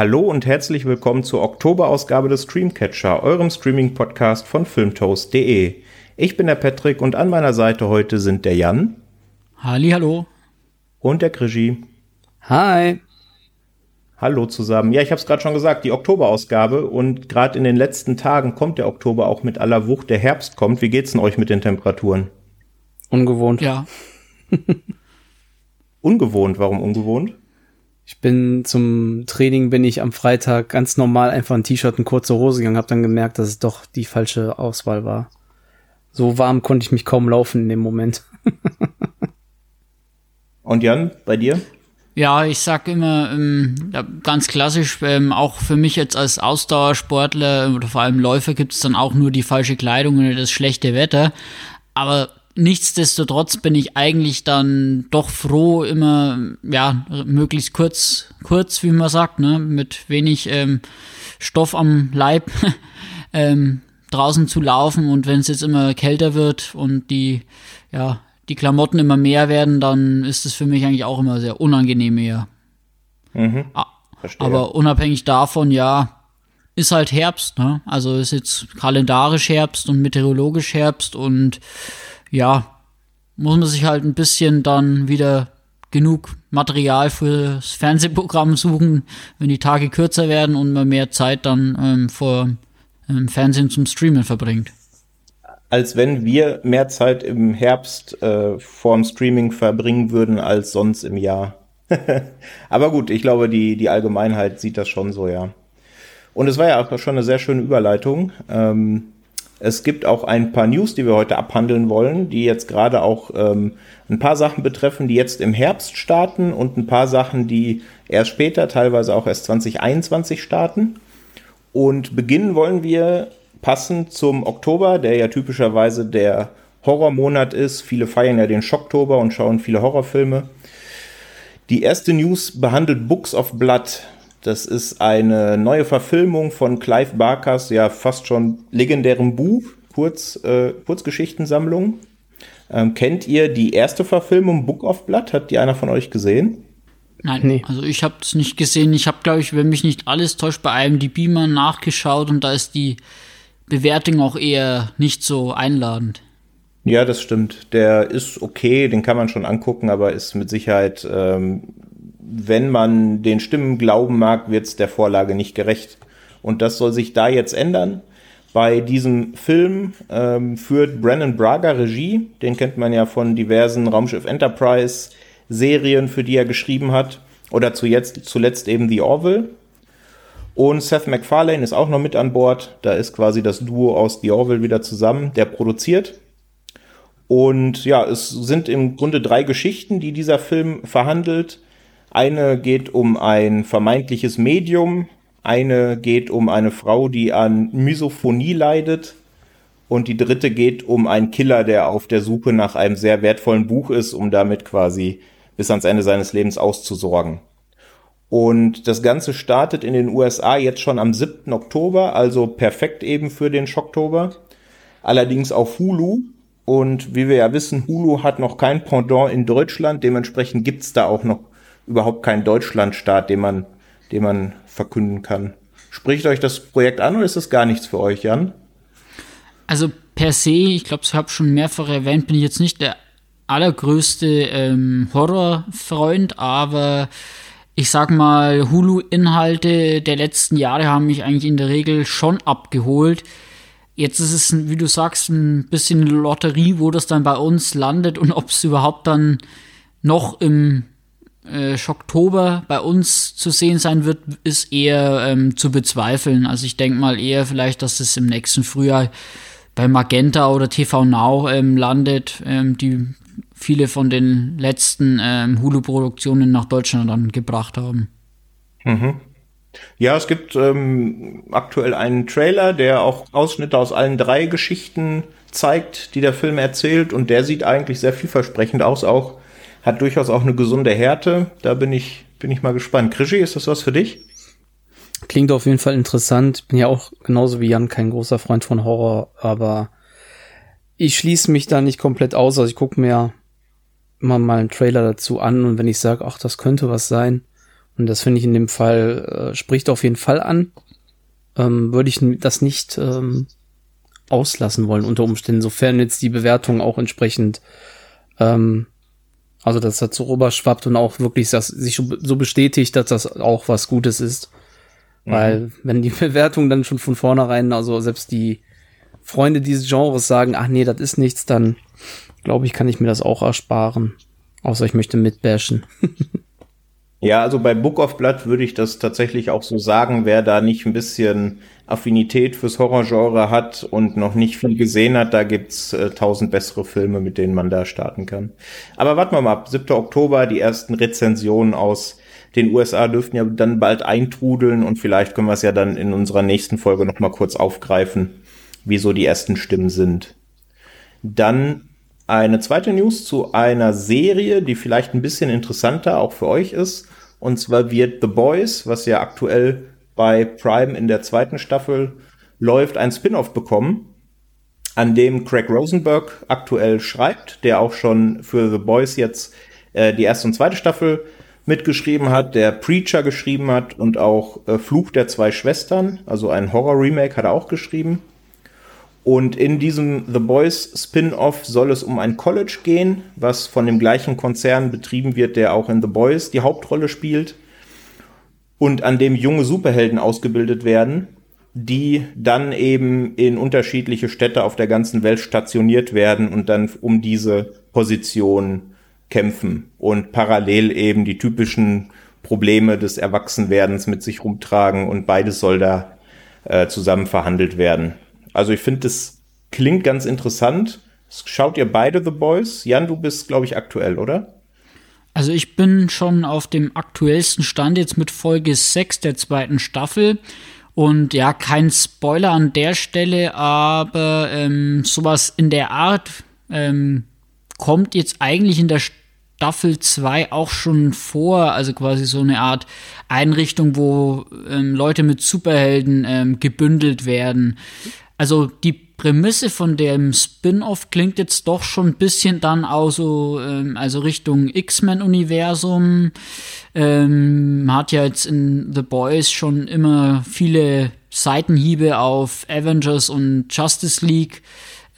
Hallo und herzlich willkommen zur Oktoberausgabe des Streamcatcher, eurem Streaming-Podcast von filmtoast.de. Ich bin der Patrick und an meiner Seite heute sind der Jan. Halli, hallo. Und der Krigi. Hi. Hallo zusammen. Ja, ich habe es gerade schon gesagt, die Oktoberausgabe und gerade in den letzten Tagen kommt der Oktober auch mit aller Wucht. Der Herbst kommt. Wie geht's denn euch mit den Temperaturen? Ungewohnt. Ja. ungewohnt. Warum ungewohnt? Ich bin zum Training bin ich am Freitag ganz normal einfach ein T-Shirt und kurze Hose gegangen, habe dann gemerkt, dass es doch die falsche Auswahl war. So warm konnte ich mich kaum laufen in dem Moment. und Jan, bei dir? Ja, ich sag immer ähm, ganz klassisch, ähm, auch für mich jetzt als Ausdauersportler oder vor allem Läufer gibt es dann auch nur die falsche Kleidung oder das schlechte Wetter. Aber nichtsdestotrotz bin ich eigentlich dann doch froh, immer, ja, möglichst kurz, kurz, wie man sagt, ne, mit wenig ähm, Stoff am Leib ähm, draußen zu laufen und wenn es jetzt immer kälter wird und die, ja, die Klamotten immer mehr werden, dann ist es für mich eigentlich auch immer sehr unangenehm eher. Mhm, Aber unabhängig davon, ja, ist halt Herbst, ne? Also ist jetzt kalendarisch Herbst und meteorologisch Herbst und ja, muss man sich halt ein bisschen dann wieder genug Material fürs Fernsehprogramm suchen, wenn die Tage kürzer werden und man mehr Zeit dann ähm, vor ähm, Fernsehen zum Streamen verbringt. Als wenn wir mehr Zeit im Herbst äh, vorm Streaming verbringen würden als sonst im Jahr. Aber gut, ich glaube, die, die Allgemeinheit sieht das schon so, ja. Und es war ja auch schon eine sehr schöne Überleitung. Ähm, es gibt auch ein paar News, die wir heute abhandeln wollen, die jetzt gerade auch ähm, ein paar Sachen betreffen, die jetzt im Herbst starten und ein paar Sachen, die erst später, teilweise auch erst 2021 starten. Und beginnen wollen wir passend zum Oktober, der ja typischerweise der Horrormonat ist. Viele feiern ja den Schocktober und schauen viele Horrorfilme. Die erste News behandelt Books of Blood. Das ist eine neue Verfilmung von Clive Barkers, ja fast schon legendärem Buch, Kurz, äh, Kurzgeschichtensammlung. Ähm, kennt ihr die erste Verfilmung Book of Blood? Hat die einer von euch gesehen? Nein, nee. also ich habe es nicht gesehen. Ich habe, glaube ich, wenn mich nicht alles täuscht, bei IMDb mal nachgeschaut und da ist die Bewertung auch eher nicht so einladend. Ja, das stimmt. Der ist okay, den kann man schon angucken, aber ist mit Sicherheit ähm, wenn man den Stimmen glauben mag, wird es der Vorlage nicht gerecht. Und das soll sich da jetzt ändern. Bei diesem Film ähm, führt Brennan Braga Regie. Den kennt man ja von diversen Raumschiff Enterprise Serien, für die er geschrieben hat. Oder zuletzt, zuletzt eben The Orville. Und Seth MacFarlane ist auch noch mit an Bord. Da ist quasi das Duo aus The Orville wieder zusammen, der produziert. Und ja, es sind im Grunde drei Geschichten, die dieser Film verhandelt. Eine geht um ein vermeintliches Medium, eine geht um eine Frau, die an Misophonie leidet und die dritte geht um einen Killer, der auf der Suche nach einem sehr wertvollen Buch ist, um damit quasi bis ans Ende seines Lebens auszusorgen. Und das Ganze startet in den USA jetzt schon am 7. Oktober, also perfekt eben für den Schocktober. Allerdings auf Hulu. Und wie wir ja wissen, Hulu hat noch kein Pendant in Deutschland. Dementsprechend gibt's da auch noch überhaupt keinen Deutschlandstaat, den man, den man verkünden kann. Spricht euch das Projekt an oder ist das gar nichts für euch, Jan? Also per se, ich glaube, ich habe schon mehrfach erwähnt, bin ich jetzt nicht der allergrößte ähm, Horrorfreund, aber ich sag mal, Hulu-Inhalte der letzten Jahre haben mich eigentlich in der Regel schon abgeholt. Jetzt ist es, wie du sagst, ein bisschen Lotterie, wo das dann bei uns landet und ob es überhaupt dann noch im äh, Schocktober bei uns zu sehen sein wird, ist eher ähm, zu bezweifeln. Also ich denke mal eher vielleicht, dass es im nächsten Frühjahr bei Magenta oder TV Now ähm, landet, ähm, die viele von den letzten ähm, Hulu-Produktionen nach Deutschland dann gebracht haben. Mhm. Ja, es gibt ähm, aktuell einen Trailer, der auch Ausschnitte aus allen drei Geschichten zeigt, die der Film erzählt und der sieht eigentlich sehr vielversprechend aus, auch hat durchaus auch eine gesunde Härte. Da bin ich, bin ich mal gespannt. Krischi, ist das was für dich? Klingt auf jeden Fall interessant. Bin ja auch genauso wie Jan kein großer Freund von Horror, aber ich schließe mich da nicht komplett aus. Also ich gucke mir immer mal einen Trailer dazu an und wenn ich sage, ach, das könnte was sein Und das finde ich in dem Fall, äh, spricht auf jeden Fall an. Ähm, Würde ich das nicht ähm, auslassen wollen unter Umständen, sofern jetzt die Bewertung auch entsprechend, ähm, also dass das so rüberschwappt und auch wirklich das, sich so bestätigt, dass das auch was Gutes ist. Mhm. Weil wenn die Bewertung dann schon von vornherein, also selbst die Freunde dieses Genres sagen, ach nee, das ist nichts, dann glaube ich, kann ich mir das auch ersparen. Außer ich möchte mitbashen. ja, also bei Book of Blood würde ich das tatsächlich auch so sagen, wer da nicht ein bisschen Affinität fürs Horrorgenre hat und noch nicht viel gesehen hat, da gibt's äh, tausend bessere Filme, mit denen man da starten kann. Aber warten wir mal ab, 7. Oktober, die ersten Rezensionen aus den USA dürften ja dann bald eintrudeln und vielleicht können wir es ja dann in unserer nächsten Folge nochmal kurz aufgreifen, wie so die ersten Stimmen sind. Dann eine zweite News zu einer Serie, die vielleicht ein bisschen interessanter auch für euch ist. Und zwar wird The Boys, was ja aktuell bei Prime in der zweiten Staffel läuft, ein Spin-off bekommen, an dem Craig Rosenberg aktuell schreibt, der auch schon für The Boys jetzt äh, die erste und zweite Staffel mitgeschrieben hat, der Preacher geschrieben hat und auch äh, Fluch der zwei Schwestern, also ein Horror-Remake hat er auch geschrieben. Und in diesem The Boys Spin-off soll es um ein College gehen, was von dem gleichen Konzern betrieben wird, der auch in The Boys die Hauptrolle spielt. Und an dem junge Superhelden ausgebildet werden, die dann eben in unterschiedliche Städte auf der ganzen Welt stationiert werden und dann um diese Position kämpfen und parallel eben die typischen Probleme des Erwachsenwerdens mit sich rumtragen und beides soll da äh, zusammen verhandelt werden. Also ich finde, das klingt ganz interessant. Schaut ihr beide The Boys? Jan, du bist, glaube ich, aktuell, oder? Also ich bin schon auf dem aktuellsten Stand jetzt mit Folge 6 der zweiten Staffel. Und ja, kein Spoiler an der Stelle, aber ähm, sowas in der Art ähm, kommt jetzt eigentlich in der Staffel 2 auch schon vor. Also quasi so eine Art Einrichtung, wo ähm, Leute mit Superhelden ähm, gebündelt werden also die Prämisse von dem Spin-off klingt jetzt doch schon ein bisschen dann auch so, ähm, also Richtung X-Men-Universum. Ähm, hat ja jetzt in The Boys schon immer viele Seitenhiebe auf Avengers und Justice League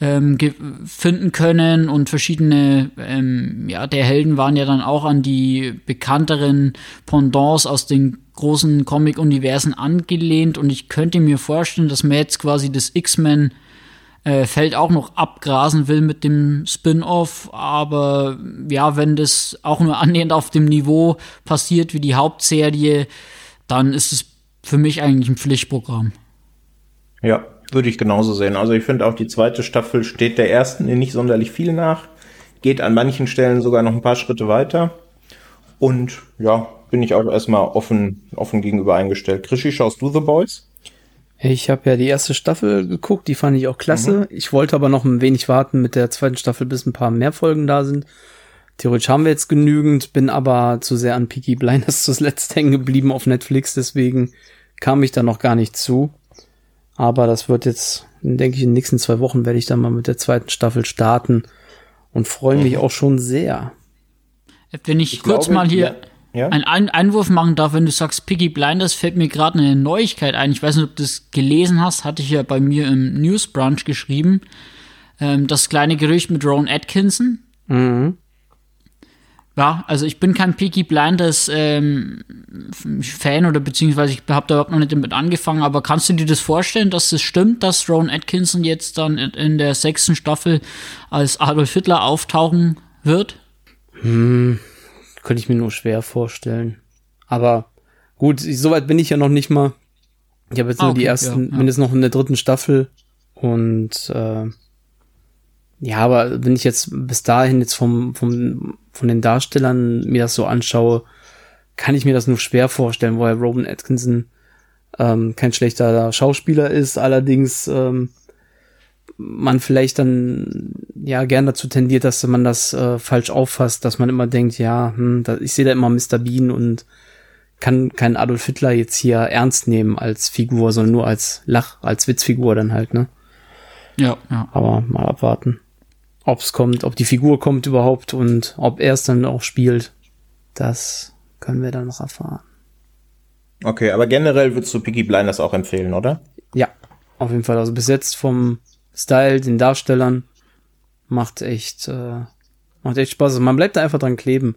ähm, finden können und verschiedene, ähm, ja, der Helden waren ja dann auch an die bekannteren Pendants aus den großen Comic-Universen angelehnt und ich könnte mir vorstellen, dass man jetzt quasi das X-Men äh, Feld auch noch abgrasen will mit dem Spin-off, aber ja, wenn das auch nur annähernd auf dem Niveau passiert wie die Hauptserie, dann ist es für mich eigentlich ein Pflichtprogramm. Ja, würde ich genauso sehen. Also ich finde auch die zweite Staffel steht der ersten nicht sonderlich viel nach, geht an manchen Stellen sogar noch ein paar Schritte weiter und ja, bin ich auch erstmal offen, offen gegenüber eingestellt. Krischi, schaust du The Boys? Ich habe ja die erste Staffel geguckt, die fand ich auch klasse. Mhm. Ich wollte aber noch ein wenig warten mit der zweiten Staffel, bis ein paar mehr Folgen da sind. Theoretisch haben wir jetzt genügend, bin aber zu sehr an Peaky Blinders zuletzt hängen geblieben auf Netflix, deswegen kam ich da noch gar nicht zu. Aber das wird jetzt, denke ich, in den nächsten zwei Wochen werde ich dann mal mit der zweiten Staffel starten und freue mich mhm. auch schon sehr. Wenn ich, ich kurz glaube, mal hier ja? einen Einwurf machen darf, wenn du sagst Piggy Blinders, fällt mir gerade eine Neuigkeit ein. Ich weiß nicht, ob du das gelesen hast, hatte ich ja bei mir im News Brunch geschrieben. Ähm, das kleine Gerücht mit Ron Atkinson. Mhm. Ja, also ich bin kein Peaky Blinders ähm, Fan oder beziehungsweise ich habe da überhaupt noch nicht damit angefangen, aber kannst du dir das vorstellen, dass es stimmt, dass Ron Atkinson jetzt dann in der sechsten Staffel als Adolf Hitler auftauchen wird? Hm, könnte ich mir nur schwer vorstellen. Aber gut, soweit bin ich ja noch nicht mal. Ich habe jetzt ah, nur die ersten, ja, ja. mindestens noch in der dritten Staffel. Und äh, ja, aber wenn ich jetzt bis dahin jetzt vom, vom, von den Darstellern mir das so anschaue, kann ich mir das nur schwer vorstellen, Herr Robin Atkinson ähm, kein schlechter Schauspieler ist, allerdings ähm, man vielleicht dann ja gern dazu tendiert, dass man das äh, falsch auffasst, dass man immer denkt, ja, hm, da, ich sehe da immer Mr. Bean und kann keinen Adolf Hitler jetzt hier ernst nehmen als Figur, sondern nur als Lach, als Witzfigur dann halt, ne? Ja, ja. Aber mal abwarten. Ob es kommt, ob die Figur kommt überhaupt und ob er es dann auch spielt, das können wir dann noch erfahren. Okay, aber generell würdest du Peaky Blinders auch empfehlen, oder? Ja, auf jeden Fall. Also bis jetzt vom Style, den Darstellern, macht echt, äh, macht echt Spaß. Also man bleibt da einfach dran kleben.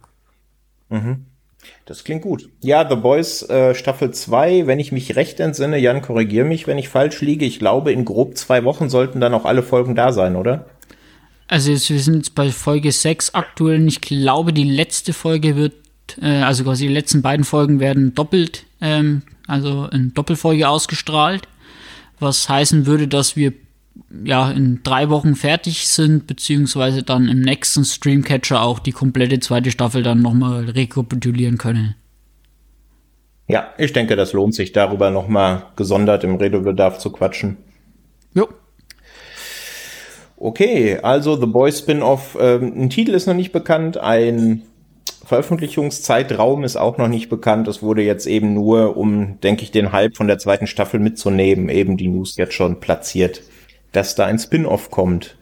Mhm. Das klingt gut. Ja, The Boys äh, Staffel 2, wenn ich mich recht entsinne, Jan, korrigier mich, wenn ich falsch liege. Ich glaube, in grob zwei Wochen sollten dann auch alle Folgen da sein, oder? Also jetzt, wir sind jetzt bei Folge 6 aktuell. Ich glaube, die letzte Folge wird, äh, also quasi die letzten beiden Folgen werden doppelt, ähm, also in Doppelfolge ausgestrahlt. Was heißen würde, dass wir ja in drei Wochen fertig sind, beziehungsweise dann im nächsten Streamcatcher auch die komplette zweite Staffel dann nochmal rekapitulieren können. Ja, ich denke, das lohnt sich, darüber nochmal gesondert im Redebedarf zu quatschen. Jo. Okay, also The Boys Spin-off, ähm, ein Titel ist noch nicht bekannt, ein Veröffentlichungszeitraum ist auch noch nicht bekannt. Es wurde jetzt eben nur, um, denke ich, den Hype von der zweiten Staffel mitzunehmen, eben die News jetzt schon platziert, dass da ein Spin-off kommt.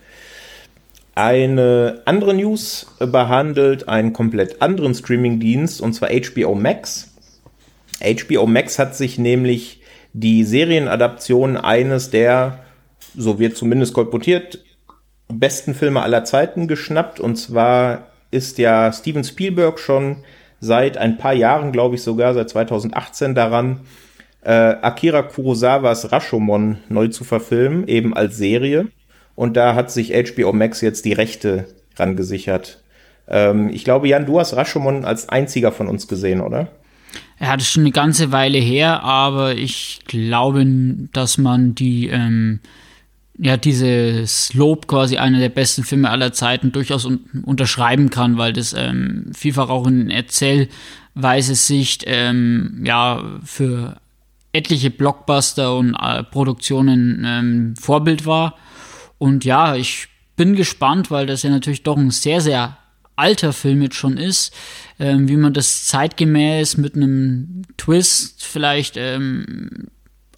Eine andere News behandelt einen komplett anderen Streaming-Dienst, und zwar HBO Max. HBO Max hat sich nämlich die Serienadaption eines der, so wird zumindest kolportiert, besten Filme aller Zeiten geschnappt. Und zwar ist ja Steven Spielberg schon seit ein paar Jahren, glaube ich sogar, seit 2018 daran, äh, Akira Kurosawas Rashomon neu zu verfilmen, eben als Serie. Und da hat sich HBO Max jetzt die Rechte ran gesichert. Ähm, ich glaube, Jan, du hast Rashomon als einziger von uns gesehen, oder? Er hat es schon eine ganze Weile her, aber ich glaube, dass man die ähm, ja, dieses Lob quasi einer der besten Filme aller Zeiten durchaus un unterschreiben kann, weil das ähm, vielfach auch in Erzählweise Sicht ähm, ja für etliche Blockbuster und äh, Produktionen ähm, Vorbild war. Und ja, ich bin gespannt, weil das ja natürlich doch ein sehr, sehr alter Film jetzt schon ist, ähm, wie man das zeitgemäß mit einem Twist vielleicht ähm,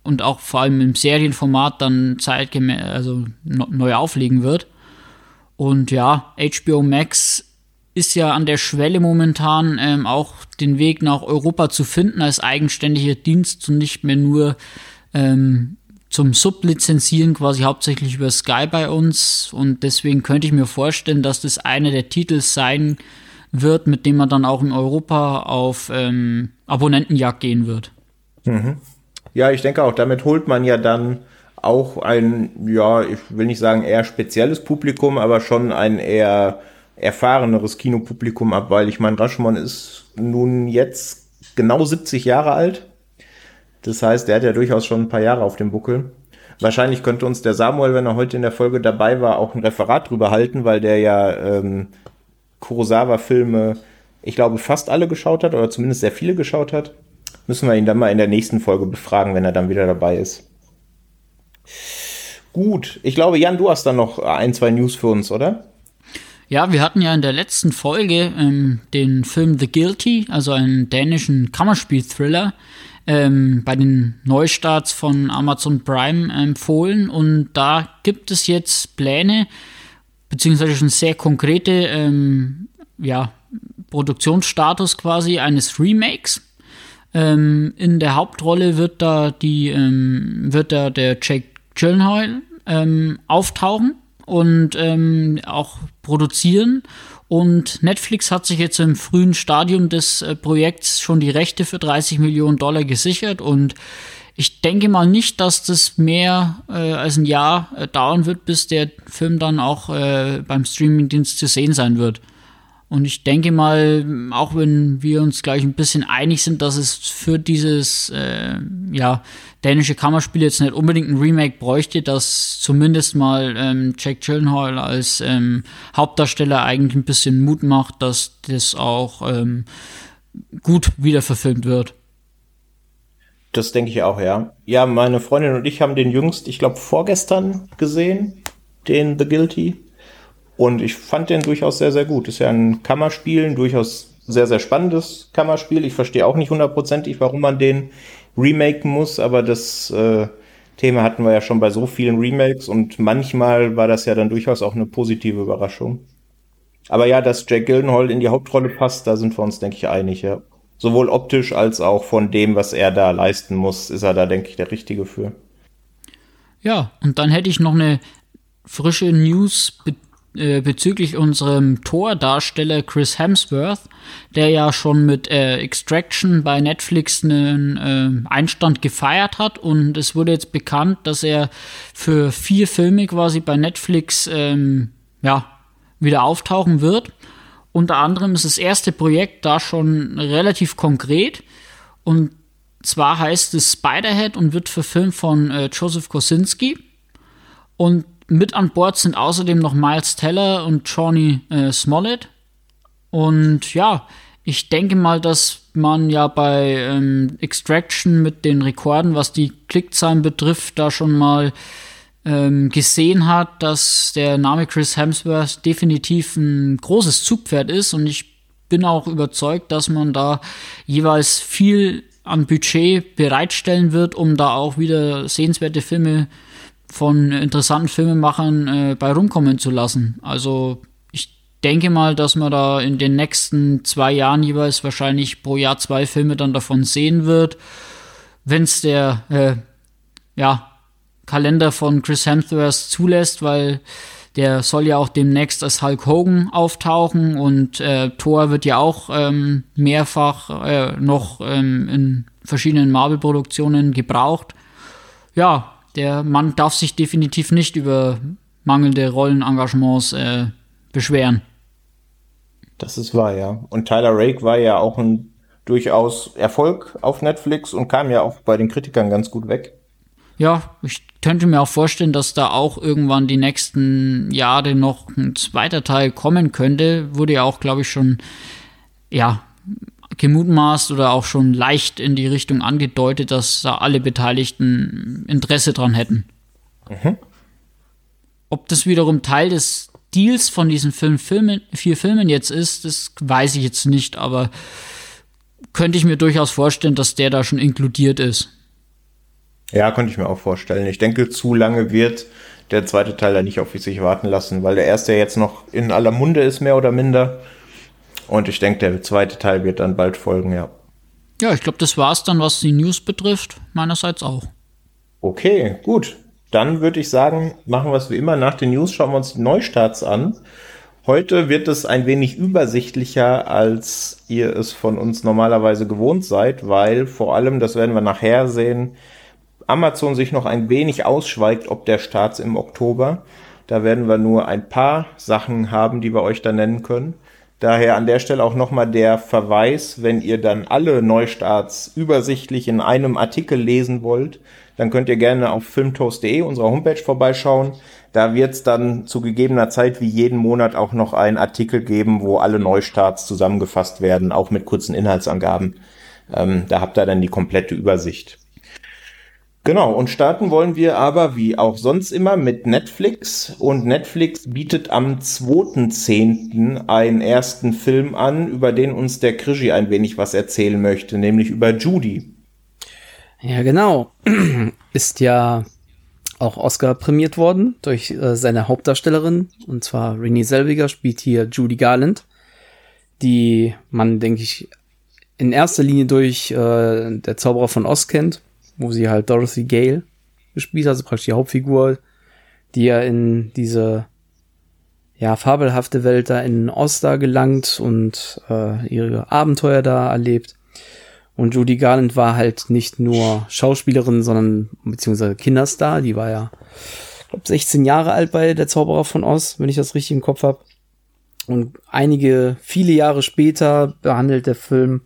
und auch vor allem im Serienformat dann zeitgemäß, also neu auflegen wird. Und ja, HBO Max ist ja an der Schwelle momentan ähm, auch den Weg nach Europa zu finden als eigenständiger Dienst und nicht mehr nur ähm, zum Sublizenzieren quasi hauptsächlich über Sky bei uns. Und deswegen könnte ich mir vorstellen, dass das einer der Titel sein wird, mit dem man dann auch in Europa auf ähm, Abonnentenjagd gehen wird. Mhm. Ja, ich denke auch, damit holt man ja dann auch ein, ja, ich will nicht sagen eher spezielles Publikum, aber schon ein eher erfahreneres Kinopublikum ab, weil ich meine, Rashomon ist nun jetzt genau 70 Jahre alt. Das heißt, der hat ja durchaus schon ein paar Jahre auf dem Buckel. Wahrscheinlich könnte uns der Samuel, wenn er heute in der Folge dabei war, auch ein Referat drüber halten, weil der ja ähm, Kurosawa-Filme, ich glaube, fast alle geschaut hat oder zumindest sehr viele geschaut hat. Müssen wir ihn dann mal in der nächsten Folge befragen, wenn er dann wieder dabei ist. Gut, ich glaube, Jan, du hast dann noch ein, zwei News für uns, oder? Ja, wir hatten ja in der letzten Folge ähm, den Film The Guilty, also einen dänischen Kammerspiel-Thriller, ähm, bei den Neustarts von Amazon Prime empfohlen. Und da gibt es jetzt Pläne, beziehungsweise schon sehr konkrete ähm, ja, Produktionsstatus quasi eines Remakes. Ähm, in der Hauptrolle wird da die ähm, wird da der Jake Gyllenhaal ähm, auftauchen und ähm, auch produzieren. Und Netflix hat sich jetzt im frühen Stadium des äh, Projekts schon die Rechte für 30 Millionen Dollar gesichert und ich denke mal nicht, dass das mehr äh, als ein Jahr äh, dauern wird, bis der Film dann auch äh, beim Streamingdienst zu sehen sein wird. Und ich denke mal, auch wenn wir uns gleich ein bisschen einig sind, dass es für dieses äh, ja, dänische Kammerspiel jetzt nicht unbedingt ein Remake bräuchte, dass zumindest mal ähm, Jack Gyllenhaal als ähm, Hauptdarsteller eigentlich ein bisschen Mut macht, dass das auch ähm, gut wieder verfilmt wird. Das denke ich auch, ja. Ja, meine Freundin und ich haben den jüngst, ich glaube, vorgestern gesehen, den The Guilty. Und ich fand den durchaus sehr, sehr gut. Ist ja ein Kammerspiel, ein durchaus sehr, sehr spannendes Kammerspiel. Ich verstehe auch nicht hundertprozentig, warum man den remaken muss, aber das äh, Thema hatten wir ja schon bei so vielen Remakes und manchmal war das ja dann durchaus auch eine positive Überraschung. Aber ja, dass Jack Gildenhall in die Hauptrolle passt, da sind wir uns, denke ich, einig, ja. sowohl optisch als auch von dem, was er da leisten muss, ist er da, denke ich, der Richtige für. Ja, und dann hätte ich noch eine frische News äh, bezüglich unserem Tordarsteller Chris Hemsworth, der ja schon mit äh, Extraction bei Netflix einen äh, Einstand gefeiert hat und es wurde jetzt bekannt, dass er für vier Filme quasi bei Netflix ähm, ja, wieder auftauchen wird. Unter anderem ist das erste Projekt da schon relativ konkret. Und zwar heißt es Spiderhead und wird verfilmt von äh, Joseph Kosinski. Und mit an Bord sind außerdem noch Miles Teller und Johnny äh, Smollett. Und ja, ich denke mal, dass man ja bei ähm, Extraction mit den Rekorden, was die Klickzahlen betrifft, da schon mal ähm, gesehen hat, dass der Name Chris Hemsworth definitiv ein großes Zugpferd ist und ich bin auch überzeugt, dass man da jeweils viel an Budget bereitstellen wird, um da auch wieder sehenswerte Filme von interessanten Filmemachern äh, bei rumkommen zu lassen. Also ich denke mal, dass man da in den nächsten zwei Jahren jeweils wahrscheinlich pro Jahr zwei Filme dann davon sehen wird, wenn es der äh, ja Kalender von Chris Hemsworth zulässt, weil der soll ja auch demnächst als Hulk Hogan auftauchen und äh, Thor wird ja auch ähm, mehrfach äh, noch ähm, in verschiedenen Marvel-Produktionen gebraucht. Ja, der Mann darf sich definitiv nicht über mangelnde Rollenengagements äh, beschweren. Das ist wahr, ja. Und Tyler Rake war ja auch ein durchaus Erfolg auf Netflix und kam ja auch bei den Kritikern ganz gut weg ja, ich könnte mir auch vorstellen, dass da auch irgendwann die nächsten Jahre noch ein zweiter Teil kommen könnte. Wurde ja auch, glaube ich, schon, ja, gemutmaßt oder auch schon leicht in die Richtung angedeutet, dass da alle Beteiligten Interesse dran hätten. Mhm. Ob das wiederum Teil des Deals von diesen fünf Filmen, vier Filmen jetzt ist, das weiß ich jetzt nicht, aber könnte ich mir durchaus vorstellen, dass der da schon inkludiert ist. Ja, könnte ich mir auch vorstellen. Ich denke, zu lange wird der zweite Teil da nicht auf sich warten lassen, weil der erste jetzt noch in aller Munde ist, mehr oder minder. Und ich denke, der zweite Teil wird dann bald folgen, ja. Ja, ich glaube, das war's dann, was die News betrifft. Meinerseits auch. Okay, gut. Dann würde ich sagen, machen wir es wie immer. Nach den News schauen wir uns die Neustarts an. Heute wird es ein wenig übersichtlicher, als ihr es von uns normalerweise gewohnt seid, weil vor allem, das werden wir nachher sehen, Amazon sich noch ein wenig ausschweigt, ob der Start im Oktober. Da werden wir nur ein paar Sachen haben, die wir euch da nennen können. Daher an der Stelle auch nochmal der Verweis, wenn ihr dann alle Neustarts übersichtlich in einem Artikel lesen wollt, dann könnt ihr gerne auf filmtoast.de, unserer Homepage, vorbeischauen. Da wird es dann zu gegebener Zeit wie jeden Monat auch noch einen Artikel geben, wo alle Neustarts zusammengefasst werden, auch mit kurzen Inhaltsangaben. Ähm, da habt ihr dann die komplette Übersicht. Genau, und starten wollen wir aber wie auch sonst immer mit Netflix. Und Netflix bietet am 2.10. einen ersten Film an, über den uns der Krischi ein wenig was erzählen möchte, nämlich über Judy. Ja, genau. Ist ja auch Oscar prämiert worden durch äh, seine Hauptdarstellerin. Und zwar Renée Selviger spielt hier Judy Garland, die man, denke ich, in erster Linie durch äh, Der Zauberer von Oz kennt wo sie halt Dorothy Gale gespielt hat, also praktisch die Hauptfigur, die ja in diese ja fabelhafte Welt da in Oster gelangt und äh, ihre Abenteuer da erlebt. Und Judy Garland war halt nicht nur Schauspielerin, sondern beziehungsweise Kinderstar. Die war ja, glaube 16 Jahre alt bei Der Zauberer von Oz, wenn ich das richtig im Kopf habe. Und einige, viele Jahre später behandelt der Film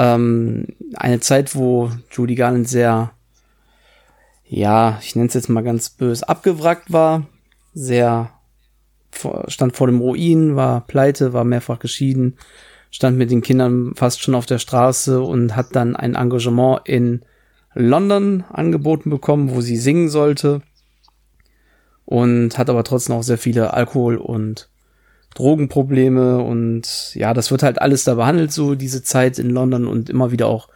ähm, eine Zeit, wo Judy Garland sehr, ja, ich nenne es jetzt mal ganz böse, abgewrackt war, sehr stand vor dem Ruin, war pleite, war mehrfach geschieden, stand mit den Kindern fast schon auf der Straße und hat dann ein Engagement in London angeboten bekommen, wo sie singen sollte und hat aber trotzdem auch sehr viele Alkohol- und Drogenprobleme und ja, das wird halt alles da behandelt, so diese Zeit in London und immer wieder auch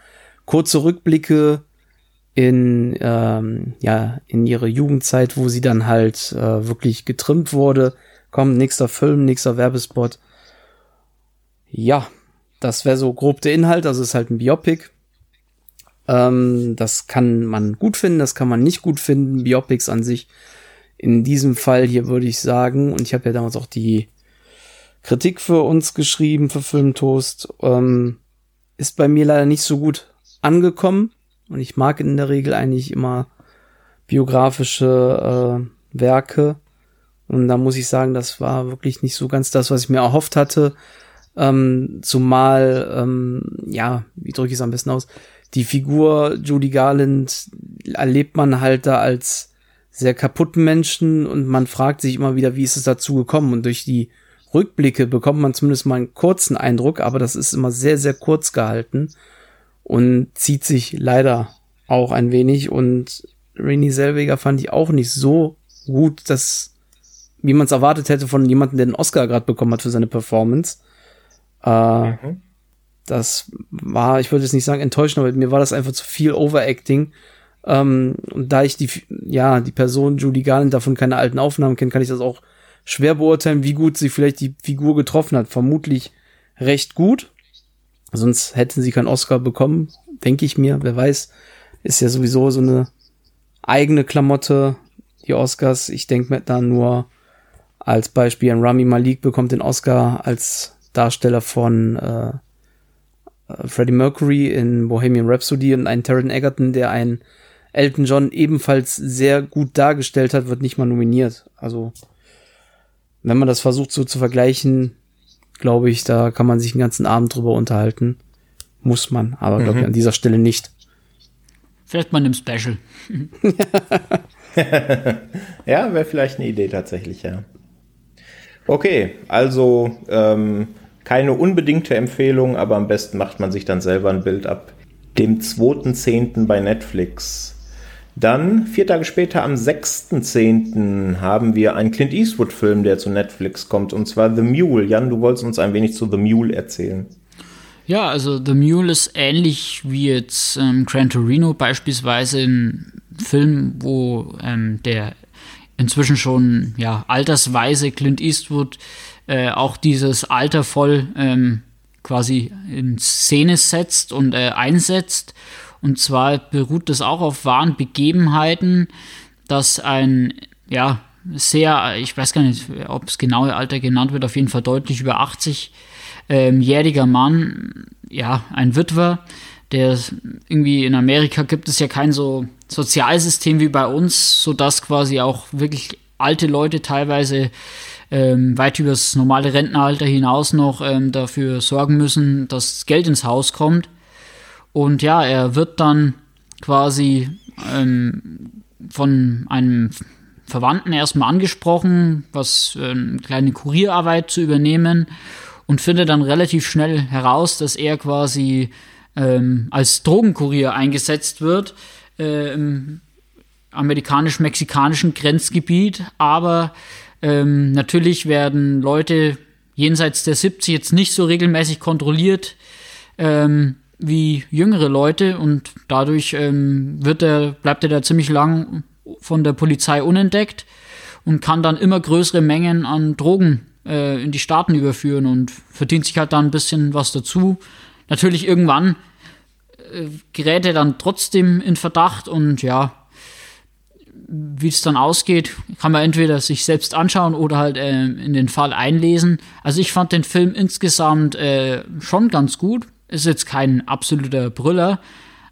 kurze Rückblicke in ähm, ja in ihre Jugendzeit, wo sie dann halt äh, wirklich getrimmt wurde. Kommt nächster Film, nächster Werbespot. Ja, das wäre so grob der Inhalt, also ist halt ein Biopic. Ähm, das kann man gut finden, das kann man nicht gut finden. Biopics an sich. In diesem Fall hier würde ich sagen, und ich habe ja damals auch die Kritik für uns geschrieben, für Filmtoast, ähm, ist bei mir leider nicht so gut angekommen. Und ich mag in der Regel eigentlich immer biografische äh, Werke. Und da muss ich sagen, das war wirklich nicht so ganz das, was ich mir erhofft hatte. Ähm, zumal, ähm, ja, wie drücke ich es am besten aus? Die Figur Judy Garland erlebt man halt da als sehr kaputten Menschen und man fragt sich immer wieder, wie ist es dazu gekommen? Und durch die Rückblicke bekommt man zumindest mal einen kurzen Eindruck, aber das ist immer sehr, sehr kurz gehalten und zieht sich leider auch ein wenig. Und Renée Selweger fand ich auch nicht so gut, dass, wie man es erwartet hätte von jemandem, der den Oscar gerade bekommen hat für seine Performance. Äh, mhm. Das war, ich würde jetzt nicht sagen enttäuschend, aber mir war das einfach zu viel Overacting. Ähm, und da ich die, ja, die Person Judy Garland davon keine alten Aufnahmen kenne, kann ich das auch schwer beurteilen, wie gut sie vielleicht die Figur getroffen hat. Vermutlich recht gut. Sonst hätten sie keinen Oscar bekommen, denke ich mir. Wer weiß, ist ja sowieso so eine eigene Klamotte, die Oscars. Ich denke mir da nur als Beispiel an Rami Malik bekommt den Oscar als Darsteller von äh, äh, Freddie Mercury in Bohemian Rhapsody und einen Taron Egerton, der einen Elton John ebenfalls sehr gut dargestellt hat, wird nicht mal nominiert. Also, wenn man das versucht so zu vergleichen, glaube ich, da kann man sich den ganzen Abend drüber unterhalten. Muss man, aber glaube ich mhm. an dieser Stelle nicht. Vielleicht mal einem Special. ja, wäre vielleicht eine Idee tatsächlich, ja. Okay, also ähm, keine unbedingte Empfehlung, aber am besten macht man sich dann selber ein Bild ab. Dem 2.10. bei Netflix. Dann, vier Tage später, am 6.10. haben wir einen Clint Eastwood-Film, der zu Netflix kommt, und zwar The Mule. Jan, du wolltest uns ein wenig zu The Mule erzählen. Ja, also The Mule ist ähnlich wie jetzt ähm, Gran Torino beispielsweise ein Film, wo ähm, der inzwischen schon ja, altersweise Clint Eastwood äh, auch dieses Alter voll ähm, quasi in Szene setzt und äh, einsetzt und zwar beruht das auch auf wahren Begebenheiten, dass ein, ja, sehr, ich weiß gar nicht, ob das genaue Alter genannt wird, auf jeden Fall deutlich über 80-jähriger ähm, Mann, ja, ein Witwer, der irgendwie in Amerika gibt es ja kein so Sozialsystem wie bei uns, sodass quasi auch wirklich alte Leute teilweise ähm, weit über das normale Rentenalter hinaus noch ähm, dafür sorgen müssen, dass Geld ins Haus kommt. Und ja, er wird dann quasi ähm, von einem Verwandten erstmal angesprochen, was äh, eine kleine Kurierarbeit zu übernehmen und findet dann relativ schnell heraus, dass er quasi ähm, als Drogenkurier eingesetzt wird äh, im amerikanisch-mexikanischen Grenzgebiet. Aber ähm, natürlich werden Leute jenseits der 70 jetzt nicht so regelmäßig kontrolliert. Ähm, wie jüngere Leute und dadurch ähm, wird er, bleibt er da ziemlich lang von der Polizei unentdeckt und kann dann immer größere Mengen an Drogen äh, in die Staaten überführen und verdient sich halt da ein bisschen was dazu. Natürlich irgendwann äh, gerät er dann trotzdem in Verdacht und ja, wie es dann ausgeht, kann man entweder sich selbst anschauen oder halt äh, in den Fall einlesen. Also ich fand den Film insgesamt äh, schon ganz gut ist jetzt kein absoluter Brüller,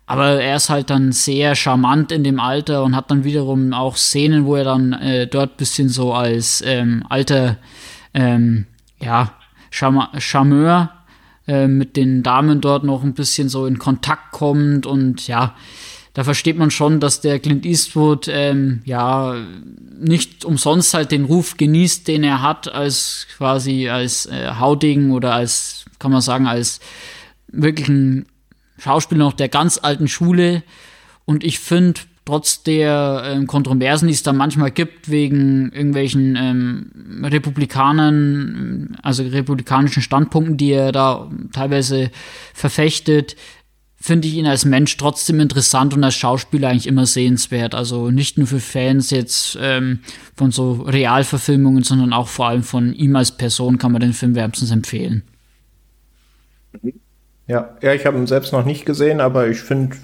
aber er ist halt dann sehr charmant in dem Alter und hat dann wiederum auch Szenen, wo er dann äh, dort bisschen so als ähm, alter, ähm, ja, Charme Charmeur äh, mit den Damen dort noch ein bisschen so in Kontakt kommt und ja, da versteht man schon, dass der Clint Eastwood ähm, ja nicht umsonst halt den Ruf genießt, den er hat als quasi als äh, Hauding oder als kann man sagen als wirklich ein Schauspieler noch der ganz alten Schule. Und ich finde, trotz der ähm, Kontroversen, die es da manchmal gibt, wegen irgendwelchen ähm, Republikanern, also republikanischen Standpunkten, die er da teilweise verfechtet, finde ich ihn als Mensch trotzdem interessant und als Schauspieler eigentlich immer sehenswert. Also nicht nur für Fans jetzt ähm, von so Realverfilmungen, sondern auch vor allem von ihm als Person kann man den Film wärmstens empfehlen. Ja, ja ich habe ihn selbst noch nicht gesehen, aber ich finde,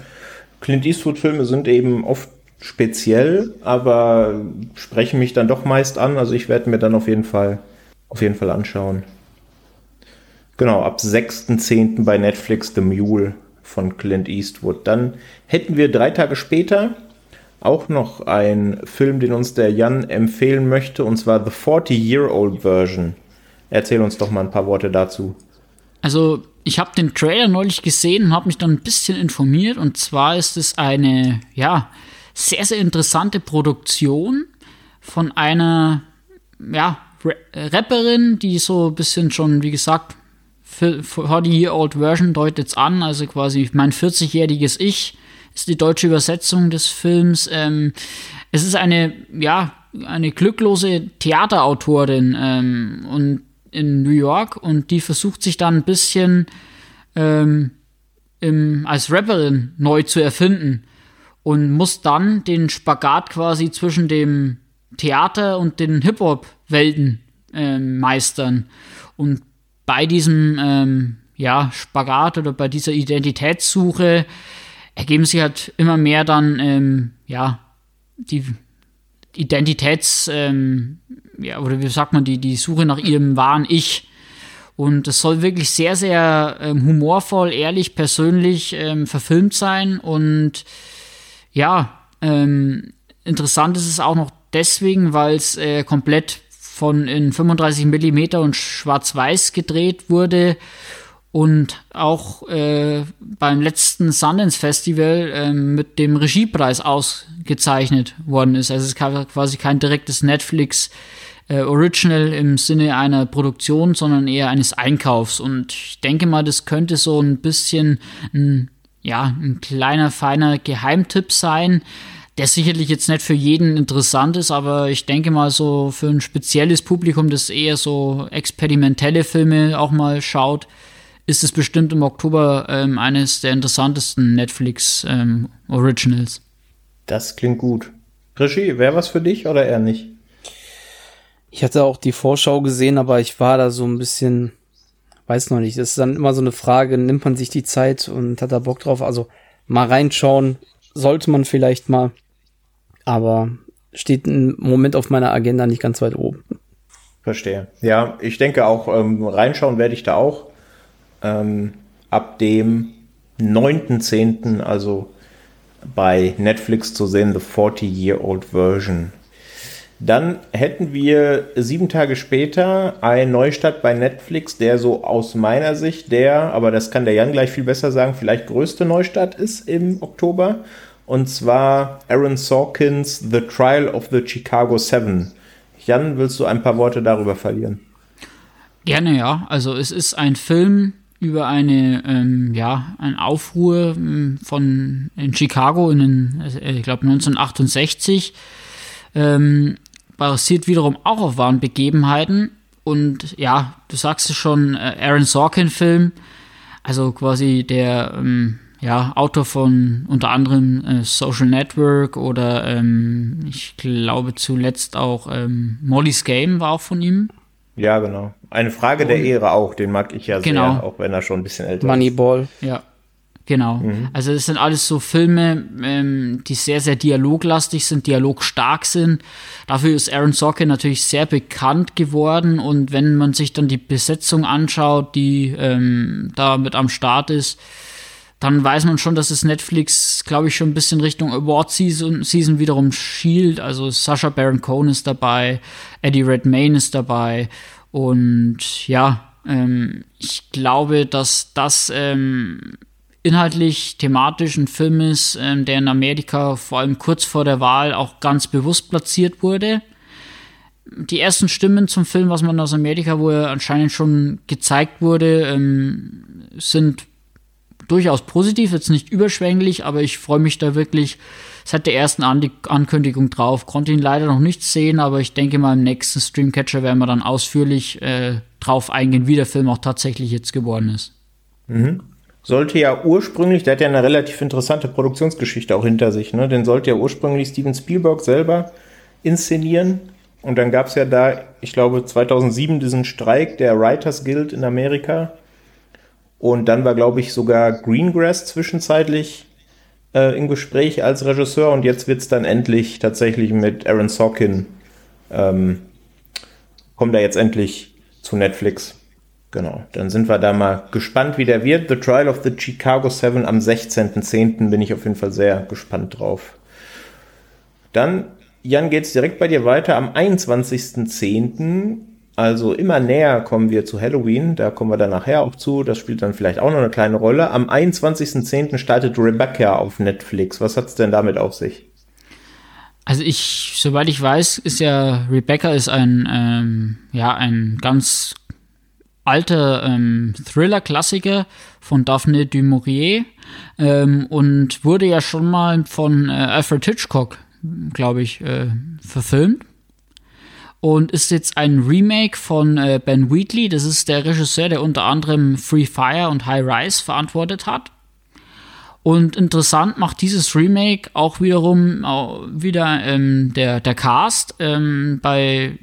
Clint Eastwood-Filme sind eben oft speziell, aber sprechen mich dann doch meist an. Also ich werde mir dann auf jeden Fall, auf jeden Fall anschauen. Genau, ab 6.10. bei Netflix The Mule von Clint Eastwood. Dann hätten wir drei Tage später auch noch einen Film, den uns der Jan empfehlen möchte, und zwar The 40-Year-Old Version. Erzähl uns doch mal ein paar Worte dazu. Also, ich habe den Trailer neulich gesehen und habe mich dann ein bisschen informiert. Und zwar ist es eine, ja, sehr, sehr interessante Produktion von einer, ja, Rapperin, die so ein bisschen schon, wie gesagt, 40-Year-Old Version deutet es an, also quasi mein 40-jähriges Ich ist die deutsche Übersetzung des Films. Ähm, es ist eine, ja, eine glücklose Theaterautorin ähm, und in New York und die versucht sich dann ein bisschen ähm, im, als Rapperin neu zu erfinden und muss dann den Spagat quasi zwischen dem Theater und den Hip-Hop-Welten ähm, meistern. Und bei diesem ähm, ja, Spagat oder bei dieser Identitätssuche ergeben sich halt immer mehr dann ähm, ja die Identitäts ähm, ja oder wie sagt man die die Suche nach ihrem wahren Ich. Und es soll wirklich sehr sehr ähm, humorvoll ehrlich persönlich ähm, verfilmt sein. Und ja ähm, interessant ist es auch noch deswegen weil es äh, komplett von in 35 mm und schwarz-weiß gedreht wurde. Und auch äh, beim letzten Sundance Festival äh, mit dem Regiepreis ausgezeichnet worden ist. Also es ist quasi kein direktes Netflix äh, Original im Sinne einer Produktion, sondern eher eines Einkaufs. Und ich denke mal, das könnte so ein bisschen ein, ja, ein kleiner, feiner Geheimtipp sein, der sicherlich jetzt nicht für jeden interessant ist, aber ich denke mal so für ein spezielles Publikum, das eher so experimentelle Filme auch mal schaut, ist es bestimmt im Oktober ähm, eines der interessantesten Netflix ähm, Originals. Das klingt gut. Regie, wäre was für dich oder eher nicht? Ich hatte auch die Vorschau gesehen, aber ich war da so ein bisschen, weiß noch nicht. Das ist dann immer so eine Frage, nimmt man sich die Zeit und hat da Bock drauf? Also mal reinschauen sollte man vielleicht mal, aber steht im Moment auf meiner Agenda nicht ganz weit oben. Verstehe. Ja, ich denke auch, ähm, reinschauen werde ich da auch ähm, ab dem 9.10., also bei Netflix zu sehen, The 40-Year-Old Version. Dann hätten wir sieben Tage später einen Neustart bei Netflix, der so aus meiner Sicht der, aber das kann der Jan gleich viel besser sagen, vielleicht größte Neustart ist im Oktober. Und zwar Aaron Sorkins The Trial of the Chicago Seven. Jan, willst du ein paar Worte darüber verlieren? Gerne, ja. Also es ist ein Film, über eine, ähm, ja, ein Aufruhr ähm, von in Chicago in den, äh, ich glaube 1968, ähm, basiert wiederum auch auf wahren Begebenheiten und ja, du sagst es schon, äh, Aaron Sorkin-Film, also quasi der ähm, ja, Autor von unter anderem äh, Social Network oder ähm, ich glaube zuletzt auch ähm, Molly's Game war auch von ihm. Ja, genau. Eine Frage der Ehre auch, den mag ich ja genau. sehr, auch wenn er schon ein bisschen älter Moneyball. ist. Moneyball. Ja. Genau. Mhm. Also es sind alles so Filme, ähm, die sehr, sehr dialoglastig sind, dialogstark sind. Dafür ist Aaron Sorkin natürlich sehr bekannt geworden und wenn man sich dann die Besetzung anschaut, die ähm, da mit am Start ist, dann weiß man schon, dass es Netflix, glaube ich, schon ein bisschen Richtung Award Season, Season wiederum schielt. Also Sasha Baron Cohen ist dabei, Eddie Redmayne ist dabei und ja, ähm, ich glaube, dass das ähm, inhaltlich, thematisch ein Film ist, ähm, der in Amerika vor allem kurz vor der Wahl auch ganz bewusst platziert wurde. Die ersten Stimmen zum Film, was man aus Amerika, wo er anscheinend schon gezeigt wurde, ähm, sind durchaus positiv, jetzt nicht überschwänglich, aber ich freue mich da wirklich seit der ersten An Ankündigung drauf. Konnte ihn leider noch nicht sehen, aber ich denke mal im nächsten Streamcatcher werden wir dann ausführlich äh, drauf eingehen, wie der Film auch tatsächlich jetzt geworden ist. Mhm. Sollte ja ursprünglich, der hat ja eine relativ interessante Produktionsgeschichte auch hinter sich, ne? Den sollte ja ursprünglich Steven Spielberg selber inszenieren. Und dann gab es ja da, ich glaube, 2007 diesen Streik der Writers Guild in Amerika. Und dann war, glaube ich, sogar Greengrass zwischenzeitlich äh, im Gespräch als Regisseur. Und jetzt wird es dann endlich tatsächlich mit Aaron Sorkin. Ähm, kommt er jetzt endlich zu Netflix. Genau, dann sind wir da mal gespannt, wie der wird. The Trial of the Chicago Seven am 16.10. bin ich auf jeden Fall sehr gespannt drauf. Dann, Jan, geht's direkt bei dir weiter. Am 21.10., also immer näher kommen wir zu Halloween. Da kommen wir dann nachher auch zu. Das spielt dann vielleicht auch noch eine kleine Rolle. Am 21.10. startet Rebecca auf Netflix. Was hat's denn damit auf sich? Also ich, soweit ich weiß, ist ja Rebecca ist ein ähm, ja ein ganz alter ähm, Thriller-Klassiker von Daphne du Maurier ähm, und wurde ja schon mal von äh, Alfred Hitchcock, glaube ich, äh, verfilmt. Und ist jetzt ein Remake von äh, Ben Wheatley. Das ist der Regisseur, der unter anderem Free Fire und High Rise verantwortet hat. Und interessant macht dieses Remake auch wiederum auch wieder ähm, der, der Cast. Ähm, bei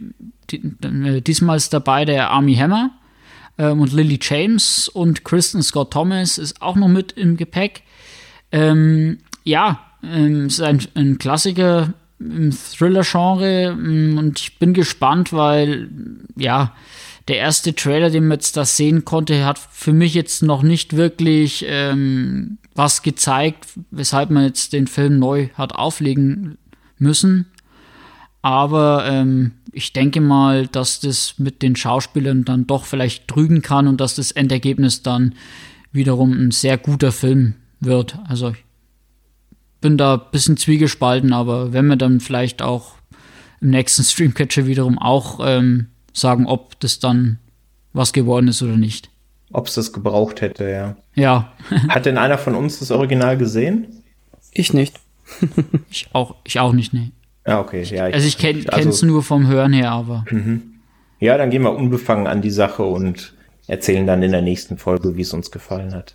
die, äh, diesmal ist dabei der Army Hammer ähm, und Lily James und Kristen Scott Thomas ist auch noch mit im Gepäck. Ähm, ja, ähm, ist ein, ein Klassiker im Thriller-Genre ähm, und ich bin gespannt, weil ja, der erste Trailer, den man jetzt da sehen konnte, hat für mich jetzt noch nicht wirklich ähm, was gezeigt, weshalb man jetzt den Film neu hat auflegen müssen. Aber ähm, ich denke mal, dass das mit den Schauspielern dann doch vielleicht trügen kann und dass das Endergebnis dann wiederum ein sehr guter Film wird. Also ich bin da ein bisschen zwiegespalten, aber wenn wir dann vielleicht auch im nächsten Streamcatcher wiederum auch ähm, sagen, ob das dann was geworden ist oder nicht. Ob es das gebraucht hätte, ja. Ja. Hat denn einer von uns das Original gesehen? Ich nicht. ich auch, ich auch nicht, nee. Ja, okay. Ja, ich, also ich kenne es also, nur vom Hören her, aber. Mhm. Ja, dann gehen wir unbefangen an die Sache und erzählen dann in der nächsten Folge, wie es uns gefallen hat.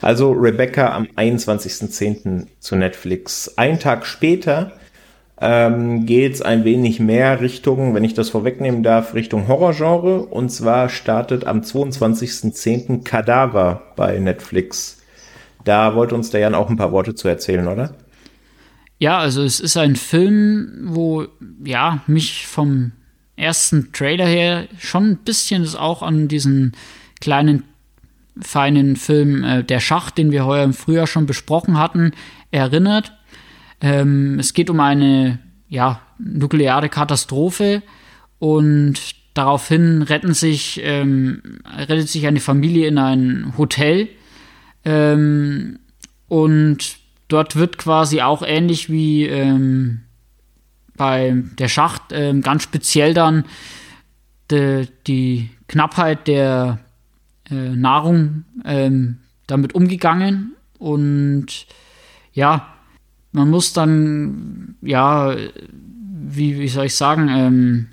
Also Rebecca am 21.10. zu Netflix. Ein Tag später ähm, geht es ein wenig mehr Richtung, wenn ich das vorwegnehmen darf, Richtung Horrorgenre. Und zwar startet am 22.10. Kadaver bei Netflix. Da wollte uns der Jan auch ein paar Worte zu erzählen, oder? Ja, also es ist ein Film, wo ja mich vom ersten Trailer her schon ein bisschen ist auch an diesen kleinen feinen Film äh, Der Schacht, den wir heuer im Frühjahr schon besprochen hatten, erinnert. Ähm, es geht um eine ja, nukleare Katastrophe und daraufhin retten sich, ähm, rettet sich eine Familie in ein Hotel ähm, und dort wird quasi auch ähnlich wie ähm, bei der Schacht ähm, ganz speziell dann de, die Knappheit der äh, Nahrung ähm, damit umgegangen. Und ja, man muss dann, ja, wie, wie soll ich sagen, ähm,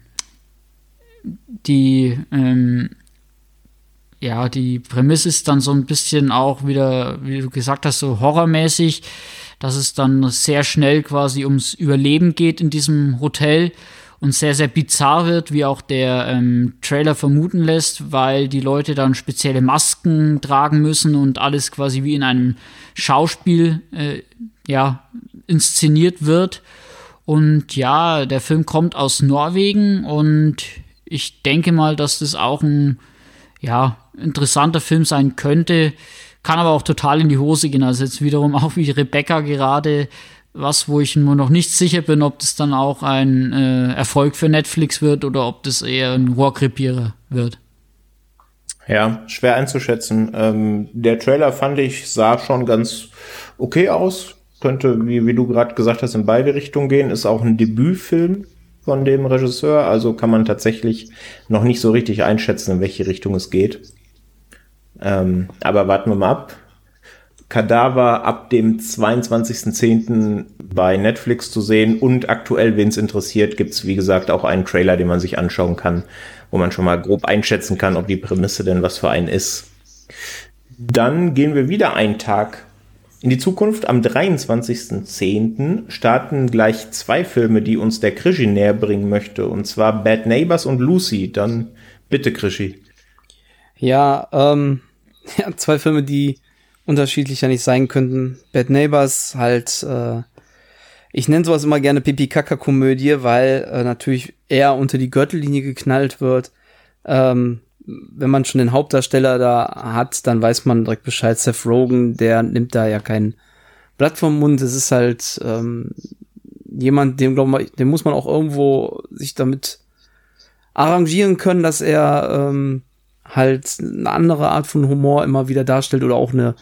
die ähm, ja, die Prämisse ist dann so ein bisschen auch wieder, wie du gesagt hast, so horrormäßig, dass es dann sehr schnell quasi ums Überleben geht in diesem Hotel und sehr, sehr bizarr wird, wie auch der ähm, Trailer vermuten lässt, weil die Leute dann spezielle Masken tragen müssen und alles quasi wie in einem Schauspiel äh, ja, inszeniert wird. Und ja, der Film kommt aus Norwegen und ich denke mal, dass das auch ein ja, interessanter Film sein könnte, kann aber auch total in die Hose gehen. Also jetzt wiederum auch wie Rebecca gerade was, wo ich nur noch nicht sicher bin, ob das dann auch ein äh, Erfolg für Netflix wird oder ob das eher ein Rohrkrepierer wird. Ja, schwer einzuschätzen. Ähm, der Trailer fand ich, sah schon ganz okay aus. Könnte, wie, wie du gerade gesagt hast, in beide Richtungen gehen. Ist auch ein Debütfilm von dem Regisseur, also kann man tatsächlich noch nicht so richtig einschätzen, in welche Richtung es geht. Ähm, aber warten wir mal ab. Kadaver ab dem 22.10. bei Netflix zu sehen und aktuell, wen es interessiert, gibt es wie gesagt auch einen Trailer, den man sich anschauen kann, wo man schon mal grob einschätzen kann, ob die Prämisse denn was für einen ist. Dann gehen wir wieder einen Tag in die Zukunft, am 23.10. starten gleich zwei Filme, die uns der Krischi näher bringen möchte. Und zwar Bad Neighbors und Lucy. Dann bitte, Krischi. Ja, ähm, ja, zwei Filme, die unterschiedlicher nicht sein könnten. Bad Neighbors halt, äh, ich nenne sowas immer gerne Pipi-Kaka-Komödie, weil äh, natürlich er unter die Gürtellinie geknallt wird. Ähm, wenn man schon den Hauptdarsteller da hat, dann weiß man direkt Bescheid. Seth Rogen, der nimmt da ja kein Blatt vom Mund. Es ist halt ähm, jemand, dem glaube ich, dem muss man auch irgendwo sich damit arrangieren können, dass er ähm, halt eine andere Art von Humor immer wieder darstellt oder auch eine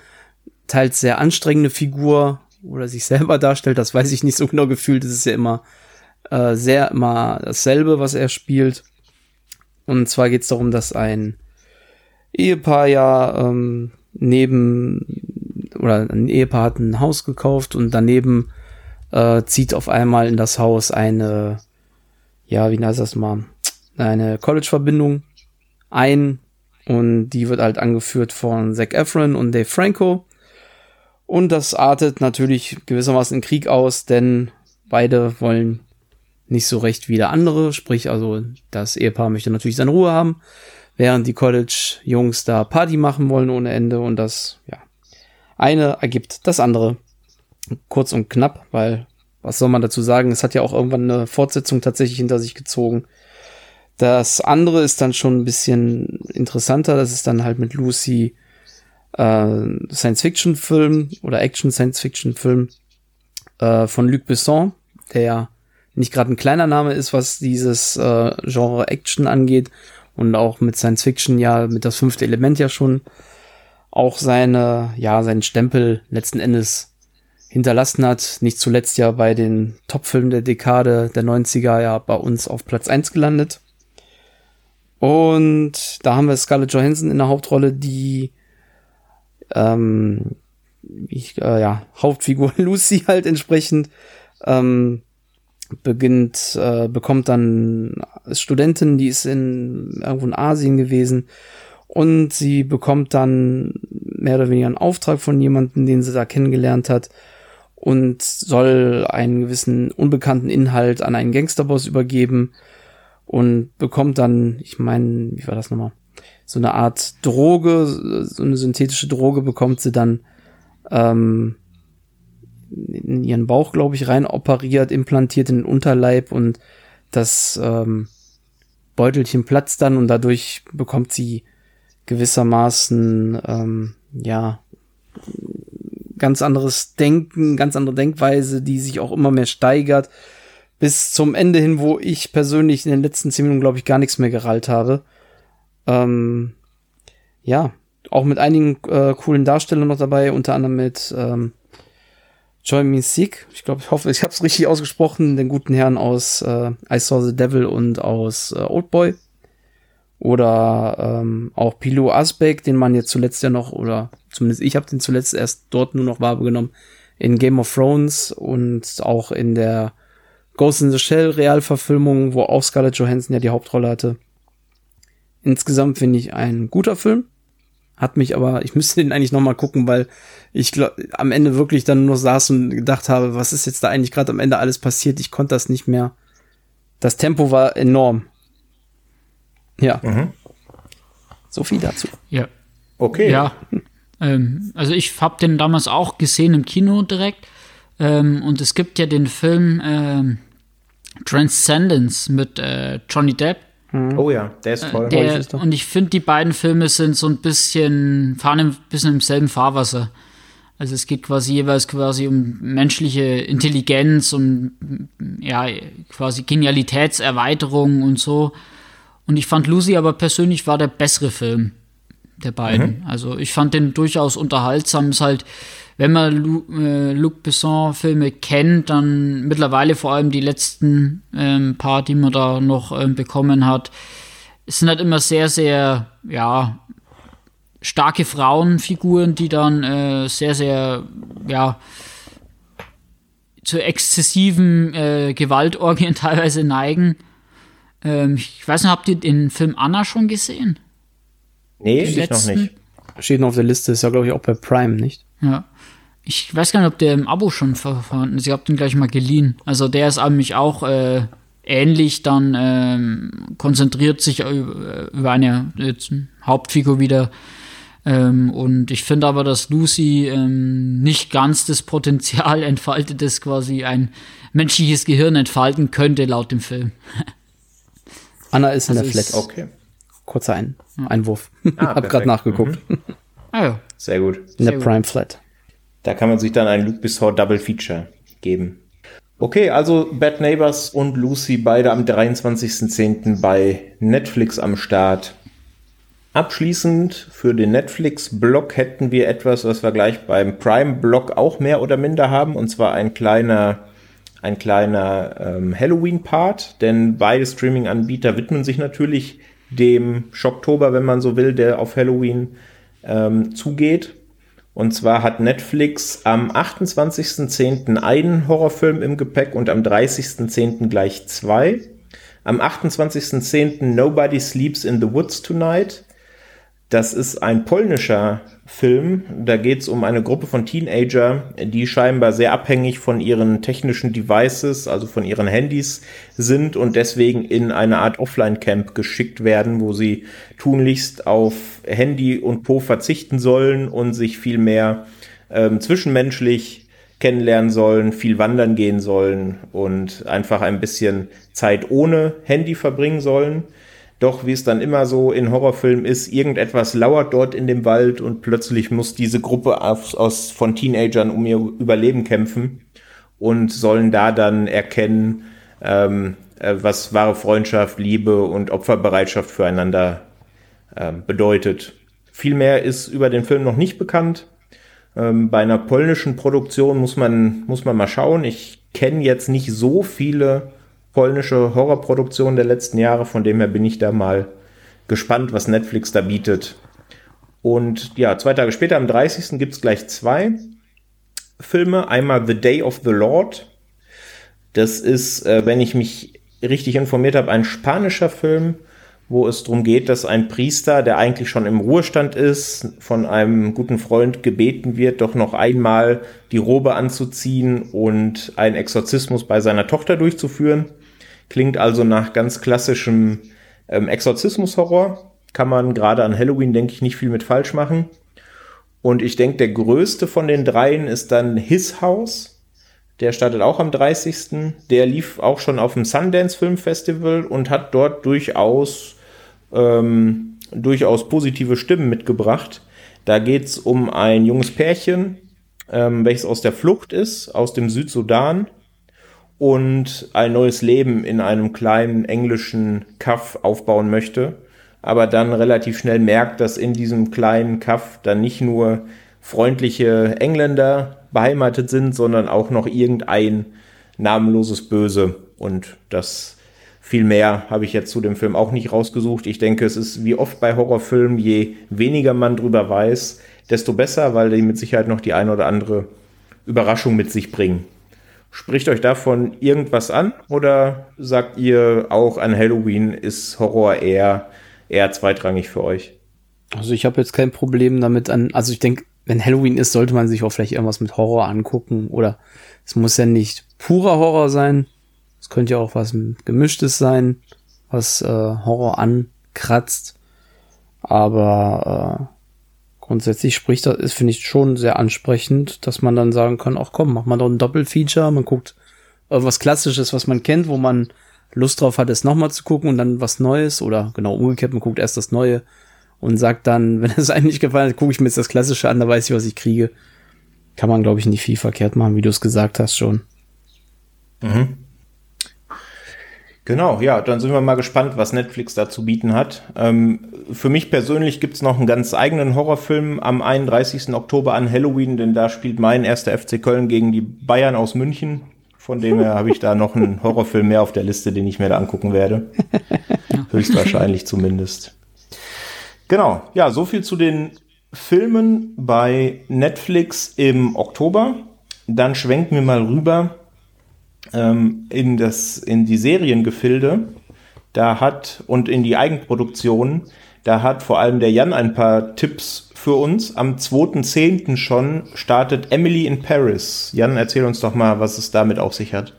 teils sehr anstrengende Figur oder sich selber darstellt. Das weiß ich nicht so genau gefühlt. Es ist ja immer äh, sehr immer dasselbe, was er spielt. Und zwar geht es darum, dass ein Ehepaar ja ähm, neben oder ein Ehepaar hat ein Haus gekauft und daneben äh, zieht auf einmal in das Haus eine, ja, wie heißt das mal, eine College-Verbindung ein und die wird halt angeführt von Zac Efron und Dave Franco. Und das artet natürlich gewissermaßen in Krieg aus, denn beide wollen nicht so recht wie der andere. Sprich, also das Ehepaar möchte natürlich seine Ruhe haben, während die College-Jungs da Party machen wollen ohne Ende und das, ja, eine ergibt das andere. Kurz und knapp, weil was soll man dazu sagen? Es hat ja auch irgendwann eine Fortsetzung tatsächlich hinter sich gezogen. Das andere ist dann schon ein bisschen interessanter. Das ist dann halt mit Lucy äh, Science-Fiction-Film oder Action-Science-Fiction-Film äh, von Luc Besson, der nicht gerade ein kleiner Name ist, was dieses äh, Genre Action angeht und auch mit Science Fiction ja mit das fünfte Element ja schon auch seine ja seinen Stempel letzten Endes hinterlassen hat. Nicht zuletzt ja bei den Topfilmen der Dekade der 90er ja bei uns auf Platz eins gelandet. Und da haben wir Scarlett Johansson in der Hauptrolle, die ähm, ich, äh, ja, Hauptfigur Lucy halt entsprechend ähm, beginnt, äh, bekommt dann als Studentin, die ist in irgendwo in Asien gewesen. Und sie bekommt dann mehr oder weniger einen Auftrag von jemandem, den sie da kennengelernt hat und soll einen gewissen unbekannten Inhalt an einen Gangsterboss übergeben und bekommt dann, ich meine, wie war das nochmal? So eine Art Droge, so eine synthetische Droge bekommt sie dann ähm, in ihren Bauch, glaube ich, rein operiert, implantiert in den Unterleib und das ähm, Beutelchen platzt dann und dadurch bekommt sie gewissermaßen ähm, ja ganz anderes Denken, ganz andere Denkweise, die sich auch immer mehr steigert bis zum Ende hin, wo ich persönlich in den letzten zehn Minuten glaube ich gar nichts mehr gerallt habe. Ähm, ja, auch mit einigen äh, coolen Darstellern noch dabei, unter anderem mit ähm, Joy Me Sick. Ich glaube, ich hoffe, ich habe es richtig ausgesprochen, den guten Herrn aus äh, I Saw the Devil und aus äh, Oldboy. Oder ähm, auch Pilo Asbeck, den man jetzt zuletzt ja noch, oder zumindest ich habe den zuletzt erst dort nur noch wahrgenommen, in Game of Thrones und auch in der Ghost in the Shell Realverfilmung, wo auch Scarlett Johansson ja die Hauptrolle hatte. Insgesamt finde ich ein guter Film. Hat mich aber, ich müsste den eigentlich noch mal gucken, weil ich glaub, am Ende wirklich dann nur saß und gedacht habe, was ist jetzt da eigentlich gerade am Ende alles passiert? Ich konnte das nicht mehr. Das Tempo war enorm. Ja. Mhm. So viel dazu. Ja. Okay. Ja. Ähm, also ich habe den damals auch gesehen im Kino direkt. Ähm, und es gibt ja den Film ähm, Transcendence mit äh, Johnny Depp Mhm. Oh ja, der ist äh, toll. Der, und ich finde, die beiden Filme sind so ein bisschen, fahren ein bisschen im selben Fahrwasser. Also es geht quasi jeweils quasi um menschliche Intelligenz, um ja, quasi Genialitätserweiterung und so. Und ich fand Lucy aber persönlich war der bessere Film der beiden. Mhm. Also ich fand den durchaus unterhaltsam. Ist halt wenn man Lu äh, Luc Besson-Filme kennt, dann mittlerweile vor allem die letzten ähm, paar, die man da noch ähm, bekommen hat, sind halt immer sehr, sehr, ja, starke Frauenfiguren, die dann äh, sehr, sehr, ja, zu exzessiven äh, Gewaltorgien teilweise neigen. Ähm, ich weiß nicht, habt ihr den Film Anna schon gesehen? Nee, ich noch nicht. Steht noch auf der Liste, ist ja, glaube ich, auch bei Prime, nicht? Ja. Ich weiß gar nicht, ob der im Abo schon vorhanden ist. Ich habe den gleich mal geliehen. Also der ist mich auch äh, ähnlich dann ähm, konzentriert sich über, über eine Hauptfigur wieder Ähm, und ich finde aber, dass Lucy ähm, nicht ganz das Potenzial entfaltet, das quasi ein menschliches Gehirn entfalten könnte, laut dem Film. Anna ist in also der Flat. Okay. Kurzer Ein Einwurf. Ah, Hab gerade nachgeguckt. Mhm. Ah ja. Sehr gut. In der Prime Flat. Da kann man sich dann ein Luke Besson Double Feature geben. Okay, also Bad Neighbors und Lucy beide am 23.10. bei Netflix am Start. Abschließend für den Netflix-Blog hätten wir etwas, was wir gleich beim Prime-Blog auch mehr oder minder haben, und zwar ein kleiner, ein kleiner ähm, Halloween-Part, denn beide Streaming-Anbieter widmen sich natürlich dem Schocktober, wenn man so will, der auf Halloween ähm, zugeht. Und zwar hat Netflix am 28.10. einen Horrorfilm im Gepäck und am 30.10. gleich zwei. Am 28.10. Nobody Sleeps in the Woods Tonight. Das ist ein polnischer Film. Da geht es um eine Gruppe von Teenager, die scheinbar sehr abhängig von ihren technischen Devices, also von ihren Handys sind und deswegen in eine Art Offline-Camp geschickt werden, wo sie tunlichst auf Handy und Po verzichten sollen und sich viel mehr ähm, zwischenmenschlich kennenlernen sollen, viel wandern gehen sollen und einfach ein bisschen Zeit ohne Handy verbringen sollen. Doch wie es dann immer so in Horrorfilmen ist, irgendetwas lauert dort in dem Wald und plötzlich muss diese Gruppe aus, aus von Teenagern um ihr Überleben kämpfen und sollen da dann erkennen, ähm, äh, was wahre Freundschaft, Liebe und Opferbereitschaft füreinander äh, bedeutet. Viel mehr ist über den Film noch nicht bekannt. Ähm, bei einer polnischen Produktion muss man, muss man mal schauen. Ich kenne jetzt nicht so viele polnische Horrorproduktion der letzten Jahre. Von dem her bin ich da mal gespannt, was Netflix da bietet. Und ja, zwei Tage später, am 30. gibt es gleich zwei Filme. Einmal The Day of the Lord. Das ist, äh, wenn ich mich richtig informiert habe, ein spanischer Film, wo es darum geht, dass ein Priester, der eigentlich schon im Ruhestand ist, von einem guten Freund gebeten wird, doch noch einmal die Robe anzuziehen und einen Exorzismus bei seiner Tochter durchzuführen. Klingt also nach ganz klassischem ähm, Exorzismus-Horror. Kann man gerade an Halloween, denke ich, nicht viel mit falsch machen. Und ich denke, der größte von den dreien ist dann His House. Der startet auch am 30. Der lief auch schon auf dem Sundance Film Festival und hat dort durchaus, ähm, durchaus positive Stimmen mitgebracht. Da geht es um ein junges Pärchen, ähm, welches aus der Flucht ist, aus dem Südsudan und ein neues Leben in einem kleinen englischen Kaff aufbauen möchte, aber dann relativ schnell merkt, dass in diesem kleinen Kaff dann nicht nur freundliche Engländer beheimatet sind, sondern auch noch irgendein namenloses Böse. Und das viel mehr habe ich jetzt zu dem Film auch nicht rausgesucht. Ich denke, es ist wie oft bei Horrorfilmen, je weniger man drüber weiß, desto besser, weil die mit Sicherheit noch die eine oder andere Überraschung mit sich bringen. Spricht euch davon irgendwas an oder sagt ihr auch an Halloween ist Horror eher, eher zweitrangig für euch? Also ich habe jetzt kein Problem damit an, also ich denke, wenn Halloween ist, sollte man sich auch vielleicht irgendwas mit Horror angucken oder es muss ja nicht purer Horror sein. Es könnte ja auch was gemischtes sein, was äh, Horror ankratzt. Aber äh, grundsätzlich spricht das, ist, finde ich, schon sehr ansprechend, dass man dann sagen kann, ach komm, mach mal doch ein Doppelfeature, man guckt was Klassisches, was man kennt, wo man Lust drauf hat, es nochmal zu gucken und dann was Neues oder genau umgekehrt, man guckt erst das Neue und sagt dann, wenn es einem nicht gefallen hat, gucke ich mir jetzt das Klassische an, da weiß ich, was ich kriege. Kann man, glaube ich, nicht viel verkehrt machen, wie du es gesagt hast schon. Mhm. Genau, ja, dann sind wir mal gespannt, was Netflix da zu bieten hat. Ähm, für mich persönlich gibt's noch einen ganz eigenen Horrorfilm am 31. Oktober an Halloween, denn da spielt mein erster FC Köln gegen die Bayern aus München. Von dem her habe ich da noch einen Horrorfilm mehr auf der Liste, den ich mir da angucken werde. Höchstwahrscheinlich zumindest. Genau, ja, so viel zu den Filmen bei Netflix im Oktober. Dann schwenken wir mal rüber ähm, in, das, in die Seriengefilde, da hat und in die Eigenproduktion, da hat vor allem der Jan ein paar Tipps für uns. Am 2.10. schon startet Emily in Paris. Jan, erzähl uns doch mal, was es damit auf sich hat.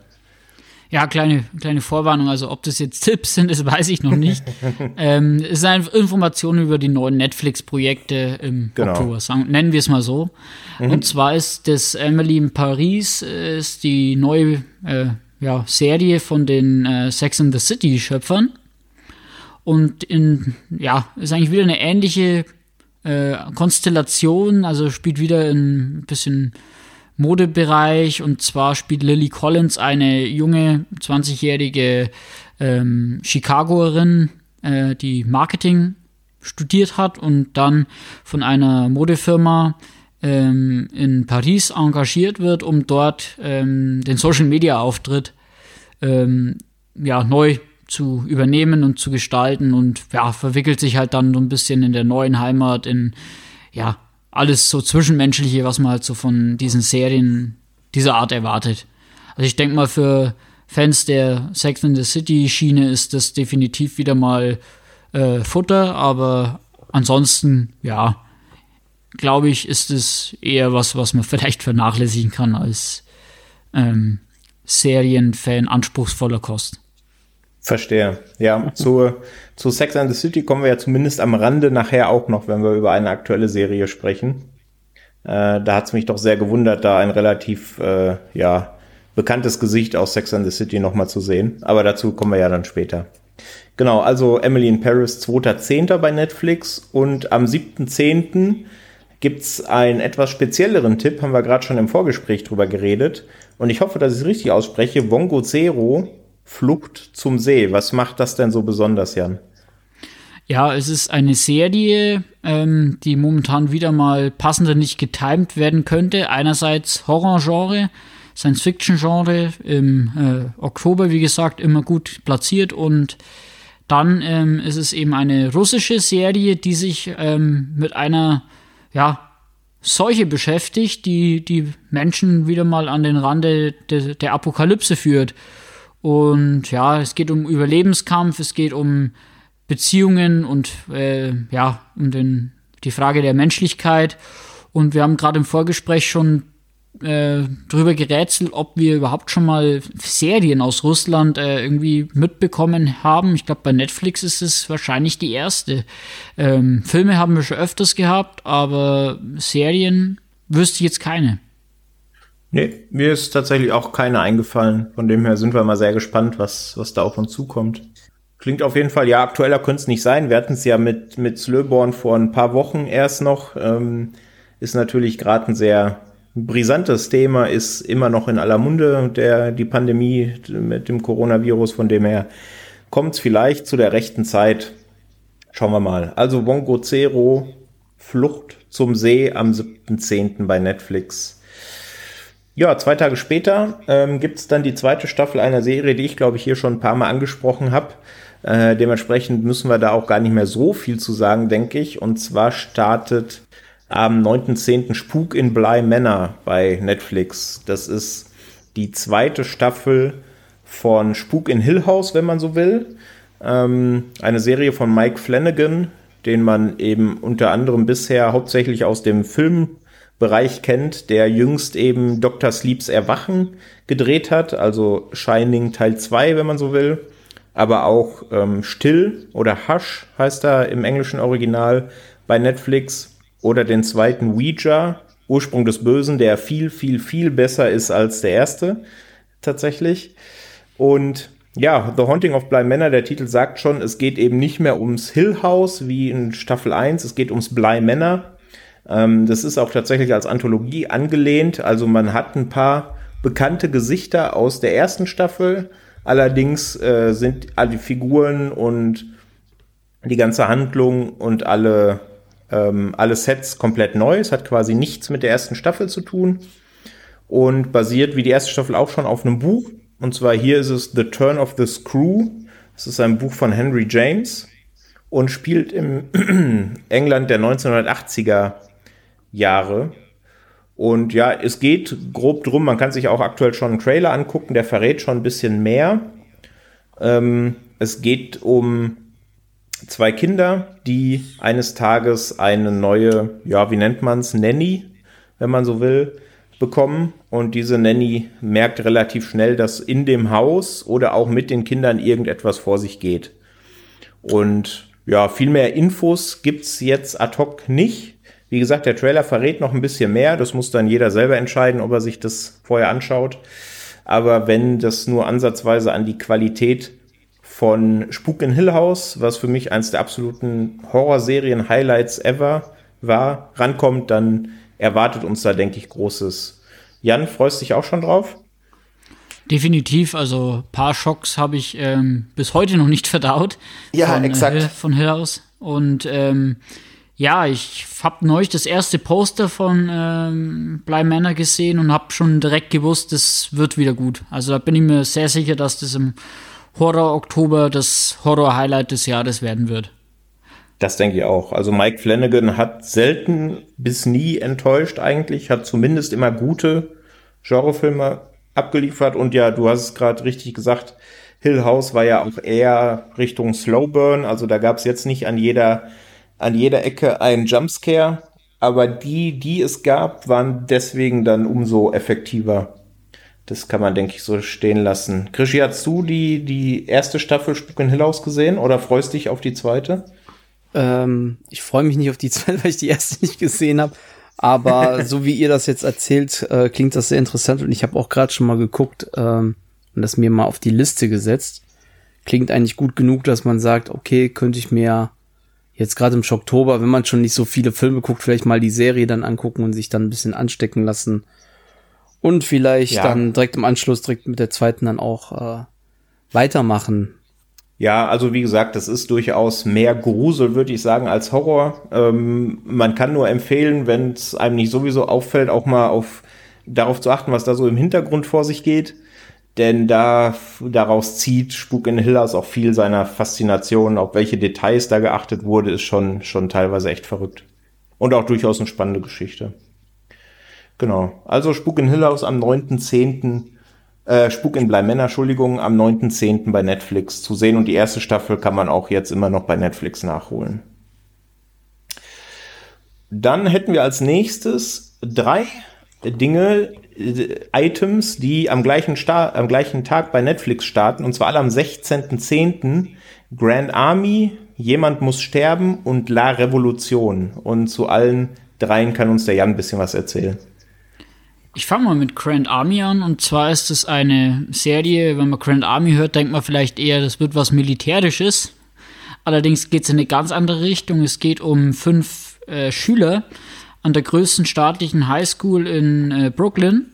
Ja, kleine, kleine Vorwarnung. Also, ob das jetzt Tipps sind, das weiß ich noch nicht. ähm, es sind Informationen über die neuen Netflix-Projekte im genau. Oktober, nennen wir es mal so. Mhm. Und zwar ist das Emily in Paris, äh, ist die neue äh, ja, Serie von den äh, Sex and the City-Schöpfern. Und in, ja, ist eigentlich wieder eine ähnliche äh, Konstellation, also spielt wieder ein bisschen Modebereich. Und zwar spielt Lily Collins eine junge 20-jährige ähm, Chicagoerin, äh, die Marketing studiert hat und dann von einer Modefirma ähm, in Paris engagiert wird, um dort ähm, den Social Media Auftritt ähm, ja, neu zu übernehmen und zu gestalten. Und ja, verwickelt sich halt dann so ein bisschen in der neuen Heimat in ja, alles so Zwischenmenschliche, was man halt so von diesen Serien dieser Art erwartet. Also ich denke mal, für Fans der Sex in the City Schiene ist das definitiv wieder mal äh, Futter, aber ansonsten, ja, glaube ich, ist es eher was, was man vielleicht vernachlässigen kann als ähm, Serienfan anspruchsvoller Kost. Verstehe. Ja, zu, zu Sex and the City kommen wir ja zumindest am Rande nachher auch noch, wenn wir über eine aktuelle Serie sprechen. Äh, da hat es mich doch sehr gewundert, da ein relativ äh, ja, bekanntes Gesicht aus Sex and the City nochmal zu sehen. Aber dazu kommen wir ja dann später. Genau, also Emily in Paris 2.10. bei Netflix und am 7.10. gibt's einen etwas spezielleren Tipp, haben wir gerade schon im Vorgespräch drüber geredet. Und ich hoffe, dass ich es richtig ausspreche. Wongo Zero Flucht zum See. Was macht das denn so besonders, Jan? Ja, es ist eine Serie, ähm, die momentan wieder mal passender nicht getimt werden könnte. Einerseits Horrorgenre, Science-Fiction-Genre, im äh, Oktober, wie gesagt, immer gut platziert und dann ähm, ist es eben eine russische Serie, die sich ähm, mit einer, ja, Seuche beschäftigt, die die Menschen wieder mal an den Rande de, der Apokalypse führt. Und ja, es geht um Überlebenskampf, es geht um Beziehungen und äh, ja, um den, die Frage der Menschlichkeit. Und wir haben gerade im Vorgespräch schon äh, drüber gerätselt, ob wir überhaupt schon mal Serien aus Russland äh, irgendwie mitbekommen haben. Ich glaube, bei Netflix ist es wahrscheinlich die erste. Ähm, Filme haben wir schon öfters gehabt, aber Serien wüsste ich jetzt keine. Nee, mir ist tatsächlich auch keine eingefallen. Von dem her sind wir mal sehr gespannt, was, was da auf uns zukommt. Klingt auf jeden Fall, ja, aktueller könnte es nicht sein. Wir hatten es ja mit, mit Slöborn vor ein paar Wochen erst noch. Ähm, ist natürlich gerade ein sehr brisantes Thema, ist immer noch in aller Munde, der, die Pandemie mit dem Coronavirus. Von dem her kommt es vielleicht zu der rechten Zeit. Schauen wir mal. Also Wongo Zero, Flucht zum See am 7.10. bei Netflix. Ja, zwei Tage später ähm, gibt es dann die zweite Staffel einer Serie, die ich glaube ich hier schon ein paar Mal angesprochen habe. Äh, dementsprechend müssen wir da auch gar nicht mehr so viel zu sagen, denke ich. Und zwar startet am 9.10. Spuk in Bly Manor bei Netflix. Das ist die zweite Staffel von Spuk in Hill House, wenn man so will. Ähm, eine Serie von Mike Flanagan, den man eben unter anderem bisher hauptsächlich aus dem Film Bereich kennt, der jüngst eben Dr. Sleeps Erwachen gedreht hat, also Shining Teil 2, wenn man so will, aber auch ähm, Still oder Hush heißt er im englischen Original bei Netflix oder den zweiten Ouija, Ursprung des Bösen, der viel, viel, viel besser ist als der erste tatsächlich. Und ja, The Haunting of Bly Manor, der Titel sagt schon, es geht eben nicht mehr ums Hill House wie in Staffel 1, es geht ums Bly Manor ähm, das ist auch tatsächlich als Anthologie angelehnt. Also man hat ein paar bekannte Gesichter aus der ersten Staffel. Allerdings äh, sind alle Figuren und die ganze Handlung und alle, ähm, alle Sets komplett neu. Es hat quasi nichts mit der ersten Staffel zu tun und basiert wie die erste Staffel auch schon auf einem Buch. Und zwar hier ist es The Turn of the Screw. Es ist ein Buch von Henry James und spielt im England der 1980er Jahre. Und ja, es geht grob drum, man kann sich auch aktuell schon einen Trailer angucken, der verrät schon ein bisschen mehr. Ähm, es geht um zwei Kinder, die eines Tages eine neue, ja, wie nennt man es, Nanny, wenn man so will, bekommen und diese Nanny merkt relativ schnell, dass in dem Haus oder auch mit den Kindern irgendetwas vor sich geht. Und ja, viel mehr Infos gibt's jetzt ad hoc nicht. Wie gesagt, der Trailer verrät noch ein bisschen mehr. Das muss dann jeder selber entscheiden, ob er sich das vorher anschaut. Aber wenn das nur ansatzweise an die Qualität von Spuk in Hill House, was für mich eins der absoluten Horrorserien-Highlights ever war, rankommt, dann erwartet uns da, denke ich, Großes. Jan, freust dich auch schon drauf? Definitiv, also ein paar Schocks habe ich ähm, bis heute noch nicht verdaut. Ja, von, äh, exakt. Äh, von Hill House. Und ähm, ja, ich habe neulich das erste Poster von ähm, Bly Manor gesehen und habe schon direkt gewusst, das wird wieder gut. Also da bin ich mir sehr sicher, dass das im Horror-Oktober das Horror-Highlight des Jahres werden wird. Das denke ich auch. Also Mike Flanagan hat selten bis nie enttäuscht eigentlich, hat zumindest immer gute Genrefilme abgeliefert und ja, du hast es gerade richtig gesagt, Hill House war ja auch eher Richtung Slowburn, also da gab es jetzt nicht an jeder an jeder Ecke einen Jumpscare, aber die, die es gab, waren deswegen dann umso effektiver. Das kann man, denke ich, so stehen lassen. Krischi, hast du die, die erste Staffel Spuk in Hill House gesehen oder freust dich auf die zweite? Ähm, ich freue mich nicht auf die zweite, weil ich die erste nicht gesehen habe. Aber so wie ihr das jetzt erzählt, äh, klingt das sehr interessant und ich habe auch gerade schon mal geguckt ähm, und das mir mal auf die Liste gesetzt. Klingt eigentlich gut genug, dass man sagt, okay, könnte ich mir jetzt gerade im Oktober, wenn man schon nicht so viele Filme guckt, vielleicht mal die Serie dann angucken und sich dann ein bisschen anstecken lassen. Und vielleicht ja. dann direkt im Anschluss direkt mit der zweiten dann auch äh, weitermachen. Ja, also wie gesagt, das ist durchaus mehr Grusel, würde ich sagen, als Horror. Ähm, man kann nur empfehlen, wenn es einem nicht sowieso auffällt, auch mal auf darauf zu achten, was da so im Hintergrund vor sich geht. Denn da daraus zieht Spuk in Hill House auch viel seiner Faszination, auf welche Details da geachtet wurde, ist schon, schon teilweise echt verrückt. Und auch durchaus eine spannende Geschichte. Genau. Also Spuk in Hill House am 9.10 äh, Spuk in Bleimänner, Entschuldigung, am 9.10. bei Netflix zu sehen. Und die erste Staffel kann man auch jetzt immer noch bei Netflix nachholen. Dann hätten wir als nächstes drei Dinge, Items, die am gleichen, am gleichen Tag bei Netflix starten. Und zwar alle am 16.10. Grand Army, Jemand muss sterben und La Revolution. Und zu allen dreien kann uns der Jan ein bisschen was erzählen. Ich fange mal mit Grand Army an und zwar ist es eine Serie, wenn man Grand Army hört, denkt man vielleicht eher, das wird was Militärisches. Allerdings geht es in eine ganz andere Richtung. Es geht um fünf äh, Schüler an der größten staatlichen Highschool in äh, Brooklyn.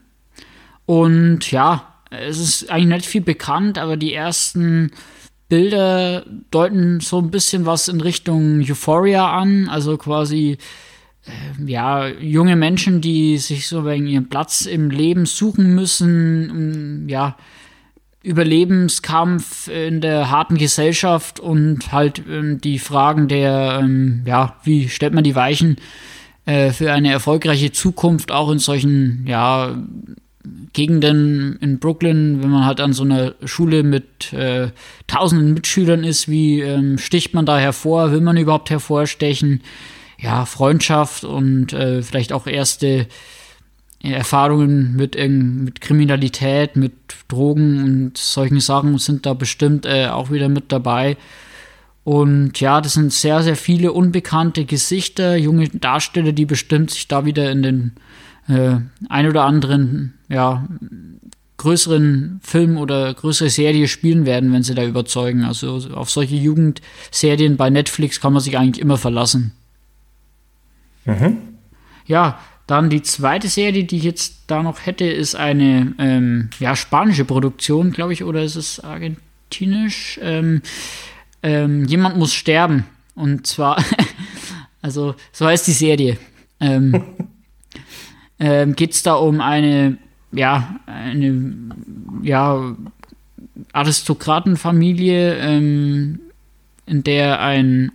Und ja, es ist eigentlich nicht viel bekannt, aber die ersten Bilder deuten so ein bisschen was in Richtung Euphoria an, also quasi äh, ja, junge Menschen, die sich so wegen ihren Platz im Leben suchen müssen, ja, Überlebenskampf in der harten Gesellschaft und halt ähm, die Fragen der, ähm, ja, wie stellt man die Weichen äh, für eine erfolgreiche Zukunft auch in solchen, ja, Gegenden in Brooklyn, wenn man halt an so einer Schule mit äh, tausenden Mitschülern ist, wie ähm, sticht man da hervor, will man überhaupt hervorstechen? ja, Freundschaft und äh, vielleicht auch erste Erfahrungen mit, mit Kriminalität, mit Drogen und solchen Sachen sind da bestimmt äh, auch wieder mit dabei. Und ja, das sind sehr, sehr viele unbekannte Gesichter, junge Darsteller, die bestimmt sich da wieder in den äh, ein oder anderen, ja, größeren Film oder größere Serie spielen werden, wenn sie da überzeugen. Also auf solche Jugendserien bei Netflix kann man sich eigentlich immer verlassen. Mhm. Ja, dann die zweite Serie, die ich jetzt da noch hätte, ist eine ähm, ja, spanische Produktion, glaube ich, oder ist es argentinisch? Ähm, ähm, jemand muss sterben. Und zwar, also so heißt die Serie. Ähm, ähm, Geht es da um eine, ja, eine, ja, Aristokratenfamilie, ähm, in der ein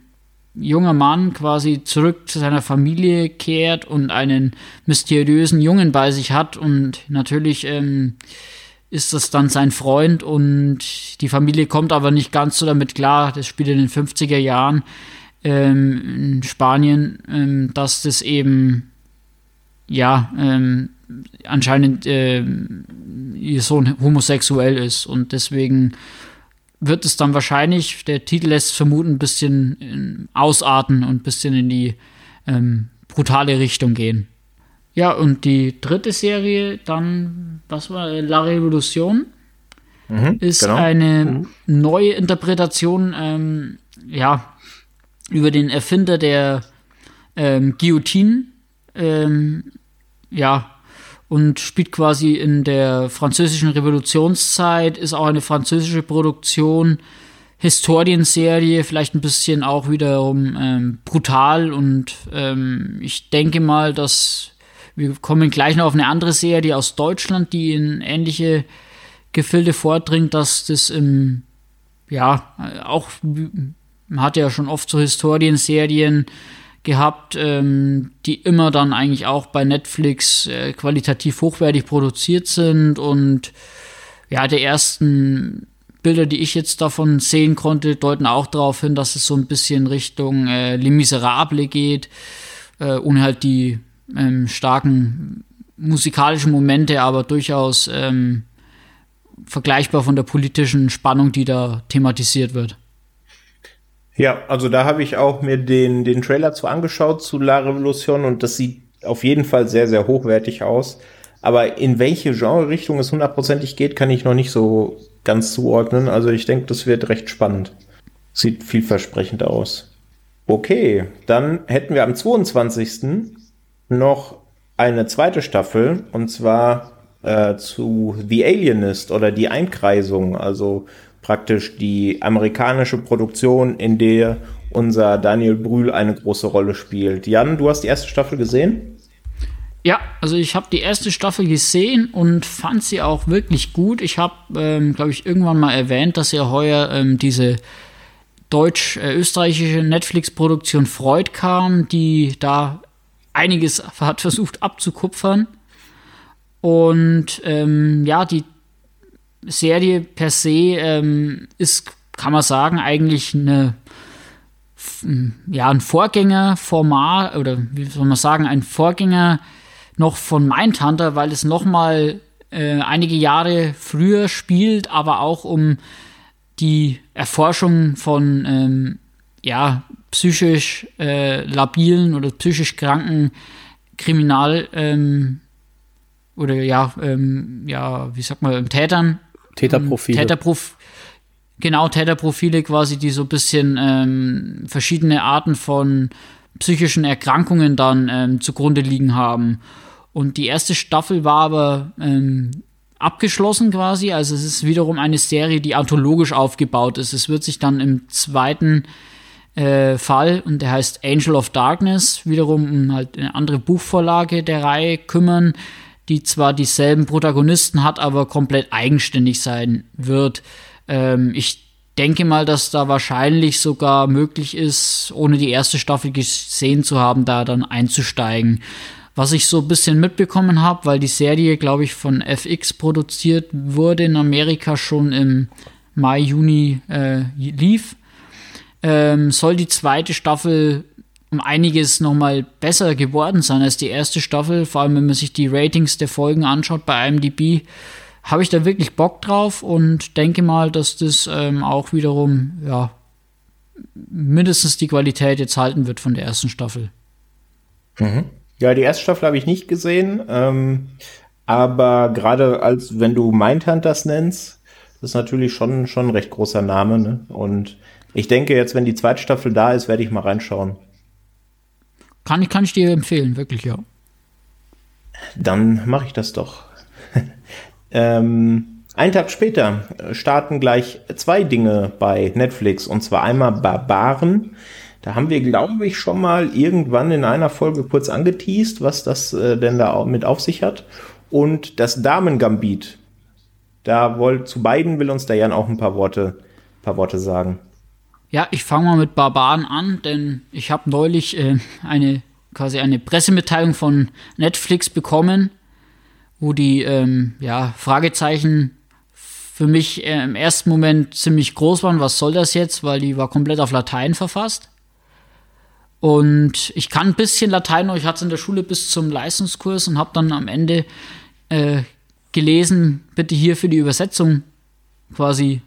junger Mann quasi zurück zu seiner Familie kehrt und einen mysteriösen Jungen bei sich hat und natürlich ähm, ist das dann sein Freund und die Familie kommt aber nicht ganz so damit klar, das spielt in den 50er Jahren ähm, in Spanien, ähm, dass das eben ja, ähm, anscheinend äh, ihr Sohn homosexuell ist und deswegen wird es dann wahrscheinlich, der Titel lässt vermuten, ein bisschen ausarten und ein bisschen in die ähm, brutale Richtung gehen. Ja, und die dritte Serie, dann, was war La Revolution? Mhm, ist genau. eine mhm. neue Interpretation, ähm, ja, über den Erfinder der ähm, Guillotine, ähm, ja, und spielt quasi in der französischen Revolutionszeit, ist auch eine französische Produktion, Historienserie, vielleicht ein bisschen auch wiederum ähm, brutal und ähm, ich denke mal, dass wir kommen gleich noch auf eine andere Serie aus Deutschland, die in ähnliche Gefilde vordringt, dass das im, ja, auch, man hatte ja schon oft so Historienserien gehabt, ähm, die immer dann eigentlich auch bei Netflix äh, qualitativ hochwertig produziert sind und ja, die ersten Bilder, die ich jetzt davon sehen konnte, deuten auch darauf hin, dass es so ein bisschen Richtung äh, Les Miserables geht, äh, ohne halt die ähm, starken musikalischen Momente, aber durchaus ähm, vergleichbar von der politischen Spannung, die da thematisiert wird. Ja, also da habe ich auch mir den, den Trailer zu angeschaut zu La Revolution und das sieht auf jeden Fall sehr, sehr hochwertig aus. Aber in welche Genre-Richtung es hundertprozentig geht, kann ich noch nicht so ganz zuordnen. Also ich denke, das wird recht spannend. Sieht vielversprechend aus. Okay, dann hätten wir am 22. noch eine zweite Staffel und zwar äh, zu The Alienist oder die Einkreisung. Also praktisch die amerikanische Produktion, in der unser Daniel Brühl eine große Rolle spielt. Jan, du hast die erste Staffel gesehen? Ja, also ich habe die erste Staffel gesehen und fand sie auch wirklich gut. Ich habe, ähm, glaube ich, irgendwann mal erwähnt, dass ja heuer ähm, diese deutsch-österreichische Netflix-Produktion Freud kam, die da einiges hat versucht abzukupfern. Und ähm, ja, die Serie per se ähm, ist, kann man sagen, eigentlich eine ja, ein Vorgängerformat oder wie soll man sagen, ein Vorgänger noch von Mindhunter, weil es nochmal äh, einige Jahre früher spielt, aber auch um die Erforschung von ähm, ja, psychisch äh, labilen oder psychisch kranken Kriminal ähm, oder ja, ähm, ja, wie sagt man, Tätern Täterprofile. Täterprof genau, Täterprofile quasi, die so ein bisschen ähm, verschiedene Arten von psychischen Erkrankungen dann ähm, zugrunde liegen haben. Und die erste Staffel war aber ähm, abgeschlossen quasi. Also es ist wiederum eine Serie, die anthologisch aufgebaut ist. Es wird sich dann im zweiten äh, Fall, und der heißt Angel of Darkness, wiederum um halt eine andere Buchvorlage der Reihe kümmern, die zwar dieselben Protagonisten hat, aber komplett eigenständig sein wird. Ähm, ich denke mal, dass da wahrscheinlich sogar möglich ist, ohne die erste Staffel gesehen zu haben, da dann einzusteigen. Was ich so ein bisschen mitbekommen habe, weil die Serie, glaube ich, von FX produziert wurde in Amerika schon im Mai, Juni äh, lief, ähm, soll die zweite Staffel um einiges nochmal besser geworden sein als die erste Staffel. Vor allem, wenn man sich die Ratings der Folgen anschaut bei IMDb, habe ich da wirklich Bock drauf und denke mal, dass das ähm, auch wiederum, ja, mindestens die Qualität jetzt halten wird von der ersten Staffel. Mhm. Ja, die erste Staffel habe ich nicht gesehen, ähm, aber gerade als wenn du Mindhunters nennst, das ist natürlich schon, schon ein recht großer Name. Ne? Und ich denke, jetzt, wenn die zweite Staffel da ist, werde ich mal reinschauen. Kann ich, kann ich dir empfehlen, wirklich, ja. Dann mache ich das doch. ähm, einen Tag später starten gleich zwei Dinge bei Netflix und zwar einmal Barbaren. Da haben wir, glaube ich, schon mal irgendwann in einer Folge kurz angeteased, was das äh, denn da mit auf sich hat. Und das Damen-Gambit. Da wollt, zu beiden will uns der Jan auch ein paar Worte, paar Worte sagen. Ja, ich fange mal mit Barbaren an, denn ich habe neulich äh, eine quasi eine Pressemitteilung von Netflix bekommen, wo die ähm, ja, Fragezeichen für mich äh, im ersten Moment ziemlich groß waren. Was soll das jetzt? Weil die war komplett auf Latein verfasst. Und ich kann ein bisschen Latein, ich hatte es in der Schule bis zum Leistungskurs und habe dann am Ende äh, gelesen, bitte hier für die Übersetzung quasi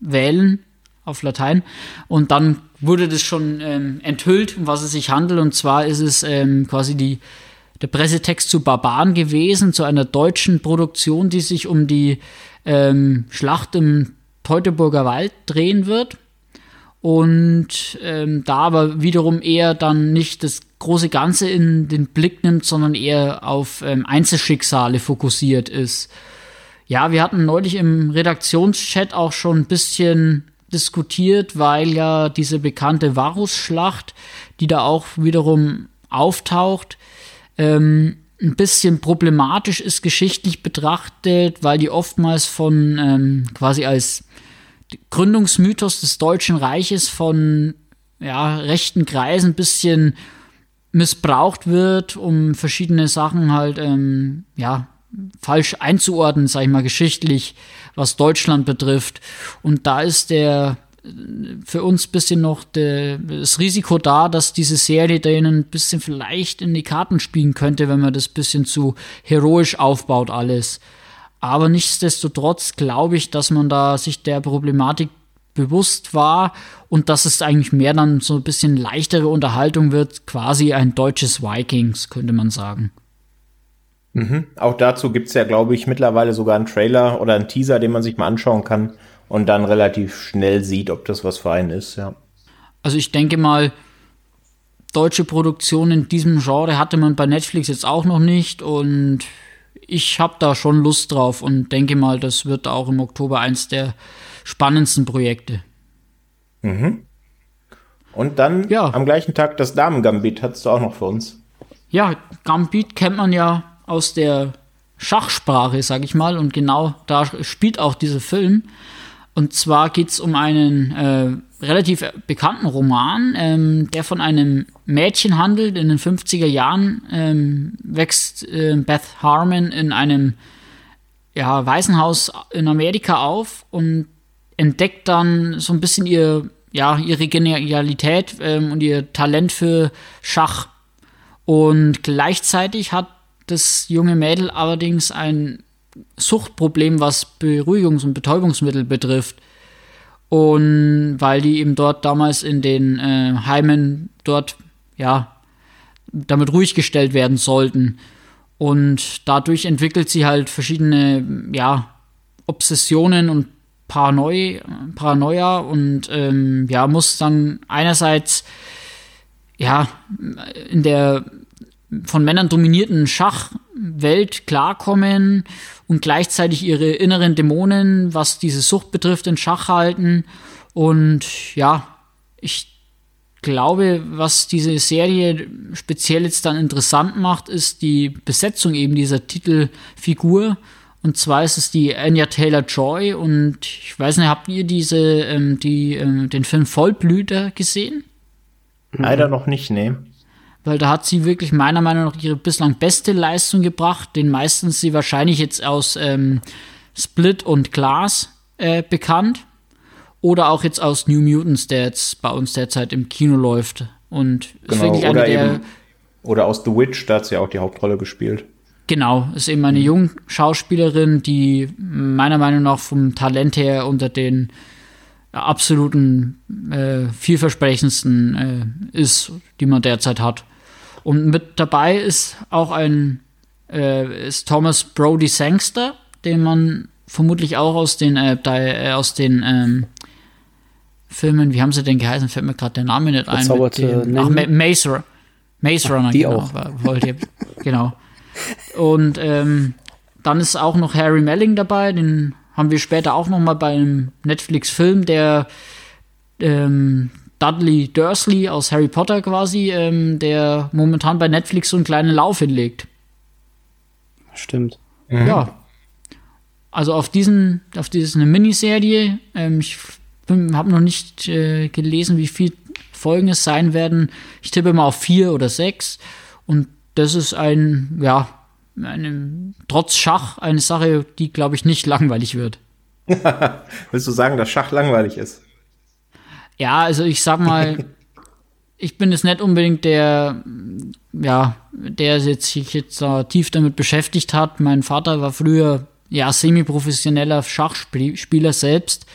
wählen auf Latein. Und dann wurde das schon ähm, enthüllt, um was es sich handelt. Und zwar ist es ähm, quasi die, der Pressetext zu Barbaren gewesen, zu einer deutschen Produktion, die sich um die ähm, Schlacht im Teutoburger Wald drehen wird. Und ähm, da aber wiederum eher dann nicht das große Ganze in den Blick nimmt, sondern eher auf ähm, Einzelschicksale fokussiert ist. Ja, wir hatten neulich im Redaktionschat auch schon ein bisschen diskutiert, weil ja diese bekannte Varusschlacht, die da auch wiederum auftaucht, ähm, ein bisschen problematisch ist geschichtlich betrachtet, weil die oftmals von ähm, quasi als Gründungsmythos des Deutschen Reiches von ja, rechten Kreisen ein bisschen missbraucht wird, um verschiedene Sachen halt ähm, ja falsch einzuordnen, sag ich mal, geschichtlich, was Deutschland betrifft. Und da ist der für uns bisschen noch de, das Risiko da, dass diese Serie denen ein bisschen vielleicht in die Karten spielen könnte, wenn man das bisschen zu heroisch aufbaut alles. Aber nichtsdestotrotz glaube ich, dass man da sich der Problematik bewusst war und dass es eigentlich mehr dann so ein bisschen leichtere Unterhaltung wird, quasi ein deutsches Vikings, könnte man sagen. Mhm. Auch dazu gibt es ja, glaube ich, mittlerweile sogar einen Trailer oder einen Teaser, den man sich mal anschauen kann und dann relativ schnell sieht, ob das was für einen ist, ja. Also ich denke mal, deutsche Produktion in diesem Genre hatte man bei Netflix jetzt auch noch nicht und ich habe da schon Lust drauf und denke mal, das wird auch im Oktober eins der spannendsten Projekte. Mhm. Und dann ja. am gleichen Tag das Damen-Gambit hattest du auch noch für uns. Ja, Gambit kennt man ja aus der Schachsprache, sag ich mal, und genau da spielt auch dieser Film. Und zwar geht es um einen äh, relativ bekannten Roman, ähm, der von einem Mädchen handelt. In den 50er Jahren ähm, wächst äh, Beth Harmon in einem ja, Waisenhaus in Amerika auf und entdeckt dann so ein bisschen ihr, ja, ihre Genialität ähm, und ihr Talent für Schach. Und gleichzeitig hat das junge Mädel allerdings ein Suchtproblem, was Beruhigungs- und Betäubungsmittel betrifft. Und weil die eben dort damals in den äh, Heimen dort, ja, damit ruhig gestellt werden sollten. Und dadurch entwickelt sie halt verschiedene, ja, Obsessionen und Paranoia, Paranoia und ähm, ja, muss dann einerseits ja in der von Männern dominierten Schachwelt klarkommen und gleichzeitig ihre inneren Dämonen, was diese Sucht betrifft, in Schach halten. Und ja, ich glaube, was diese Serie speziell jetzt dann interessant macht, ist die Besetzung eben dieser Titelfigur. Und zwar ist es die Anya Taylor Joy. Und ich weiß nicht, habt ihr diese, ähm, die, ähm, den Film Vollblüter gesehen? Leider noch nicht, nee weil da hat sie wirklich meiner Meinung nach ihre bislang beste Leistung gebracht, den meisten sie wahrscheinlich jetzt aus ähm, Split und Glass äh, bekannt oder auch jetzt aus New Mutants, der jetzt bei uns derzeit im Kino läuft und genau, ist wirklich eine der eben, oder aus The Witch, da hat sie auch die Hauptrolle gespielt. Genau, ist eben eine junge Schauspielerin, die meiner Meinung nach vom Talent her unter den absoluten äh, vielversprechendsten äh, ist, die man derzeit hat. Und mit dabei ist auch ein äh, ist Thomas Brody Sangster, den man vermutlich auch aus den äh, da, äh, aus den ähm, Filmen, wie haben sie denn geheißen? Fällt mir gerade der Name nicht ein. Dem, ach, Maze, Maze Runner, die genau, auch. Wollte, genau. Und ähm, dann ist auch noch Harry Melling dabei, den haben wir später auch noch mal bei einem Netflix-Film, der ähm, Dudley Dursley aus Harry Potter quasi, ähm, der momentan bei Netflix so einen kleinen Lauf hinlegt. Stimmt. Mhm. Ja. Also auf diesen, auf diese Miniserie, ähm, ich habe noch nicht äh, gelesen, wie viele Folgen es sein werden. Ich tippe mal auf vier oder sechs. Und das ist ein, ja, eine, trotz Schach eine Sache, die, glaube ich, nicht langweilig wird. Willst du sagen, dass Schach langweilig ist? Ja, also ich sag mal, ich bin jetzt nicht unbedingt der, ja, der jetzt, sich jetzt uh, tief damit beschäftigt hat. Mein Vater war früher ja semi-professioneller Schachspieler selbst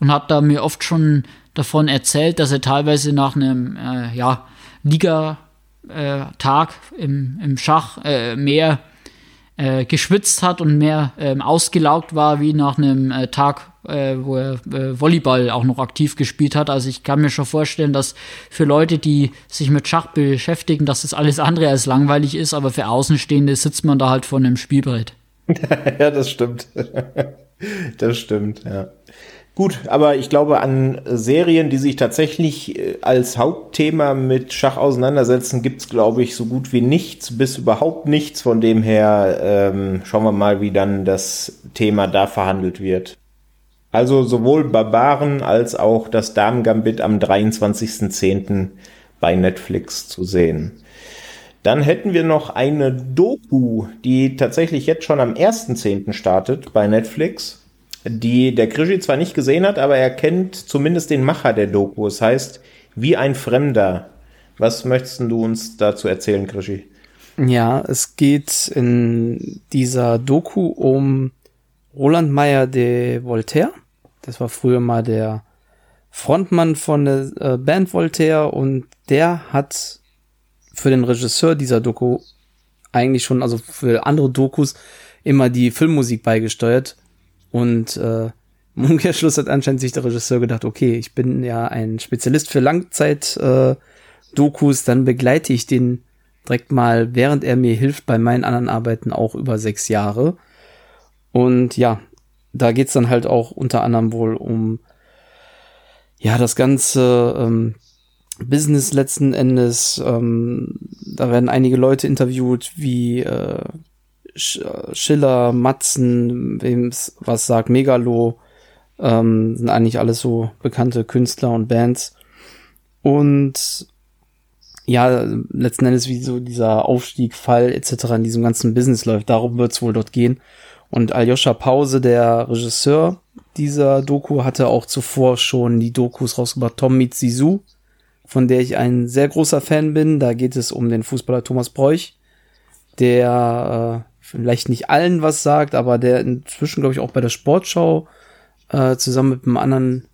und hat da mir oft schon davon erzählt, dass er teilweise nach einem äh, ja, Liga-Tag äh, im, im Schach äh, mehr äh, geschwitzt hat und mehr ähm, ausgelaugt war wie nach einem äh, Tag, äh, wo er äh, Volleyball auch noch aktiv gespielt hat. Also ich kann mir schon vorstellen, dass für Leute, die sich mit Schach beschäftigen, dass das alles andere als langweilig ist, aber für Außenstehende sitzt man da halt vor einem Spielbrett. ja, das stimmt. das stimmt, ja. Gut, aber ich glaube, an Serien, die sich tatsächlich äh, als Hauptthema mit Schach auseinandersetzen, gibt's glaube ich, so gut wie nichts, bis überhaupt nichts. Von dem her ähm, schauen wir mal, wie dann das Thema da verhandelt wird. Also sowohl Barbaren als auch das Damen-Gambit am 23.10. bei Netflix zu sehen. Dann hätten wir noch eine Doku, die tatsächlich jetzt schon am 1.10. startet bei Netflix die der Krischi zwar nicht gesehen hat, aber er kennt zumindest den Macher der Doku. Es heißt, wie ein Fremder. Was möchtest du uns dazu erzählen, Krischi? Ja, es geht in dieser Doku um Roland Meyer de Voltaire. Das war früher mal der Frontmann von der äh, Band Voltaire und der hat für den Regisseur dieser Doku eigentlich schon, also für andere Dokus, immer die Filmmusik beigesteuert und äh, im Umkehrschluss hat anscheinend sich der Regisseur gedacht, okay, ich bin ja ein Spezialist für Langzeit-Dokus, äh, dann begleite ich den direkt mal, während er mir hilft bei meinen anderen Arbeiten, auch über sechs Jahre. Und ja, da geht's dann halt auch unter anderem wohl um ja das ganze ähm, Business letzten Endes. Ähm, da werden einige Leute interviewt, wie äh, Schiller, Matzen, wem's was sagt, Megalo, ähm, sind eigentlich alles so bekannte Künstler und Bands. Und ja, letzten Endes wie so dieser Aufstieg, Fall etc. in diesem ganzen Business läuft. Darum wird es wohl dort gehen. Und Aljoscha Pause, der Regisseur dieser Doku, hatte auch zuvor schon die Dokus rausgebracht. Tom Meets Sisu, von der ich ein sehr großer Fan bin. Da geht es um den Fußballer Thomas Bräuch, der äh, vielleicht nicht allen was sagt, aber der inzwischen, glaube ich, auch bei der Sportschau äh, zusammen mit einem anderen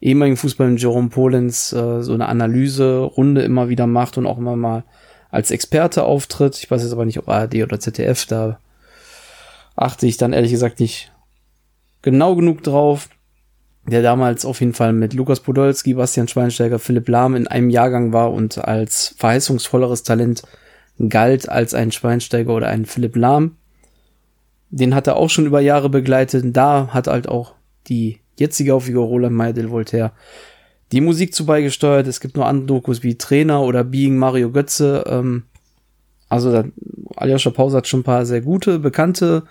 ehemaligen Fußballer Jerome Polens äh, so eine Analyse-Runde immer wieder macht und auch immer mal als Experte auftritt. Ich weiß jetzt aber nicht, ob ARD oder ZDF, da achte ich dann ehrlich gesagt nicht genau genug drauf. Der damals auf jeden Fall mit Lukas Podolski, Bastian Schweinsteiger, Philipp Lahm in einem Jahrgang war und als verheißungsvolleres Talent galt als ein Schweinsteiger oder ein Philipp Lahm. Den hat er auch schon über Jahre begleitet. Da hat halt auch die jetzige Auffigur Roland Meyer del Voltaire die Musik zu beigesteuert. Es gibt nur andere Dokus wie Trainer oder Being Mario Götze. Ähm, also Aljoscha Pause hat schon ein paar sehr gute, bekannte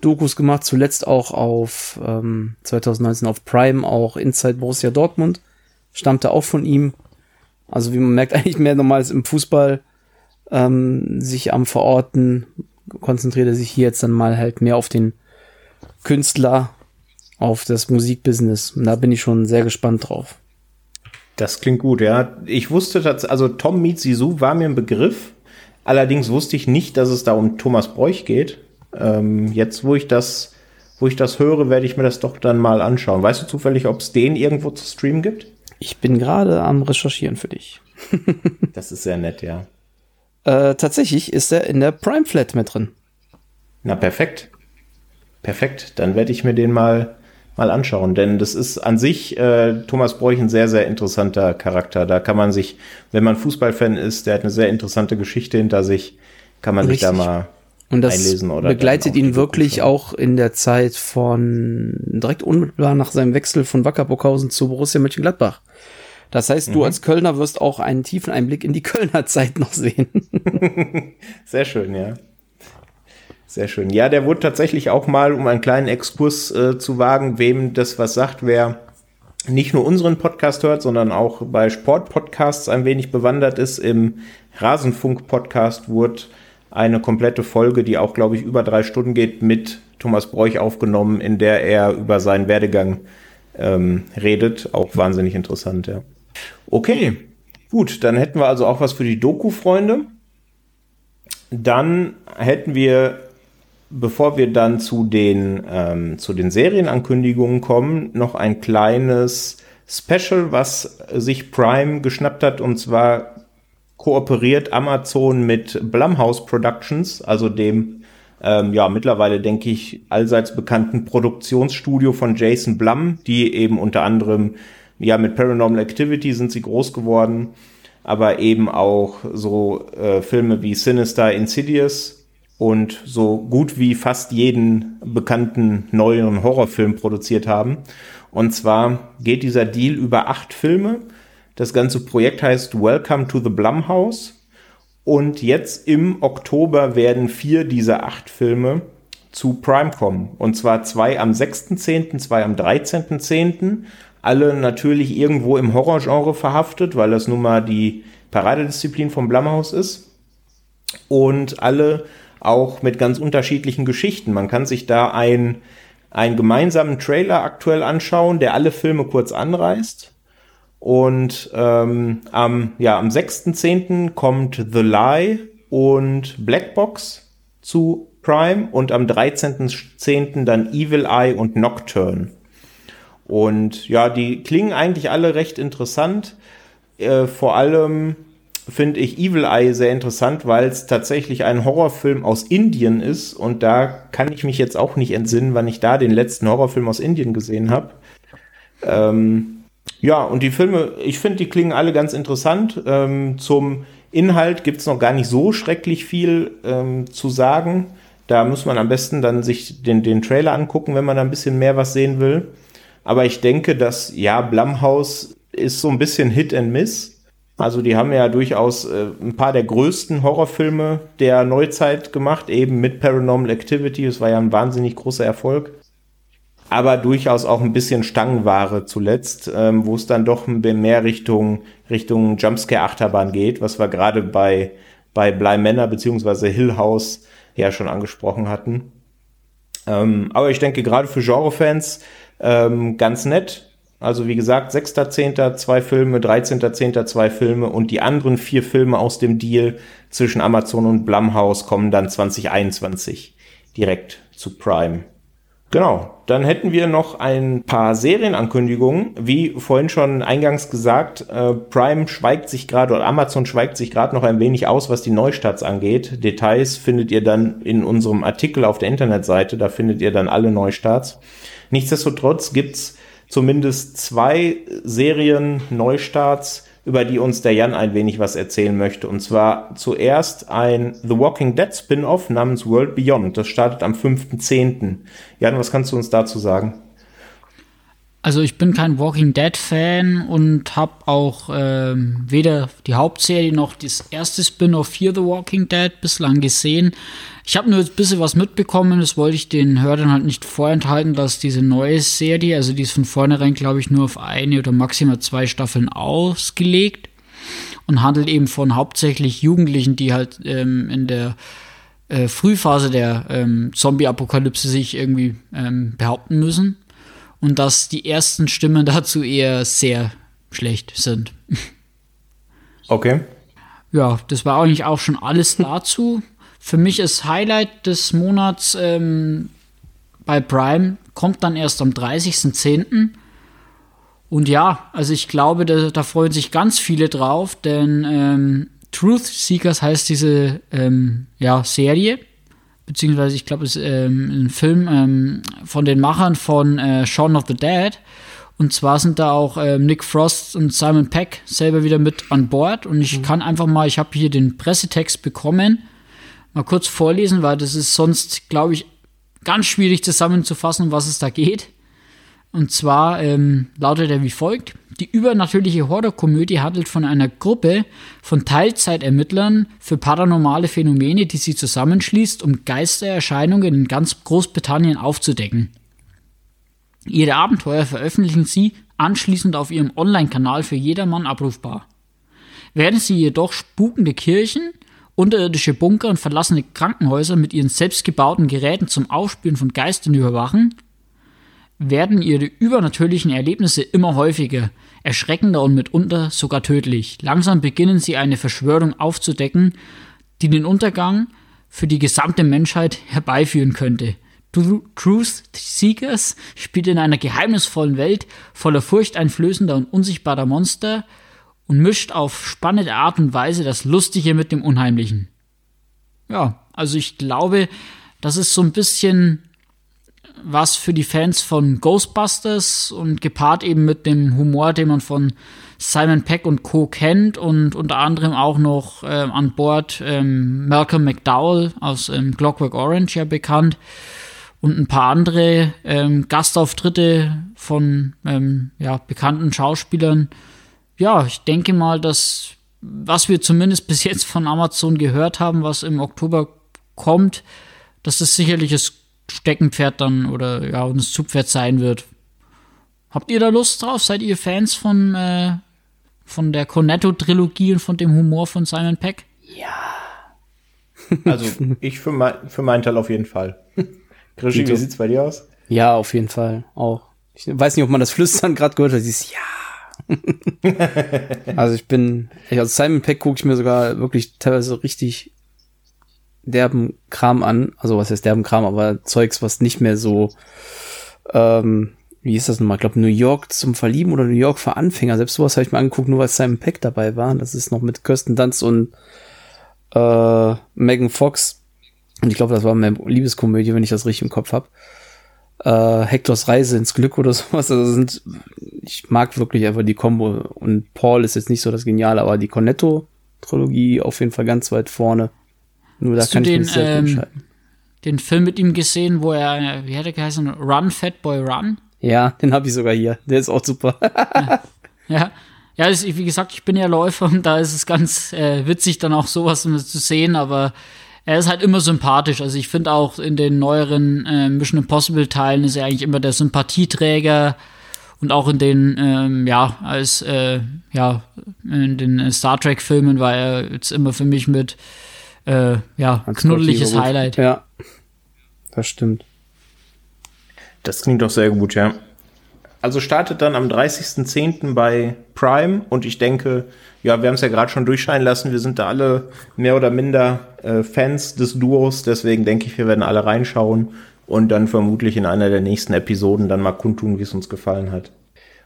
Dokus gemacht. Zuletzt auch auf ähm, 2019 auf Prime, auch Inside Borussia Dortmund. Stammte auch von ihm. Also wie man merkt, eigentlich mehr normales im Fußball ähm, sich am Verorten, konzentriert er sich hier jetzt dann mal halt mehr auf den Künstler, auf das Musikbusiness. Und da bin ich schon sehr gespannt drauf. Das klingt gut, ja. Ich wusste tatsächlich, also Tom Meets Sisu war mir ein Begriff. Allerdings wusste ich nicht, dass es da um Thomas Bräuch geht. Ähm, jetzt, wo ich das, wo ich das höre, werde ich mir das doch dann mal anschauen. Weißt du zufällig, ob es den irgendwo zu streamen gibt? Ich bin gerade am Recherchieren für dich. das ist sehr nett, ja. Äh, tatsächlich ist er in der Prime Flat mit drin. Na, perfekt. Perfekt. Dann werde ich mir den mal, mal anschauen, denn das ist an sich äh, Thomas Bräuch ein sehr, sehr interessanter Charakter. Da kann man sich, wenn man Fußballfan ist, der hat eine sehr interessante Geschichte hinter sich, kann man Richtig. sich da mal und das begleitet ihn wirklich auch in der Zeit von direkt unmittelbar nach seinem Wechsel von Wacker Burghausen zu Borussia Mönchengladbach. Das heißt, du mhm. als Kölner wirst auch einen tiefen Einblick in die Kölner Zeit noch sehen. Sehr schön, ja. Sehr schön. Ja, der wurde tatsächlich auch mal, um einen kleinen Exkurs äh, zu wagen, wem das was sagt, wer nicht nur unseren Podcast hört, sondern auch bei Sportpodcasts ein wenig bewandert ist. Im Rasenfunk-Podcast wurde eine komplette Folge, die auch, glaube ich, über drei Stunden geht, mit Thomas Bräuch aufgenommen, in der er über seinen Werdegang ähm, redet. Auch wahnsinnig interessant, ja. Okay, Gut, dann hätten wir also auch was für die Doku-Freunde. Dann hätten wir, bevor wir dann zu den, ähm, zu den Serienankündigungen kommen, noch ein kleines Special, was sich Prime geschnappt hat. Und zwar kooperiert Amazon mit Blumhouse Productions, also dem ähm, ja mittlerweile denke ich allseits bekannten Produktionsstudio von Jason Blum, die eben unter anderem ja mit Paranormal Activity sind sie groß geworden, aber eben auch so äh, Filme wie Sinister, Insidious und so gut wie fast jeden bekannten neuen Horrorfilm produziert haben. Und zwar geht dieser Deal über acht Filme. Das ganze Projekt heißt Welcome to the Blumhouse. Und jetzt im Oktober werden vier dieser acht Filme zu Prime kommen. Und zwar zwei am 6.10., zwei am 13.10 alle natürlich irgendwo im Horrorgenre verhaftet, weil das nun mal die Paradedisziplin vom Blumhouse ist. Und alle auch mit ganz unterschiedlichen Geschichten. Man kann sich da ein, einen gemeinsamen Trailer aktuell anschauen, der alle Filme kurz anreißt. Und ähm, am, ja, am 6.10. kommt The Lie und Blackbox zu Prime und am 13.10. dann Evil Eye und Nocturne. Und ja, die klingen eigentlich alle recht interessant. Äh, vor allem finde ich Evil Eye sehr interessant, weil es tatsächlich ein Horrorfilm aus Indien ist. Und da kann ich mich jetzt auch nicht entsinnen, wann ich da den letzten Horrorfilm aus Indien gesehen habe. Ähm, ja, und die Filme, ich finde, die klingen alle ganz interessant. Ähm, zum Inhalt gibt es noch gar nicht so schrecklich viel ähm, zu sagen. Da muss man am besten dann sich den, den Trailer angucken, wenn man da ein bisschen mehr was sehen will. Aber ich denke, dass ja, Blumhouse ist so ein bisschen Hit and Miss. Also die haben ja durchaus äh, ein paar der größten Horrorfilme der Neuzeit gemacht, eben mit Paranormal Activity. Es war ja ein wahnsinnig großer Erfolg. Aber durchaus auch ein bisschen Stangenware zuletzt, ähm, wo es dann doch mehr Richtung, Richtung Jumpscare-Achterbahn geht, was wir gerade bei, bei Bly Manor bzw. Hill House ja schon angesprochen hatten. Ähm, aber ich denke, gerade für Genrefans ähm, ganz nett. Also wie gesagt, 6.10. zwei Filme, 13.10. zwei Filme und die anderen vier Filme aus dem Deal zwischen Amazon und Blumhouse kommen dann 2021 direkt zu Prime. Genau, dann hätten wir noch ein paar Serienankündigungen. Wie vorhin schon eingangs gesagt, äh, Prime schweigt sich gerade oder Amazon schweigt sich gerade noch ein wenig aus, was die Neustarts angeht. Details findet ihr dann in unserem Artikel auf der Internetseite, da findet ihr dann alle Neustarts. Nichtsdestotrotz gibt's zumindest zwei Serien Neustarts, über die uns der Jan ein wenig was erzählen möchte. Und zwar zuerst ein The Walking Dead Spin-off namens World Beyond. Das startet am 5.10. Jan, was kannst du uns dazu sagen? Also ich bin kein Walking Dead Fan und habe auch ähm, weder die Hauptserie noch das erste Spin-off Fear the Walking Dead bislang gesehen. Ich habe nur ein bisschen was mitbekommen, das wollte ich den Hörern halt nicht vorenthalten, dass diese neue Serie, also die ist von vornherein, glaube ich, nur auf eine oder maximal zwei Staffeln ausgelegt und handelt eben von hauptsächlich Jugendlichen, die halt ähm, in der äh, Frühphase der ähm, Zombie-Apokalypse sich irgendwie ähm, behaupten müssen und dass die ersten Stimmen dazu eher sehr schlecht sind. Okay. Ja, das war eigentlich auch schon alles dazu. Für mich ist Highlight des Monats ähm, bei Prime, kommt dann erst am 30.10. Und ja, also ich glaube, da, da, freuen sich ganz viele drauf, denn ähm, Truth Seekers heißt diese ähm, ja, Serie beziehungsweise ich glaube, es ist ähm, ein Film ähm, von den Machern von äh, Shaun of the Dead. Und zwar sind da auch ähm, Nick Frost und Simon Peck selber wieder mit an Bord. Und ich mhm. kann einfach mal, ich habe hier den Pressetext bekommen, mal kurz vorlesen, weil das ist sonst, glaube ich, ganz schwierig zusammenzufassen, um was es da geht. Und zwar ähm, lautet er wie folgt. Die übernatürliche Horrorkomödie handelt von einer Gruppe von Teilzeitermittlern für paranormale Phänomene, die sie zusammenschließt, um Geistererscheinungen in ganz Großbritannien aufzudecken. Ihre Abenteuer veröffentlichen sie anschließend auf ihrem Online-Kanal für jedermann abrufbar. Während sie jedoch spukende Kirchen, unterirdische Bunker und verlassene Krankenhäuser mit ihren selbstgebauten Geräten zum Aufspüren von Geistern überwachen, werden ihre übernatürlichen Erlebnisse immer häufiger, erschreckender und mitunter sogar tödlich. Langsam beginnen sie eine Verschwörung aufzudecken, die den Untergang für die gesamte Menschheit herbeiführen könnte. Truth Seekers spielt in einer geheimnisvollen Welt voller furchteinflößender und unsichtbarer Monster und mischt auf spannende Art und Weise das Lustige mit dem Unheimlichen. Ja, also ich glaube, das ist so ein bisschen was für die Fans von Ghostbusters und gepaart eben mit dem Humor, den man von Simon Peck und Co. kennt und unter anderem auch noch äh, an Bord ähm, Malcolm McDowell aus ähm, Clockwork Orange ja bekannt und ein paar andere ähm, Gastauftritte von ähm, ja, bekannten Schauspielern. Ja, ich denke mal, dass was wir zumindest bis jetzt von Amazon gehört haben, was im Oktober kommt, dass das sicherlich das Steckenpferd dann oder ja, das Zugpferd sein wird. Habt ihr da Lust drauf? Seid ihr Fans von, äh, von der Cornetto-Trilogie und von dem Humor von Simon Peck? Ja. Also ich für, mein, für meinen Teil auf jeden Fall. Krischi, wie sieht's bei dir aus? Ja, auf jeden Fall auch. Ich weiß nicht, ob man das Flüstern gerade gehört hat, dieses Ja. also ich bin, also Simon Peck gucke ich mir sogar wirklich teilweise richtig derben Kram an. Also was heißt derben Kram, aber Zeugs, was nicht mehr so, ähm, wie ist das nochmal? Ich glaube, New York zum Verlieben oder New York für Anfänger. Selbst sowas habe ich mir angeguckt, nur weil Simon Peck dabei war. Das ist noch mit Kirsten Dunst und äh, Megan Fox. Und ich glaube, das war eine Liebeskomödie, wenn ich das richtig im Kopf habe. Äh, Hectors Reise ins Glück oder sowas. Also sind, ich mag wirklich einfach die Combo. Und Paul ist jetzt nicht so das Geniale, aber die Cornetto-Trilogie auf jeden Fall ganz weit vorne. Nur da Hast kann ich den, mich sehr ähm, entscheiden. Den Film mit ihm gesehen, wo er, wie hätte er geheißen? Run, Fat Boy, Run? Ja, den habe ich sogar hier. Der ist auch super. ja. ja. Ja, ist, wie gesagt, ich bin ja Läufer und da ist es ganz äh, witzig, dann auch sowas zu sehen, aber er ist halt immer sympathisch. Also ich finde auch in den neueren äh, Mission Impossible Teilen ist er eigentlich immer der Sympathieträger und auch in den, ähm, ja, als, äh, ja, in den Star Trek Filmen war er jetzt immer für mich mit, äh, ja, Als knuddeliges Highlight. Ja, das stimmt. Das klingt doch sehr gut, ja. Also startet dann am 30.10. bei Prime und ich denke, ja, wir haben es ja gerade schon durchscheinen lassen, wir sind da alle mehr oder minder äh, Fans des Duos, deswegen denke ich, wir werden alle reinschauen und dann vermutlich in einer der nächsten Episoden dann mal kundtun, wie es uns gefallen hat.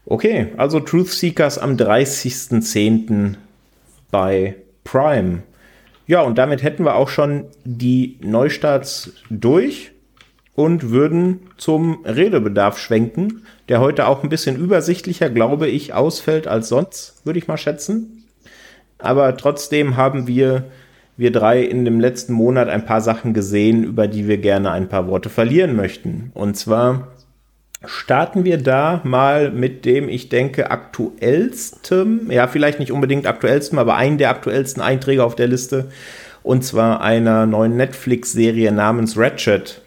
Okay, also Truth Seekers am 30.10. bei Prime. Ja, und damit hätten wir auch schon die Neustarts durch und würden zum Redebedarf schwenken, der heute auch ein bisschen übersichtlicher, glaube ich, ausfällt als sonst, würde ich mal schätzen. Aber trotzdem haben wir, wir drei in dem letzten Monat ein paar Sachen gesehen, über die wir gerne ein paar Worte verlieren möchten. Und zwar starten wir da mal mit dem, ich denke, aktuellsten, ja, vielleicht nicht unbedingt aktuellsten, aber einen der aktuellsten Einträge auf der Liste. Und zwar einer neuen Netflix-Serie namens Ratchet.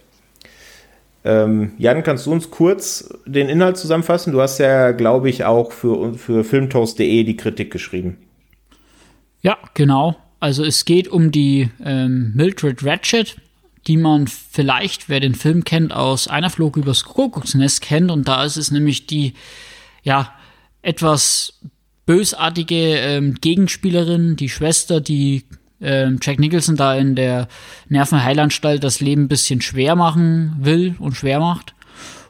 Ähm, Jan, kannst du uns kurz den Inhalt zusammenfassen? Du hast ja, glaube ich, auch für, für filmtoast.de die Kritik geschrieben. Ja, genau. Also es geht um die ähm, Mildred Ratchet, die man vielleicht, wer den Film kennt, aus Einer Flug übers Kuckucksnest kennt. Und da ist es nämlich die, ja, etwas bösartige ähm, Gegenspielerin, die Schwester, die ähm, Jack Nicholson da in der Nervenheilanstalt das Leben ein bisschen schwer machen will und schwer macht.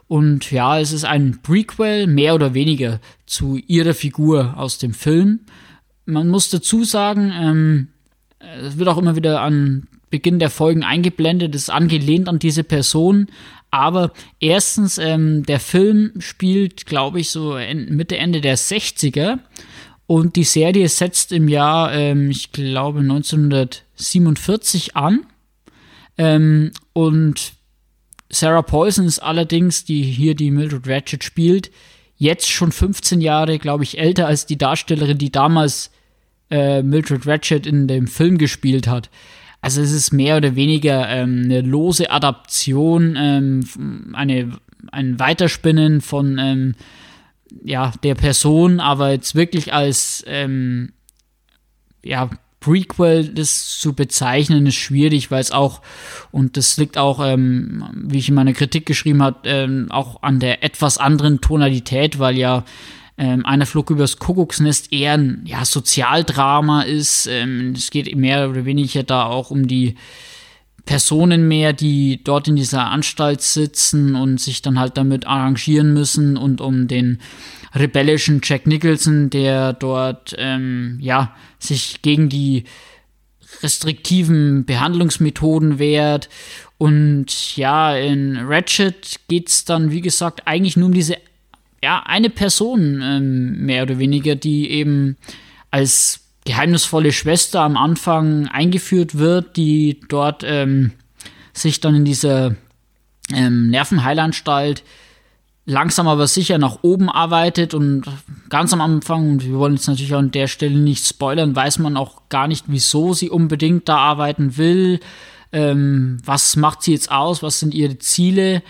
Und ja, es ist ein Prequel, mehr oder weniger, zu ihrer Figur aus dem Film. Man muss dazu sagen, ähm, es wird auch immer wieder an Beginn der Folgen eingeblendet, ist angelehnt an diese Person. Aber erstens, ähm, der Film spielt, glaube ich, so Mitte, Ende der 60er. Und die Serie setzt im Jahr, ähm, ich glaube, 1947 an. Ähm, und Sarah Paulson ist allerdings, die hier die Mildred Ratchet spielt, jetzt schon 15 Jahre, glaube ich, älter als die Darstellerin, die damals äh, Mildred Ratchet in dem Film gespielt hat. Also es ist mehr oder weniger ähm, eine lose Adaption, ähm, eine, ein Weiterspinnen von ähm, ja, der Person, aber jetzt wirklich als ähm, ja, Prequel das zu bezeichnen, ist schwierig, weil es auch, und das liegt auch, ähm, wie ich in meiner Kritik geschrieben habe, ähm, auch an der etwas anderen Tonalität, weil ja ähm, einer Flug übers Kuckucksnest eher ein ja, Sozialdrama ist. Ähm, es geht mehr oder weniger da auch um die Personen mehr, die dort in dieser Anstalt sitzen und sich dann halt damit arrangieren müssen und um den rebellischen Jack Nicholson, der dort ähm, ja sich gegen die restriktiven Behandlungsmethoden wehrt. Und ja, in Ratchet geht's dann, wie gesagt, eigentlich nur um diese ja, eine Person ähm, mehr oder weniger, die eben als geheimnisvolle Schwester am Anfang eingeführt wird, die dort ähm, sich dann in dieser ähm, Nervenheilanstalt langsam aber sicher nach oben arbeitet und ganz am Anfang, und wir wollen jetzt natürlich an der Stelle nicht spoilern, weiß man auch gar nicht, wieso sie unbedingt da arbeiten will. Ähm, was macht sie jetzt aus? Was sind ihre Ziele?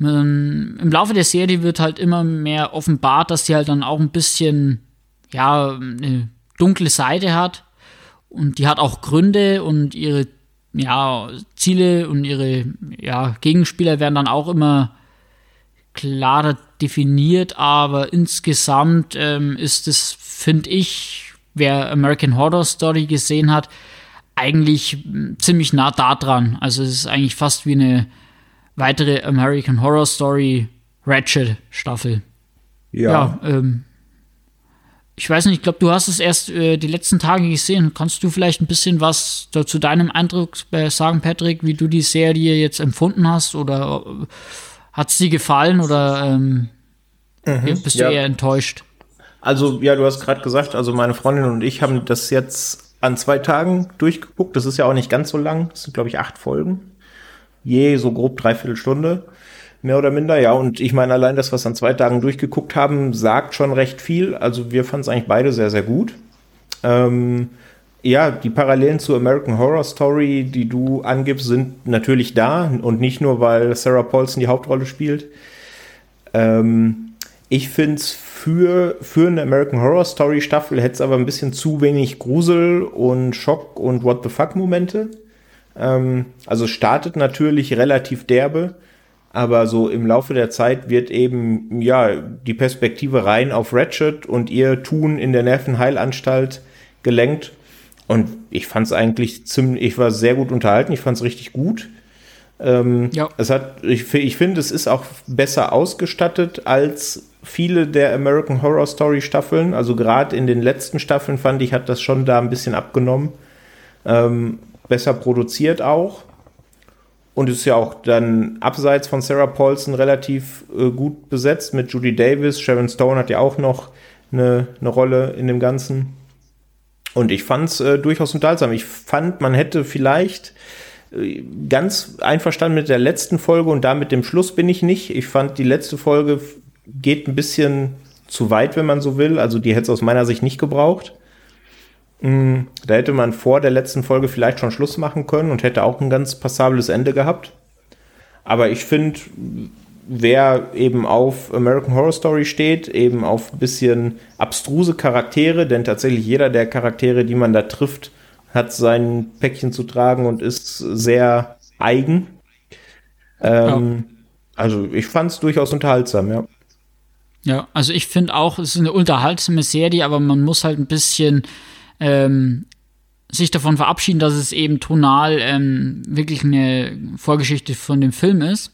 Ähm, Im Laufe der Serie wird halt immer mehr offenbart, dass sie halt dann auch ein bisschen, ja, eine dunkle Seite hat und die hat auch Gründe und ihre ja, Ziele und ihre ja, Gegenspieler werden dann auch immer klarer definiert, aber insgesamt ähm, ist es, finde ich, wer American Horror Story gesehen hat, eigentlich ziemlich nah da dran. Also es ist eigentlich fast wie eine weitere American Horror Story Ratchet Staffel. Ja. ja ähm, ich weiß nicht, ich glaube, du hast es erst äh, die letzten Tage gesehen. Kannst du vielleicht ein bisschen was zu deinem Eindruck äh, sagen, Patrick, wie du die Serie jetzt empfunden hast? Oder äh, hat es dir gefallen oder ähm, mhm, bist du ja. eher enttäuscht? Also, ja, du hast gerade gesagt, also meine Freundin und ich haben das jetzt an zwei Tagen durchgeguckt. Das ist ja auch nicht ganz so lang. Das sind, glaube ich, acht Folgen. Je so grob dreiviertel Stunde. Mehr oder minder, ja. Und ich meine, allein das, was an zwei Tagen durchgeguckt haben, sagt schon recht viel. Also wir fanden es eigentlich beide sehr, sehr gut. Ähm, ja, die Parallelen zu American Horror Story, die du angibst, sind natürlich da. Und nicht nur, weil Sarah Paulson die Hauptrolle spielt. Ähm, ich finde es für, für eine American Horror Story Staffel hätte es aber ein bisschen zu wenig Grusel und Schock und What the fuck Momente. Ähm, also startet natürlich relativ derbe aber so im Laufe der Zeit wird eben, ja, die Perspektive rein auf Ratchet und ihr Tun in der Nervenheilanstalt gelenkt. Und ich fand es eigentlich ziemlich, ich war sehr gut unterhalten, ich fand es richtig gut. Ähm, ja. Es hat, ich, ich finde, es ist auch besser ausgestattet als viele der American Horror Story Staffeln. Also gerade in den letzten Staffeln fand ich, hat das schon da ein bisschen abgenommen. Ähm, besser produziert auch. Und ist ja auch dann abseits von Sarah Paulson relativ äh, gut besetzt mit Judy Davis. Sharon Stone hat ja auch noch eine, eine Rolle in dem Ganzen. Und ich fand es äh, durchaus unterhaltsam. Ich fand, man hätte vielleicht äh, ganz einverstanden mit der letzten Folge und da mit dem Schluss bin ich nicht. Ich fand, die letzte Folge geht ein bisschen zu weit, wenn man so will. Also die hätte es aus meiner Sicht nicht gebraucht. Da hätte man vor der letzten Folge vielleicht schon Schluss machen können und hätte auch ein ganz passables Ende gehabt. Aber ich finde, wer eben auf American Horror Story steht, eben auf ein bisschen abstruse Charaktere, denn tatsächlich jeder der Charaktere, die man da trifft, hat sein Päckchen zu tragen und ist sehr eigen. Ähm, ja. Also ich fand es durchaus unterhaltsam, ja. Ja, also ich finde auch, es ist eine unterhaltsame Serie, aber man muss halt ein bisschen ähm, sich davon verabschieden, dass es eben tonal ähm, wirklich eine Vorgeschichte von dem Film ist.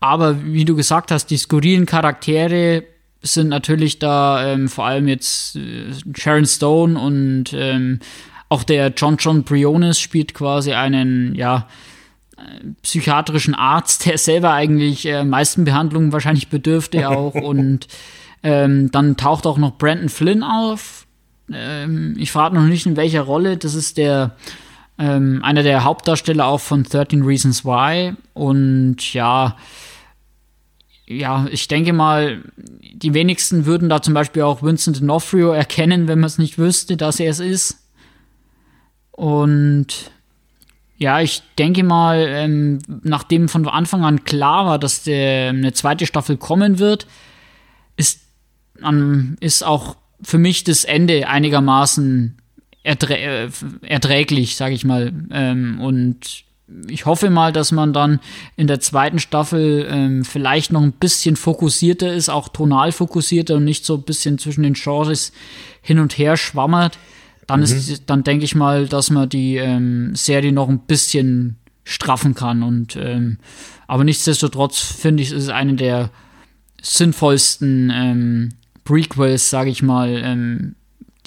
Aber wie du gesagt hast, die skurrilen Charaktere sind natürlich da ähm, vor allem jetzt äh, Sharon Stone und ähm, auch der John John Briones spielt quasi einen, ja, äh, psychiatrischen Arzt, der selber eigentlich äh, meisten Behandlungen wahrscheinlich bedürfte auch. und ähm, dann taucht auch noch Brandon Flynn auf, ähm, ich frage noch nicht in welcher Rolle. Das ist der ähm, einer der Hauptdarsteller auch von 13 Reasons Why. Und ja, ja, ich denke mal, die wenigsten würden da zum Beispiel auch Vincent D'Onofrio erkennen, wenn man es nicht wüsste, dass er es ist. Und ja, ich denke mal, ähm, nachdem von Anfang an klar war, dass der, eine zweite Staffel kommen wird, ist, ähm, ist auch für mich das Ende einigermaßen erträ äh, erträglich, sage ich mal. Ähm, und ich hoffe mal, dass man dann in der zweiten Staffel ähm, vielleicht noch ein bisschen fokussierter ist, auch tonal fokussierter und nicht so ein bisschen zwischen den Genres hin und her schwammert. Dann mhm. ist, dann denke ich mal, dass man die ähm, Serie noch ein bisschen straffen kann. Und ähm, aber nichtsdestotrotz finde ich, ist es eine der sinnvollsten ähm, Prequels, sage ich mal, ähm,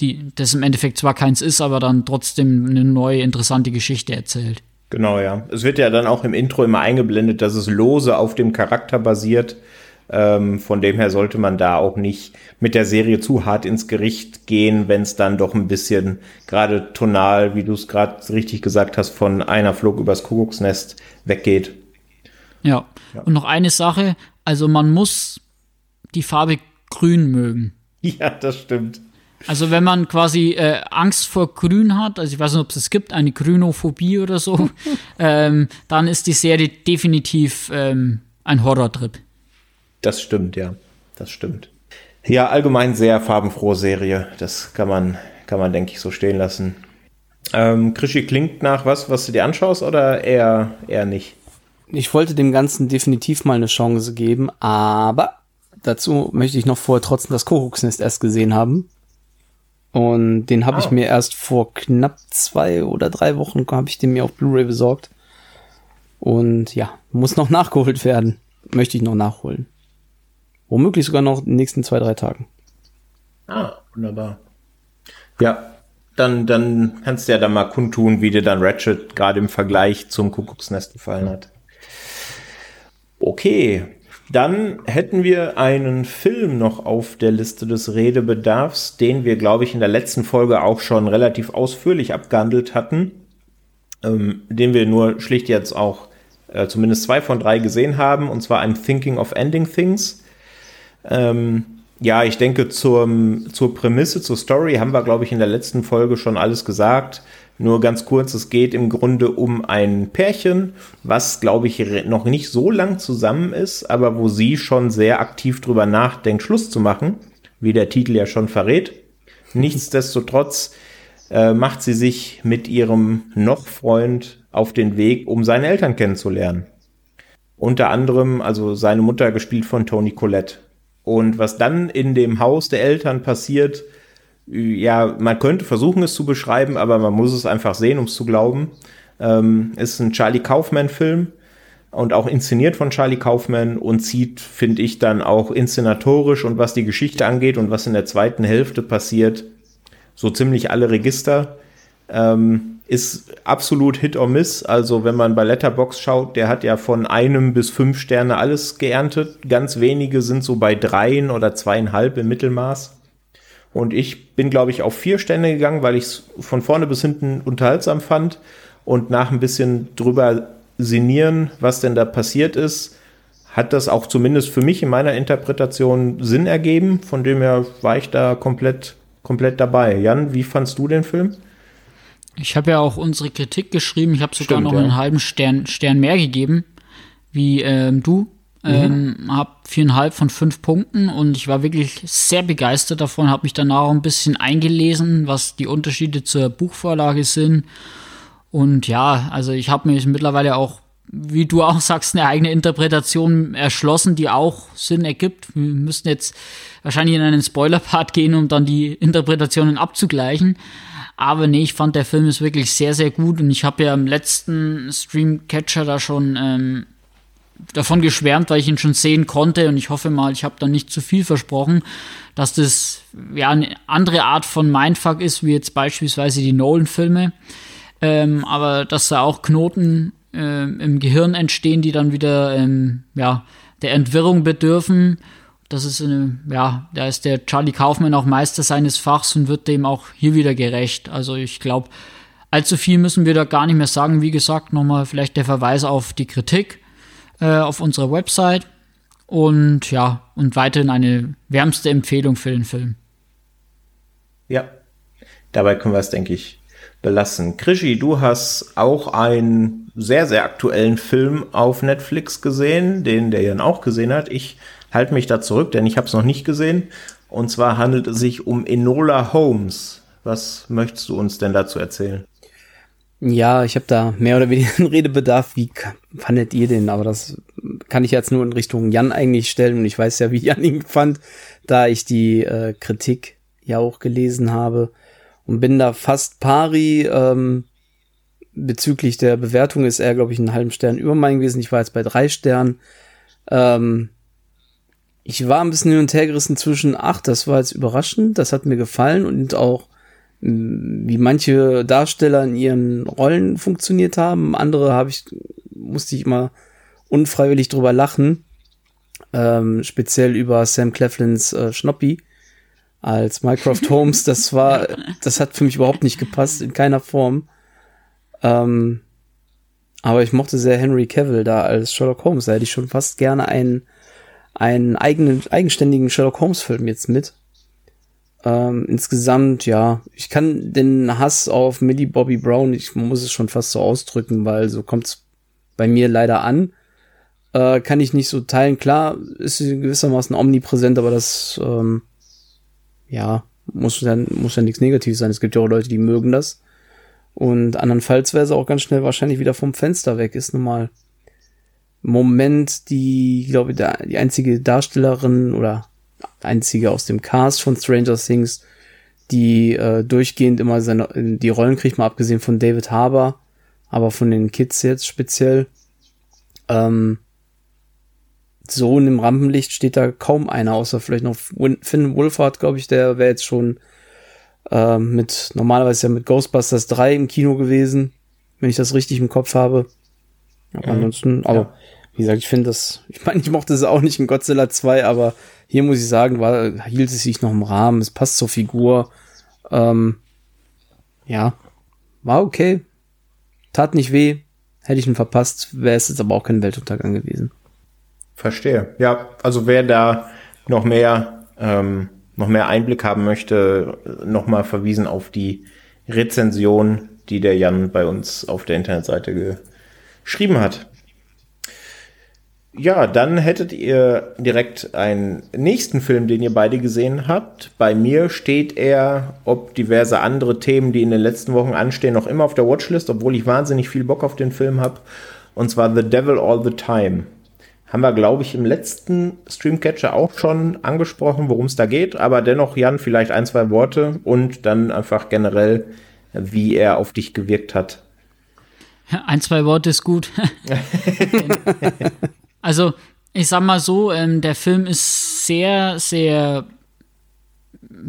die das im Endeffekt zwar keins ist, aber dann trotzdem eine neue interessante Geschichte erzählt. Genau, ja. Es wird ja dann auch im Intro immer eingeblendet, dass es lose auf dem Charakter basiert. Ähm, von dem her sollte man da auch nicht mit der Serie zu hart ins Gericht gehen, wenn es dann doch ein bisschen gerade tonal, wie du es gerade richtig gesagt hast, von einer Flug übers Kuckucksnest weggeht. Ja. ja. Und noch eine Sache, also man muss die Farbe grün mögen. Ja, das stimmt. Also wenn man quasi äh, Angst vor Grün hat, also ich weiß nicht, ob es es gibt, eine Grünophobie oder so, ähm, dann ist die Serie definitiv ähm, ein Horrortrip. Das stimmt, ja. Das stimmt. Ja, allgemein sehr farbenfrohe Serie. Das kann man, kann man, denke ich, so stehen lassen. Ähm, Krischi klingt nach was, was du dir anschaust oder eher, eher nicht? Ich wollte dem Ganzen definitiv mal eine Chance geben, aber dazu möchte ich noch vorher trotzdem das Kuckucksnest erst gesehen haben. Und den habe oh. ich mir erst vor knapp zwei oder drei Wochen, habe ich den mir auf Blu-ray besorgt. Und ja, muss noch nachgeholt werden. Möchte ich noch nachholen. Womöglich sogar noch in den nächsten zwei, drei Tagen. Ah, wunderbar. Ja, dann, dann kannst du ja dann mal kundtun, wie dir dann Ratchet gerade im Vergleich zum Kuckucksnest gefallen hat. Okay, dann hätten wir einen Film noch auf der Liste des Redebedarfs, den wir, glaube ich, in der letzten Folge auch schon relativ ausführlich abgehandelt hatten, ähm, den wir nur schlicht jetzt auch äh, zumindest zwei von drei gesehen haben, und zwar I'm Thinking of Ending Things. Ähm, ja, ich denke, zur, zur Prämisse, zur Story haben wir, glaube ich, in der letzten Folge schon alles gesagt. Nur ganz kurz, es geht im Grunde um ein Pärchen, was, glaube ich, noch nicht so lang zusammen ist, aber wo sie schon sehr aktiv drüber nachdenkt, Schluss zu machen, wie der Titel ja schon verrät. Nichtsdestotrotz äh, macht sie sich mit ihrem Noch-Freund auf den Weg, um seine Eltern kennenzulernen. Unter anderem, also seine Mutter gespielt von Tony Collette. Und was dann in dem Haus der Eltern passiert, ja, man könnte versuchen, es zu beschreiben, aber man muss es einfach sehen, um es zu glauben. Ähm, ist ein Charlie Kaufman-Film und auch inszeniert von Charlie Kaufman und zieht, finde ich, dann auch inszenatorisch und was die Geschichte angeht und was in der zweiten Hälfte passiert, so ziemlich alle Register. Ähm, ist absolut Hit or Miss. Also wenn man bei Letterbox schaut, der hat ja von einem bis fünf Sterne alles geerntet. Ganz wenige sind so bei dreien oder zweieinhalb im Mittelmaß. Und ich bin, glaube ich, auf vier Stände gegangen, weil ich es von vorne bis hinten unterhaltsam fand. Und nach ein bisschen drüber sinnieren, was denn da passiert ist, hat das auch zumindest für mich in meiner Interpretation Sinn ergeben. Von dem her war ich da komplett, komplett dabei. Jan, wie fandst du den Film? Ich habe ja auch unsere Kritik geschrieben. Ich habe sogar Stimmt, noch ja. einen halben Stern, Stern mehr gegeben, wie ähm, du. Mhm. Ähm, habe viereinhalb von fünf Punkten und ich war wirklich sehr begeistert davon, habe mich danach auch ein bisschen eingelesen, was die Unterschiede zur Buchvorlage sind. Und ja, also ich habe mir mittlerweile auch, wie du auch sagst, eine eigene Interpretation erschlossen, die auch Sinn ergibt. Wir müssen jetzt wahrscheinlich in einen Spoiler-Part gehen, um dann die Interpretationen abzugleichen. Aber nee, ich fand der Film ist wirklich sehr, sehr gut und ich habe ja im letzten Streamcatcher da schon ähm, davon geschwärmt, weil ich ihn schon sehen konnte und ich hoffe mal, ich habe da nicht zu viel versprochen, dass das ja eine andere Art von Mindfuck ist, wie jetzt beispielsweise die Nolan-Filme. Ähm, aber dass da auch Knoten äh, im Gehirn entstehen, die dann wieder ähm, ja, der Entwirrung bedürfen. Das ist eine, ja, da ist der Charlie Kaufman auch Meister seines Fachs und wird dem auch hier wieder gerecht. Also ich glaube, allzu viel müssen wir da gar nicht mehr sagen. Wie gesagt, nochmal vielleicht der Verweis auf die Kritik äh, auf unserer Website. Und ja, und weiterhin eine wärmste Empfehlung für den Film. Ja, dabei können wir es, denke ich, belassen. Krischi, du hast auch einen sehr, sehr aktuellen Film auf Netflix gesehen, den der Jan auch gesehen hat. Ich halte mich da zurück, denn ich habe es noch nicht gesehen. Und zwar handelt es sich um Enola Holmes. Was möchtest du uns denn dazu erzählen? Ja, ich habe da mehr oder weniger einen Redebedarf. Wie fandet ihr den? Aber das kann ich jetzt nur in Richtung Jan eigentlich stellen. Und ich weiß ja, wie Jan ihn fand, da ich die äh, Kritik ja auch gelesen habe. Und bin da fast pari. Ähm, bezüglich der Bewertung ist er, glaube ich, einen halben Stern über mein gewesen. Ich war jetzt bei drei Sternen. Ähm, ich war ein bisschen hin und her gerissen zwischen, ach, das war jetzt überraschend, das hat mir gefallen und auch wie manche Darsteller in ihren Rollen funktioniert haben. Andere habe ich, musste ich immer unfreiwillig drüber lachen. Ähm, speziell über Sam Cleflins äh, Schnoppi als Mycroft Holmes. Das war, das hat für mich überhaupt nicht gepasst, in keiner Form. Ähm, aber ich mochte sehr Henry Cavill da als Sherlock Holmes. Da hätte ich schon fast gerne einen, einen eigenen, eigenständigen Sherlock Holmes Film jetzt mit. Ähm, insgesamt, ja, ich kann den Hass auf Millie Bobby Brown, ich muss es schon fast so ausdrücken, weil so kommt's bei mir leider an. Äh, kann ich nicht so teilen. Klar, ist sie gewissermaßen omnipräsent, aber das, ähm, ja, muss ja, muss ja nichts Negatives sein. Es gibt ja auch Leute, die mögen das. Und andernfalls wäre sie auch ganz schnell wahrscheinlich wieder vom Fenster weg, ist nun mal Moment, die, glaube ich, die einzige Darstellerin oder einzige aus dem Cast von Stranger Things, die äh, durchgehend immer seine, die Rollen kriegt, mal abgesehen von David Harbour, aber von den Kids jetzt speziell. Ähm, so in dem Rampenlicht steht da kaum einer, außer vielleicht noch Finn Wolfhard, glaube ich, der wäre jetzt schon äh, mit, normalerweise ja mit Ghostbusters 3 im Kino gewesen, wenn ich das richtig im Kopf habe. Aber mhm. ansonsten, aber ja. wie gesagt, ich finde das, ich meine, ich mochte es auch nicht in Godzilla 2, aber hier muss ich sagen, war, hielt es sich noch im Rahmen, es passt zur Figur. Ähm, ja, war okay. Tat nicht weh. Hätte ich ihn verpasst, wäre es jetzt aber auch kein Weltuntergang gewesen. Verstehe. Ja, also wer da noch mehr, ähm, noch mehr Einblick haben möchte, nochmal verwiesen auf die Rezension, die der Jan bei uns auf der Internetseite geschrieben hat. Ja, dann hättet ihr direkt einen nächsten Film, den ihr beide gesehen habt. Bei mir steht er, ob diverse andere Themen, die in den letzten Wochen anstehen, noch immer auf der Watchlist, obwohl ich wahnsinnig viel Bock auf den Film habe. Und zwar The Devil All the Time. Haben wir, glaube ich, im letzten Streamcatcher auch schon angesprochen, worum es da geht. Aber dennoch, Jan, vielleicht ein, zwei Worte und dann einfach generell, wie er auf dich gewirkt hat. Ein, zwei Worte ist gut. Also, ich sag mal so, ähm, der Film ist sehr, sehr,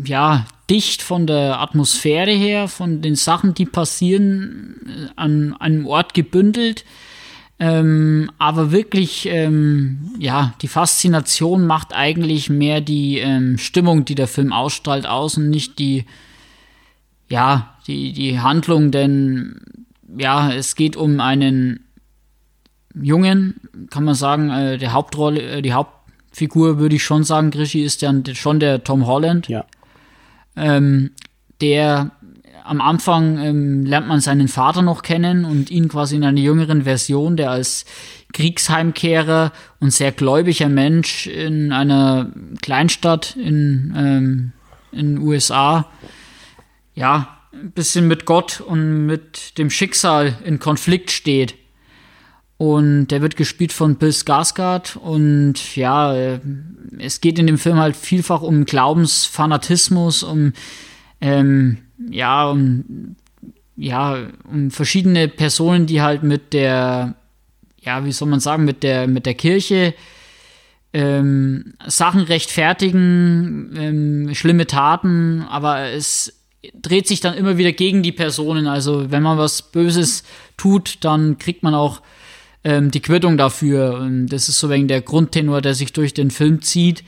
ja, dicht von der Atmosphäre her, von den Sachen, die passieren, äh, an einem Ort gebündelt. Ähm, aber wirklich, ähm, ja, die Faszination macht eigentlich mehr die ähm, Stimmung, die der Film ausstrahlt, aus und nicht die, ja, die, die Handlung, denn ja, es geht um einen Jungen, kann man sagen, äh, der Hauptrolle, äh, die Hauptfigur würde ich schon sagen, Grischi ist dann schon der Tom Holland. Ja. Ähm, der am Anfang ähm, lernt man seinen Vater noch kennen und ihn quasi in einer jüngeren Version, der als Kriegsheimkehrer und sehr gläubiger Mensch in einer Kleinstadt in ähm, in USA ja ein bisschen mit Gott und mit dem Schicksal in Konflikt steht. Und der wird gespielt von Bill Skarsgård und ja, äh, es geht in dem Film halt vielfach um Glaubensfanatismus, um ähm, ja, um ja, um verschiedene Personen, die halt mit der, ja, wie soll man sagen, mit der, mit der Kirche ähm, Sachen rechtfertigen, ähm, schlimme Taten, aber es dreht sich dann immer wieder gegen die Personen. Also wenn man was Böses tut, dann kriegt man auch ähm, die Quittung dafür. Und das ist so wegen der Grundtenor, der sich durch den Film zieht.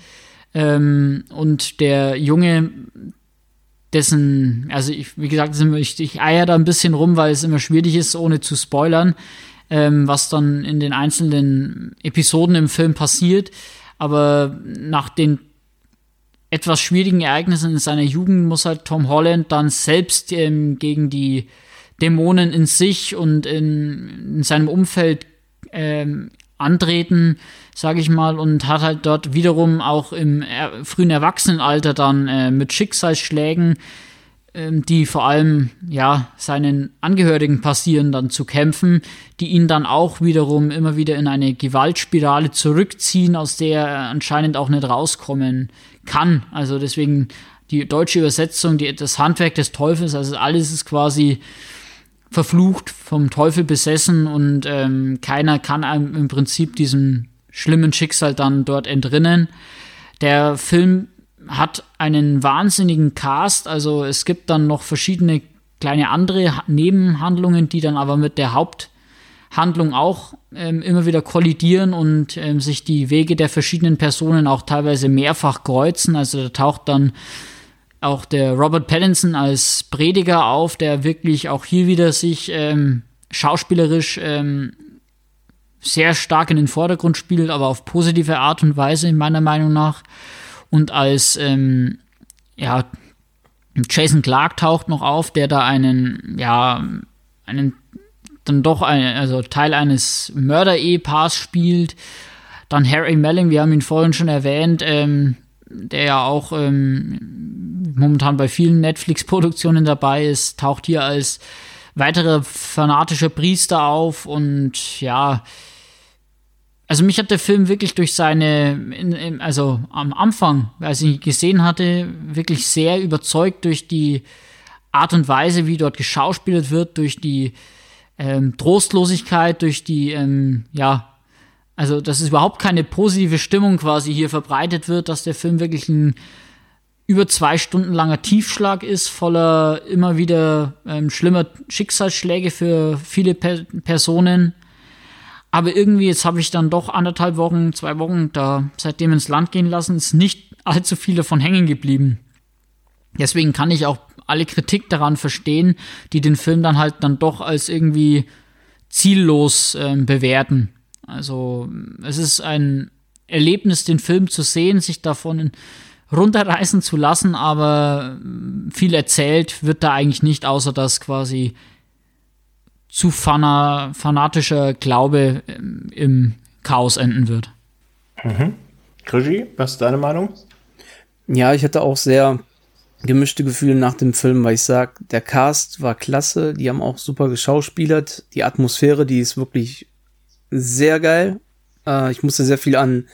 Ähm, und der Junge, dessen, also ich, wie gesagt, ich, ich eier da ein bisschen rum, weil es immer schwierig ist, ohne zu spoilern, ähm, was dann in den einzelnen Episoden im Film passiert. Aber nach den etwas schwierigen Ereignissen in seiner Jugend muss halt Tom Holland dann selbst ähm, gegen die Dämonen in sich und in, in seinem Umfeld ähm, antreten, sage ich mal, und hat halt dort wiederum auch im er frühen Erwachsenenalter dann äh, mit Schicksalsschlägen ähm, die vor allem ja seinen Angehörigen passieren, dann zu kämpfen, die ihn dann auch wiederum immer wieder in eine Gewaltspirale zurückziehen, aus der er anscheinend auch nicht rauskommen kann. Also deswegen die deutsche Übersetzung, die, das Handwerk des Teufels, also alles ist quasi verflucht, vom Teufel besessen und ähm, keiner kann einem im Prinzip diesem schlimmen Schicksal dann dort entrinnen. Der Film hat einen wahnsinnigen Cast, also es gibt dann noch verschiedene kleine andere Nebenhandlungen, die dann aber mit der Haupthandlung auch ähm, immer wieder kollidieren und ähm, sich die Wege der verschiedenen Personen auch teilweise mehrfach kreuzen. Also da taucht dann auch der Robert Pattinson als Prediger auf, der wirklich auch hier wieder sich ähm, schauspielerisch ähm, sehr stark in den Vordergrund spielt, aber auf positive Art und Weise, in meiner Meinung nach. Und als ähm, ja, Jason Clark taucht noch auf, der da einen, ja, einen dann doch ein, also Teil eines Mörder-Ehepaars spielt. Dann Harry Melling, wir haben ihn vorhin schon erwähnt, ähm, der ja auch ähm, momentan bei vielen Netflix-Produktionen dabei ist, taucht hier als weiterer fanatischer Priester auf und ja, also mich hat der Film wirklich durch seine, in, in, also am Anfang, als ich ihn gesehen hatte, wirklich sehr überzeugt durch die Art und Weise, wie dort geschauspielt wird, durch die ähm, Trostlosigkeit, durch die, ähm, ja, also dass es überhaupt keine positive Stimmung quasi hier verbreitet wird, dass der Film wirklich ein über zwei Stunden langer Tiefschlag ist, voller immer wieder ähm, schlimmer Schicksalsschläge für viele per Personen aber irgendwie, jetzt habe ich dann doch anderthalb Wochen, zwei Wochen da seitdem ins Land gehen lassen, ist nicht allzu viel davon hängen geblieben. Deswegen kann ich auch alle Kritik daran verstehen, die den Film dann halt dann doch als irgendwie ziellos äh, bewerten. Also es ist ein Erlebnis, den Film zu sehen, sich davon runterreißen zu lassen, aber viel erzählt wird da eigentlich nicht, außer dass quasi zu fana fanatischer Glaube im, im Chaos enden wird. Mhm. Krigi, was ist deine Meinung? Ja, ich hatte auch sehr gemischte Gefühle nach dem Film, weil ich sag, der Cast war klasse, die haben auch super geschauspielert, die Atmosphäre, die ist wirklich sehr geil. Äh, ich musste sehr viel an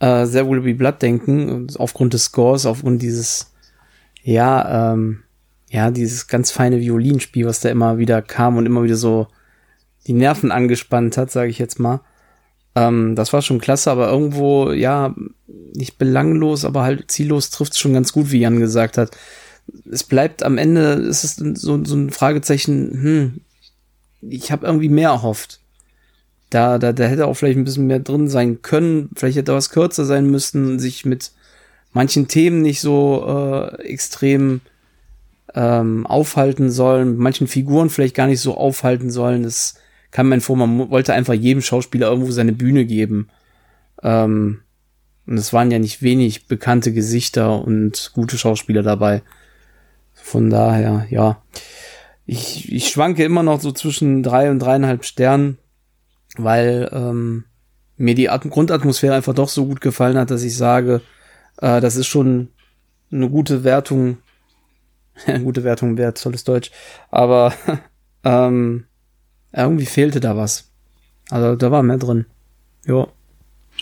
äh, There Will Be Blood denken, aufgrund des Scores, aufgrund dieses, ja, ähm, ja, dieses ganz feine Violinspiel, was da immer wieder kam und immer wieder so die Nerven angespannt hat, sage ich jetzt mal. Ähm, das war schon klasse, aber irgendwo, ja, nicht belanglos, aber halt ziellos trifft es schon ganz gut, wie Jan gesagt hat. Es bleibt am Ende, ist es so, so ein Fragezeichen, hm, ich habe irgendwie mehr erhofft. Da, da, da hätte auch vielleicht ein bisschen mehr drin sein können, vielleicht hätte was kürzer sein müssen, sich mit manchen Themen nicht so äh, extrem ähm, aufhalten sollen, manchen Figuren vielleicht gar nicht so aufhalten sollen. Das kam mir vor, man wollte einfach jedem Schauspieler irgendwo seine Bühne geben. Ähm, und es waren ja nicht wenig bekannte Gesichter und gute Schauspieler dabei. Von daher, ja. Ich, ich schwanke immer noch so zwischen drei und dreieinhalb Sternen, weil ähm, mir die At Grundatmosphäre einfach doch so gut gefallen hat, dass ich sage, äh, das ist schon eine gute Wertung gute Wertung wert, tolles Deutsch. Aber ähm, irgendwie fehlte da was. Also da war mehr drin. Ja.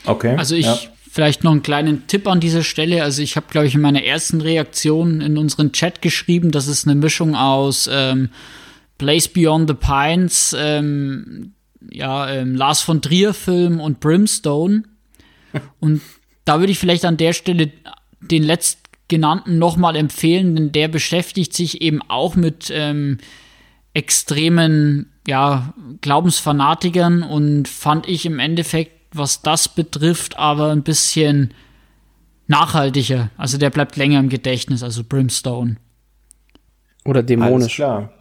Okay. Also ich ja. vielleicht noch einen kleinen Tipp an dieser Stelle. Also ich habe, glaube ich, in meiner ersten Reaktion in unseren Chat geschrieben, dass es eine Mischung aus ähm, Place Beyond the Pines, ähm, ja, ähm, Lars von Trier Film und Brimstone. und da würde ich vielleicht an der Stelle den letzten genannten nochmal empfehlen, denn der beschäftigt sich eben auch mit ähm, extremen ja, Glaubensfanatikern und fand ich im Endeffekt, was das betrifft, aber ein bisschen nachhaltiger. Also der bleibt länger im Gedächtnis, also Brimstone. Oder dämonisch. klar.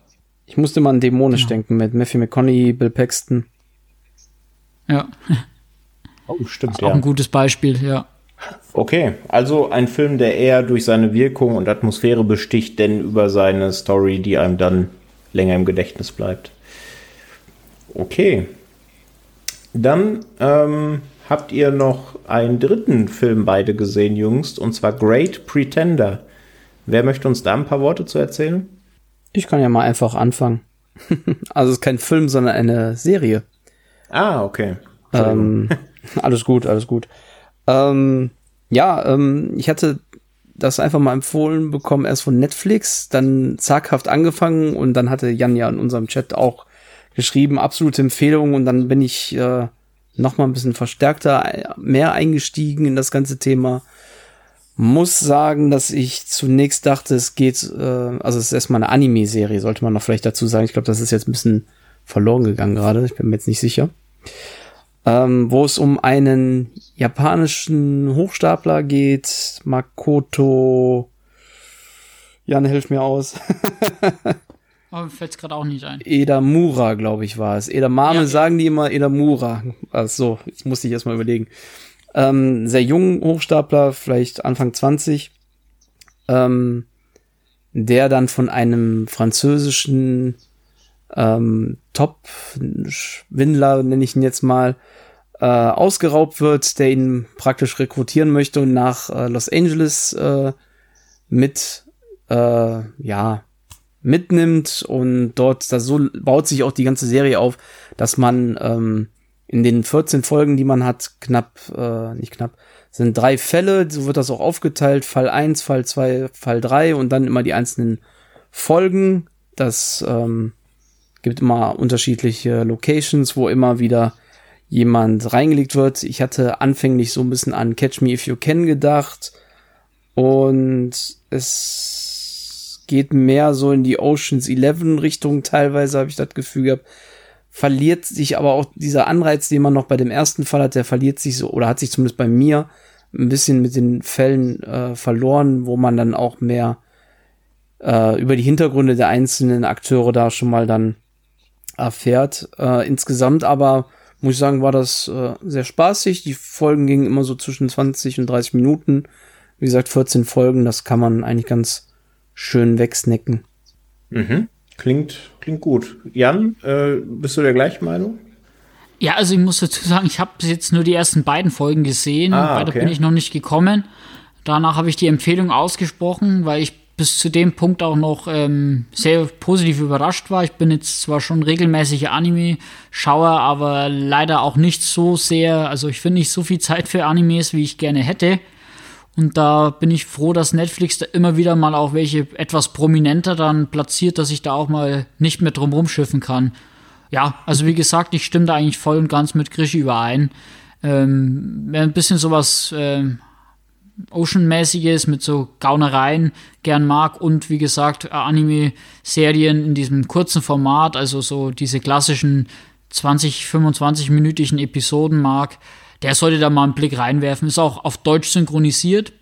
Ich musste mal an dämonisch genau. denken mit Matthew McConaughey, Bill Paxton. Ja. Oh, stimmt. Auch ja. ein gutes Beispiel, ja. Okay, also ein Film, der eher durch seine Wirkung und Atmosphäre besticht, denn über seine Story, die einem dann länger im Gedächtnis bleibt. Okay. Dann ähm, habt ihr noch einen dritten Film beide gesehen, jüngst, und zwar Great Pretender Wer möchte uns da ein paar Worte zu erzählen? Ich kann ja mal einfach anfangen. also es ist kein Film, sondern eine Serie. Ah, okay. Ähm, alles gut, alles gut. Ähm, ja, ähm, ich hatte das einfach mal empfohlen bekommen, erst von Netflix, dann zaghaft angefangen und dann hatte Jan ja in unserem Chat auch geschrieben, absolute Empfehlung und dann bin ich äh, noch mal ein bisschen verstärkter, mehr eingestiegen in das ganze Thema. Muss sagen, dass ich zunächst dachte, es geht, äh, also es ist erstmal eine Anime-Serie, sollte man noch vielleicht dazu sagen. Ich glaube, das ist jetzt ein bisschen verloren gegangen gerade, ich bin mir jetzt nicht sicher ähm, wo es um einen japanischen Hochstapler geht, Makoto. Jan, hilf mir aus. Aber oh, fällt gerade auch nicht ein. Edamura, glaube ich, war es. Edamame ja, sagen die immer Edamura. Also, jetzt musste ich erstmal überlegen. Ähm, sehr jung Hochstapler, vielleicht Anfang 20. Ähm, der dann von einem französischen ähm, Top-Schwindler, nenne ich ihn jetzt mal, äh, ausgeraubt wird, der ihn praktisch rekrutieren möchte und nach äh, Los Angeles äh, mit, äh, ja, mitnimmt und dort, das so baut sich auch die ganze Serie auf, dass man ähm, in den 14 Folgen, die man hat, knapp, äh, nicht knapp, sind drei Fälle, so wird das auch aufgeteilt, Fall 1, Fall 2, Fall 3 und dann immer die einzelnen Folgen. Das ähm, gibt immer unterschiedliche Locations, wo immer wieder jemand reingelegt wird. Ich hatte anfänglich so ein bisschen an Catch Me If You Can gedacht und es geht mehr so in die Oceans 11 Richtung teilweise, habe ich das Gefühl gehabt. Verliert sich aber auch dieser Anreiz, den man noch bei dem ersten Fall hat, der verliert sich so oder hat sich zumindest bei mir ein bisschen mit den Fällen äh, verloren, wo man dann auch mehr äh, über die Hintergründe der einzelnen Akteure da schon mal dann erfährt. Äh, insgesamt aber muss ich sagen, war das äh, sehr spaßig. Die Folgen gingen immer so zwischen 20 und 30 Minuten. Wie gesagt, 14 Folgen, das kann man eigentlich ganz schön wegsnacken. Mhm. Klingt, klingt gut. Jan, äh, bist du der gleichen Meinung? Ja, also ich muss dazu sagen, ich habe jetzt nur die ersten beiden Folgen gesehen. Ah, Weiter bin ich noch nicht gekommen. Danach habe ich die Empfehlung ausgesprochen, weil ich bis zu dem Punkt auch noch ähm, sehr positiv überrascht war. Ich bin jetzt zwar schon regelmäßiger Anime-Schauer, aber leider auch nicht so sehr, also ich finde nicht so viel Zeit für Animes, wie ich gerne hätte. Und da bin ich froh, dass Netflix da immer wieder mal auch welche etwas prominenter dann platziert, dass ich da auch mal nicht mehr drum rumschiffen kann. Ja, also wie gesagt, ich stimme da eigentlich voll und ganz mit Krischi überein. Ähm, wer ein bisschen sowas ähm, Ocean-mäßiges mit so Gaunereien gern mag und wie gesagt Anime-Serien in diesem kurzen Format, also so diese klassischen 20, 25-minütigen Episoden mag, der sollte da mal einen Blick reinwerfen. Ist auch auf Deutsch synchronisiert.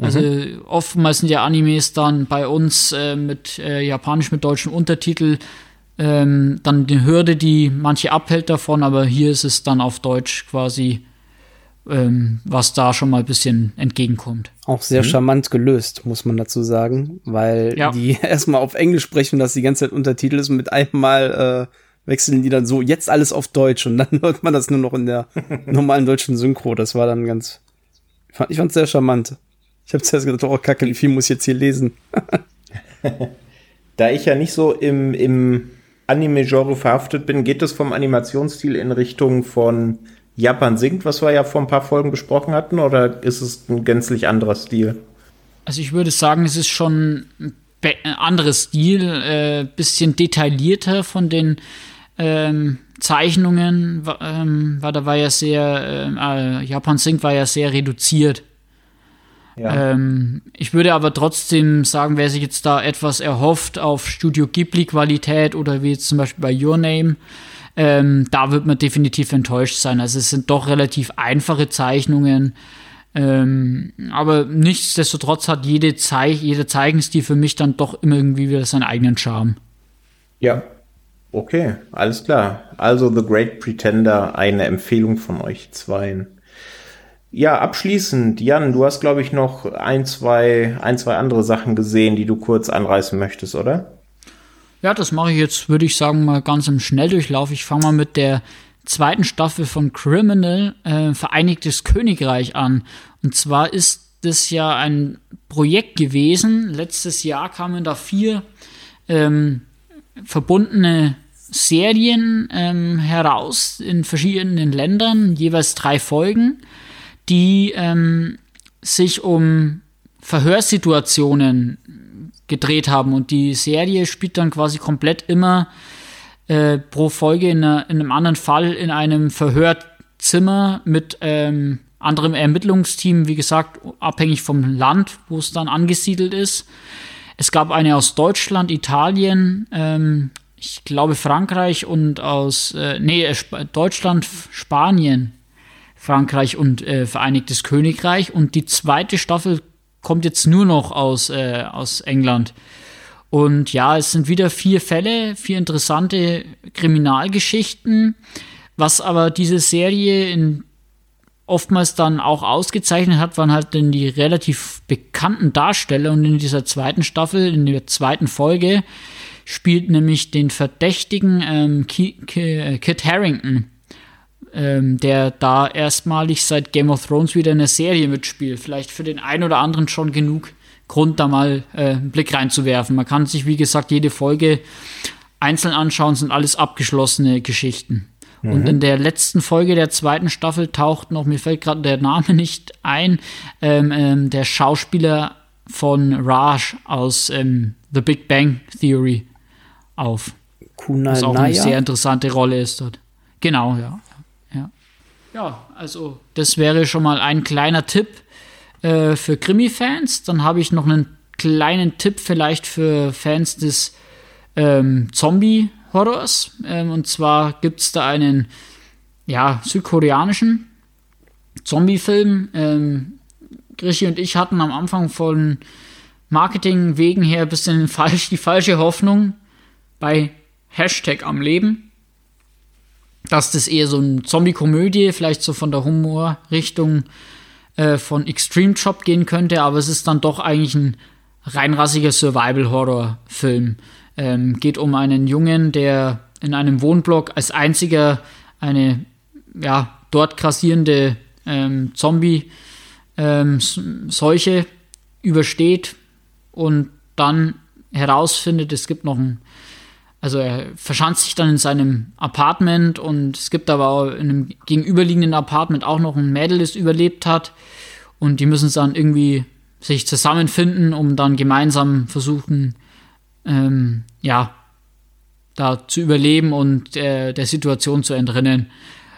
Also mhm. oftmals sind ja Animes dann bei uns äh, mit äh, japanisch mit deutschen Untertitel ähm, dann die Hürde, die manche abhält davon, aber hier ist es dann auf Deutsch quasi ähm, was da schon mal ein bisschen entgegenkommt. Auch sehr mhm. charmant gelöst, muss man dazu sagen, weil ja. die erstmal auf Englisch sprechen, dass die ganze Zeit Untertitel ist und mit einmal äh, wechseln die dann so jetzt alles auf Deutsch und dann hört man das nur noch in der normalen deutschen Synchro. Das war dann ganz, ich fand, ich fand's sehr charmant. Ich habe zuerst gedacht, oh Kacke, wie viel muss ich jetzt hier lesen? da ich ja nicht so im, im Anime-Genre verhaftet bin, geht es vom Animationsstil in Richtung von Japan singt, was wir ja vor ein paar Folgen besprochen hatten, oder ist es ein gänzlich anderer Stil? Also ich würde sagen, es ist schon ein anderes Stil, äh, bisschen detaillierter von den ähm, Zeichnungen, ähm, weil da war ja sehr, äh, Japan Sync war ja sehr reduziert. Ja. Ähm, ich würde aber trotzdem sagen, wer sich jetzt da etwas erhofft auf Studio Ghibli-Qualität oder wie jetzt zum Beispiel bei Your Name, ähm, da wird man definitiv enttäuscht sein. Also es sind doch relativ einfache Zeichnungen. Ähm, aber nichtsdestotrotz hat jede Zeich jeder Zeichenstil für mich dann doch immer irgendwie wieder seinen eigenen Charme. Ja, okay, alles klar. Also The Great Pretender, eine Empfehlung von euch zweien. Ja, abschließend, Jan, du hast, glaube ich, noch ein zwei, ein, zwei andere Sachen gesehen, die du kurz anreißen möchtest, oder? Ja, das mache ich jetzt, würde ich sagen, mal ganz im Schnelldurchlauf. Ich fange mal mit der zweiten Staffel von Criminal äh, Vereinigtes Königreich an. Und zwar ist das ja ein Projekt gewesen. Letztes Jahr kamen da vier ähm, verbundene Serien ähm, heraus in verschiedenen Ländern, jeweils drei Folgen, die ähm, sich um Verhörsituationen gedreht haben. Und die Serie spielt dann quasi komplett immer äh, pro Folge in, einer, in, einem anderen Fall in einem Verhörzimmer mit ähm, anderem Ermittlungsteam, wie gesagt, abhängig vom Land, wo es dann angesiedelt ist. Es gab eine aus Deutschland, Italien, ähm, ich glaube Frankreich und aus, äh, nee, äh, Deutschland, Spanien, Frankreich und äh, Vereinigtes Königreich. Und die zweite Staffel kommt jetzt nur noch aus, äh, aus England. Und ja, es sind wieder vier Fälle, vier interessante Kriminalgeschichten. Was aber diese Serie in oftmals dann auch ausgezeichnet hat, waren halt dann die relativ bekannten Darsteller. Und in dieser zweiten Staffel, in der zweiten Folge, spielt nämlich den Verdächtigen ähm, Kit Harrington, ähm, der da erstmalig seit Game of Thrones wieder in der Serie mitspielt. Vielleicht für den einen oder anderen schon genug Grund, da mal äh, einen Blick reinzuwerfen. Man kann sich, wie gesagt, jede Folge einzeln anschauen, sind alles abgeschlossene Geschichten. Mhm. Und in der letzten Folge der zweiten Staffel taucht noch, mir fällt gerade der Name nicht ein, ähm, ähm, der Schauspieler von Raj aus ähm, The Big Bang Theory auf. Kunal Was auch eine sehr interessante Rolle ist dort. Genau, ja. Ja, ja also das wäre schon mal ein kleiner Tipp äh, für Krimi-Fans. Dann habe ich noch einen kleinen Tipp vielleicht für Fans des ähm, Zombie-Horrors. Ähm, und zwar gibt es da einen ja, südkoreanischen Zombie-Film. Ähm, Grischi und ich hatten am Anfang von Marketing wegen her ein bisschen falsch, die falsche Hoffnung, bei Hashtag am Leben, dass das eher so eine Zombie-Komödie, vielleicht so von der Humorrichtung äh, von Extreme Job gehen könnte, aber es ist dann doch eigentlich ein reinrassiger Survival-Horror-Film. Ähm, geht um einen Jungen, der in einem Wohnblock als einziger eine ja, dort grassierende ähm, Zombie-Seuche ähm, übersteht und dann herausfindet, es gibt noch ein also er verschanzt sich dann in seinem Apartment und es gibt aber auch in einem gegenüberliegenden Apartment auch noch ein Mädel, das überlebt hat. Und die müssen dann irgendwie sich zusammenfinden, um dann gemeinsam versuchen, ähm, ja, da zu überleben und äh, der Situation zu entrinnen.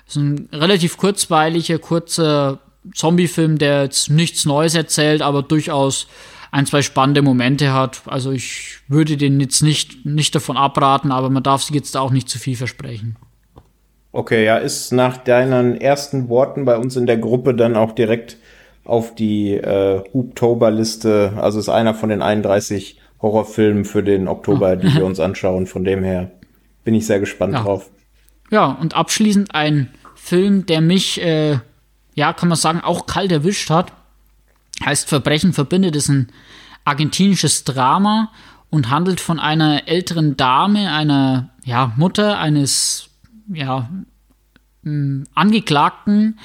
Das ist ein relativ kurzweiliger, kurzer Zombie-Film, der jetzt nichts Neues erzählt, aber durchaus ein, zwei spannende Momente hat. Also ich würde den jetzt nicht, nicht davon abraten, aber man darf sich jetzt auch nicht zu viel versprechen. Okay, ja, ist nach deinen ersten Worten bei uns in der Gruppe dann auch direkt auf die äh, Hubtober-Liste. Also ist einer von den 31 Horrorfilmen für den Oktober, die wir uns anschauen. Von dem her bin ich sehr gespannt ja. drauf. Ja, und abschließend ein Film, der mich, äh, ja, kann man sagen, auch kalt erwischt hat heißt Verbrechen verbindet, ist ein argentinisches Drama und handelt von einer älteren Dame, einer ja, Mutter eines ja, Angeklagten.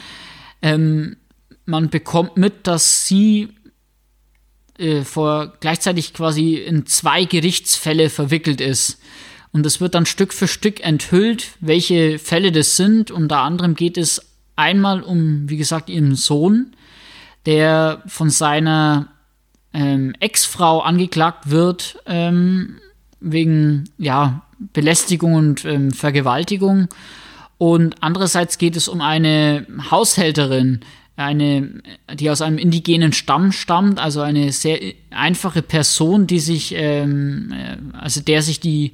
Ähm, man bekommt mit, dass sie äh, vor gleichzeitig quasi in zwei Gerichtsfälle verwickelt ist. Und es wird dann Stück für Stück enthüllt, welche Fälle das sind. Unter anderem geht es einmal um, wie gesagt, ihren Sohn, der von seiner ähm, Ex-Frau angeklagt wird ähm, wegen ja, Belästigung und ähm, Vergewaltigung. Und andererseits geht es um eine Haushälterin, eine, die aus einem indigenen Stamm stammt, also eine sehr einfache Person, die sich, ähm, äh, also der sich die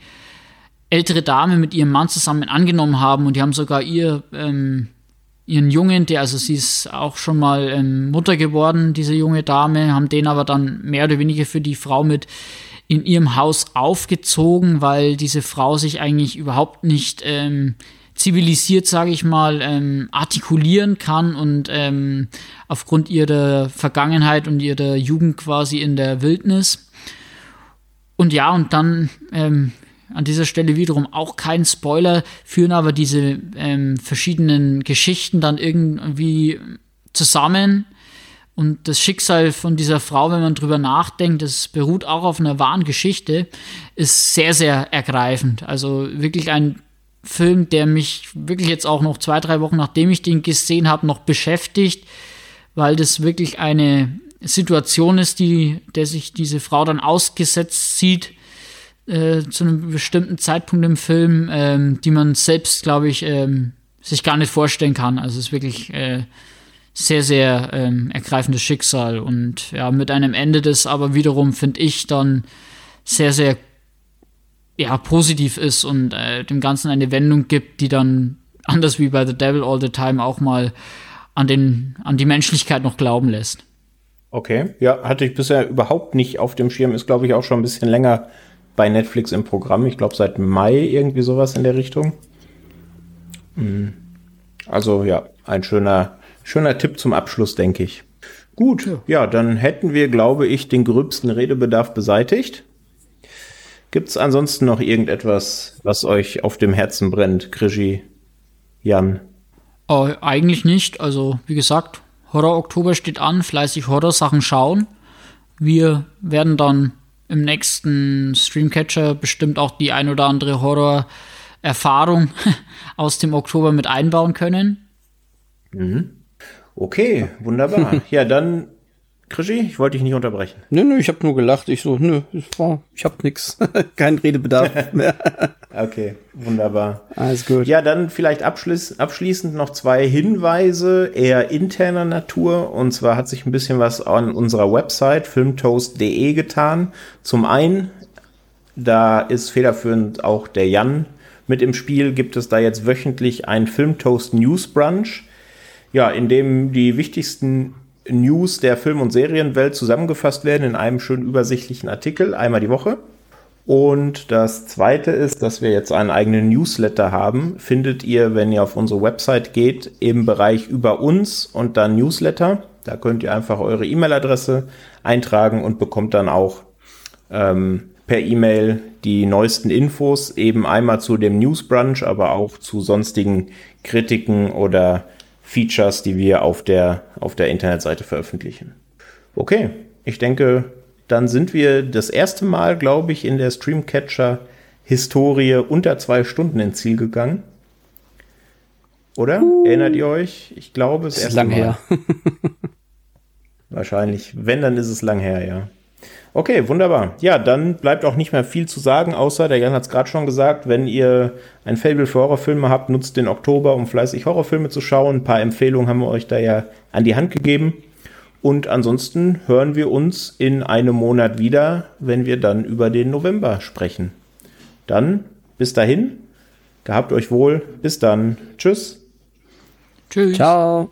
ältere Dame mit ihrem Mann zusammen angenommen haben und die haben sogar ihr ähm, ihren Jungen, der, also sie ist auch schon mal ähm, Mutter geworden, diese junge Dame, haben den aber dann mehr oder weniger für die Frau mit in ihrem Haus aufgezogen, weil diese Frau sich eigentlich überhaupt nicht ähm, zivilisiert, sage ich mal, ähm, artikulieren kann und ähm, aufgrund ihrer Vergangenheit und ihrer Jugend quasi in der Wildnis. Und ja, und dann ähm, an dieser Stelle wiederum auch kein Spoiler, führen aber diese ähm, verschiedenen Geschichten dann irgendwie zusammen Und das Schicksal von dieser Frau, wenn man drüber nachdenkt, das beruht auch auf einer wahren Geschichte, ist sehr, sehr ergreifend. Also wirklich ein Film, der mich wirklich jetzt auch noch zwei, drei Wochen nachdem ich den gesehen habe, noch beschäftigt, weil das wirklich eine Situation ist, die, der sich diese Frau dann ausgesetzt sieht äh, zu einem bestimmten Zeitpunkt im Film, ähm, die man selbst, glaube ich, ähm, sich gar nicht vorstellen kann. Also es ist wirklich äh, sehr, sehr ähm, ergreifendes Schicksal und ja, mit einem Ende, das aber wiederum, finde ich, dann sehr, sehr ja, positiv ist und äh, dem Ganzen eine Wendung gibt, die dann, anders wie bei The Devil All the Time, auch mal an, den, an die Menschlichkeit noch glauben lässt. Okay, ja, hatte ich bisher überhaupt nicht auf dem Schirm, ist glaube ich auch schon ein bisschen länger bei Netflix im Programm. Ich glaube seit Mai irgendwie sowas in der Richtung. Hm. Also ja, ein schöner, schöner Tipp zum Abschluss, denke ich. Gut, ja. ja, dann hätten wir, glaube ich, den gröbsten Redebedarf beseitigt. Gibt es ansonsten noch irgendetwas, was euch auf dem Herzen brennt, Krischi, Jan? Äh, eigentlich nicht. Also, wie gesagt, Horror Oktober steht an, fleißig Horrorsachen schauen. Wir werden dann im nächsten Streamcatcher bestimmt auch die ein oder andere Horror-Erfahrung aus dem Oktober mit einbauen können. Mhm. Okay, wunderbar. ja, dann Krischi, ich wollte dich nicht unterbrechen. Nö, nö, ich habe nur gelacht. Ich so, nö, ich habe nix. Kein Redebedarf mehr. okay, wunderbar. Alles gut. Ja, dann vielleicht abschließ abschließend noch zwei Hinweise eher interner Natur. Und zwar hat sich ein bisschen was an unserer Website filmtoast.de getan. Zum einen, da ist federführend auch der Jan mit im Spiel, gibt es da jetzt wöchentlich ein Filmtoast News Brunch. Ja, in dem die wichtigsten News der Film- und Serienwelt zusammengefasst werden in einem schön übersichtlichen Artikel, einmal die Woche. Und das zweite ist, dass wir jetzt einen eigenen Newsletter haben. Findet ihr, wenn ihr auf unsere Website geht, im Bereich über uns und dann Newsletter. Da könnt ihr einfach eure E-Mail-Adresse eintragen und bekommt dann auch ähm, per E-Mail die neuesten Infos, eben einmal zu dem News Brunch, aber auch zu sonstigen Kritiken oder Features, die wir auf der, auf der Internetseite veröffentlichen. Okay, ich denke, dann sind wir das erste Mal, glaube ich, in der Streamcatcher-Historie unter zwei Stunden ins Ziel gegangen. Oder? Uh. Erinnert ihr euch? Ich glaube, es ist lang Mal. her. Wahrscheinlich. Wenn, dann ist es lang her, ja. Okay, wunderbar. Ja, dann bleibt auch nicht mehr viel zu sagen, außer der Jan hat es gerade schon gesagt, wenn ihr ein Fable für Horrorfilme habt, nutzt den Oktober, um fleißig Horrorfilme zu schauen. Ein paar Empfehlungen haben wir euch da ja an die Hand gegeben. Und ansonsten hören wir uns in einem Monat wieder, wenn wir dann über den November sprechen. Dann bis dahin, gehabt euch wohl, bis dann. Tschüss. Tschüss. Ciao.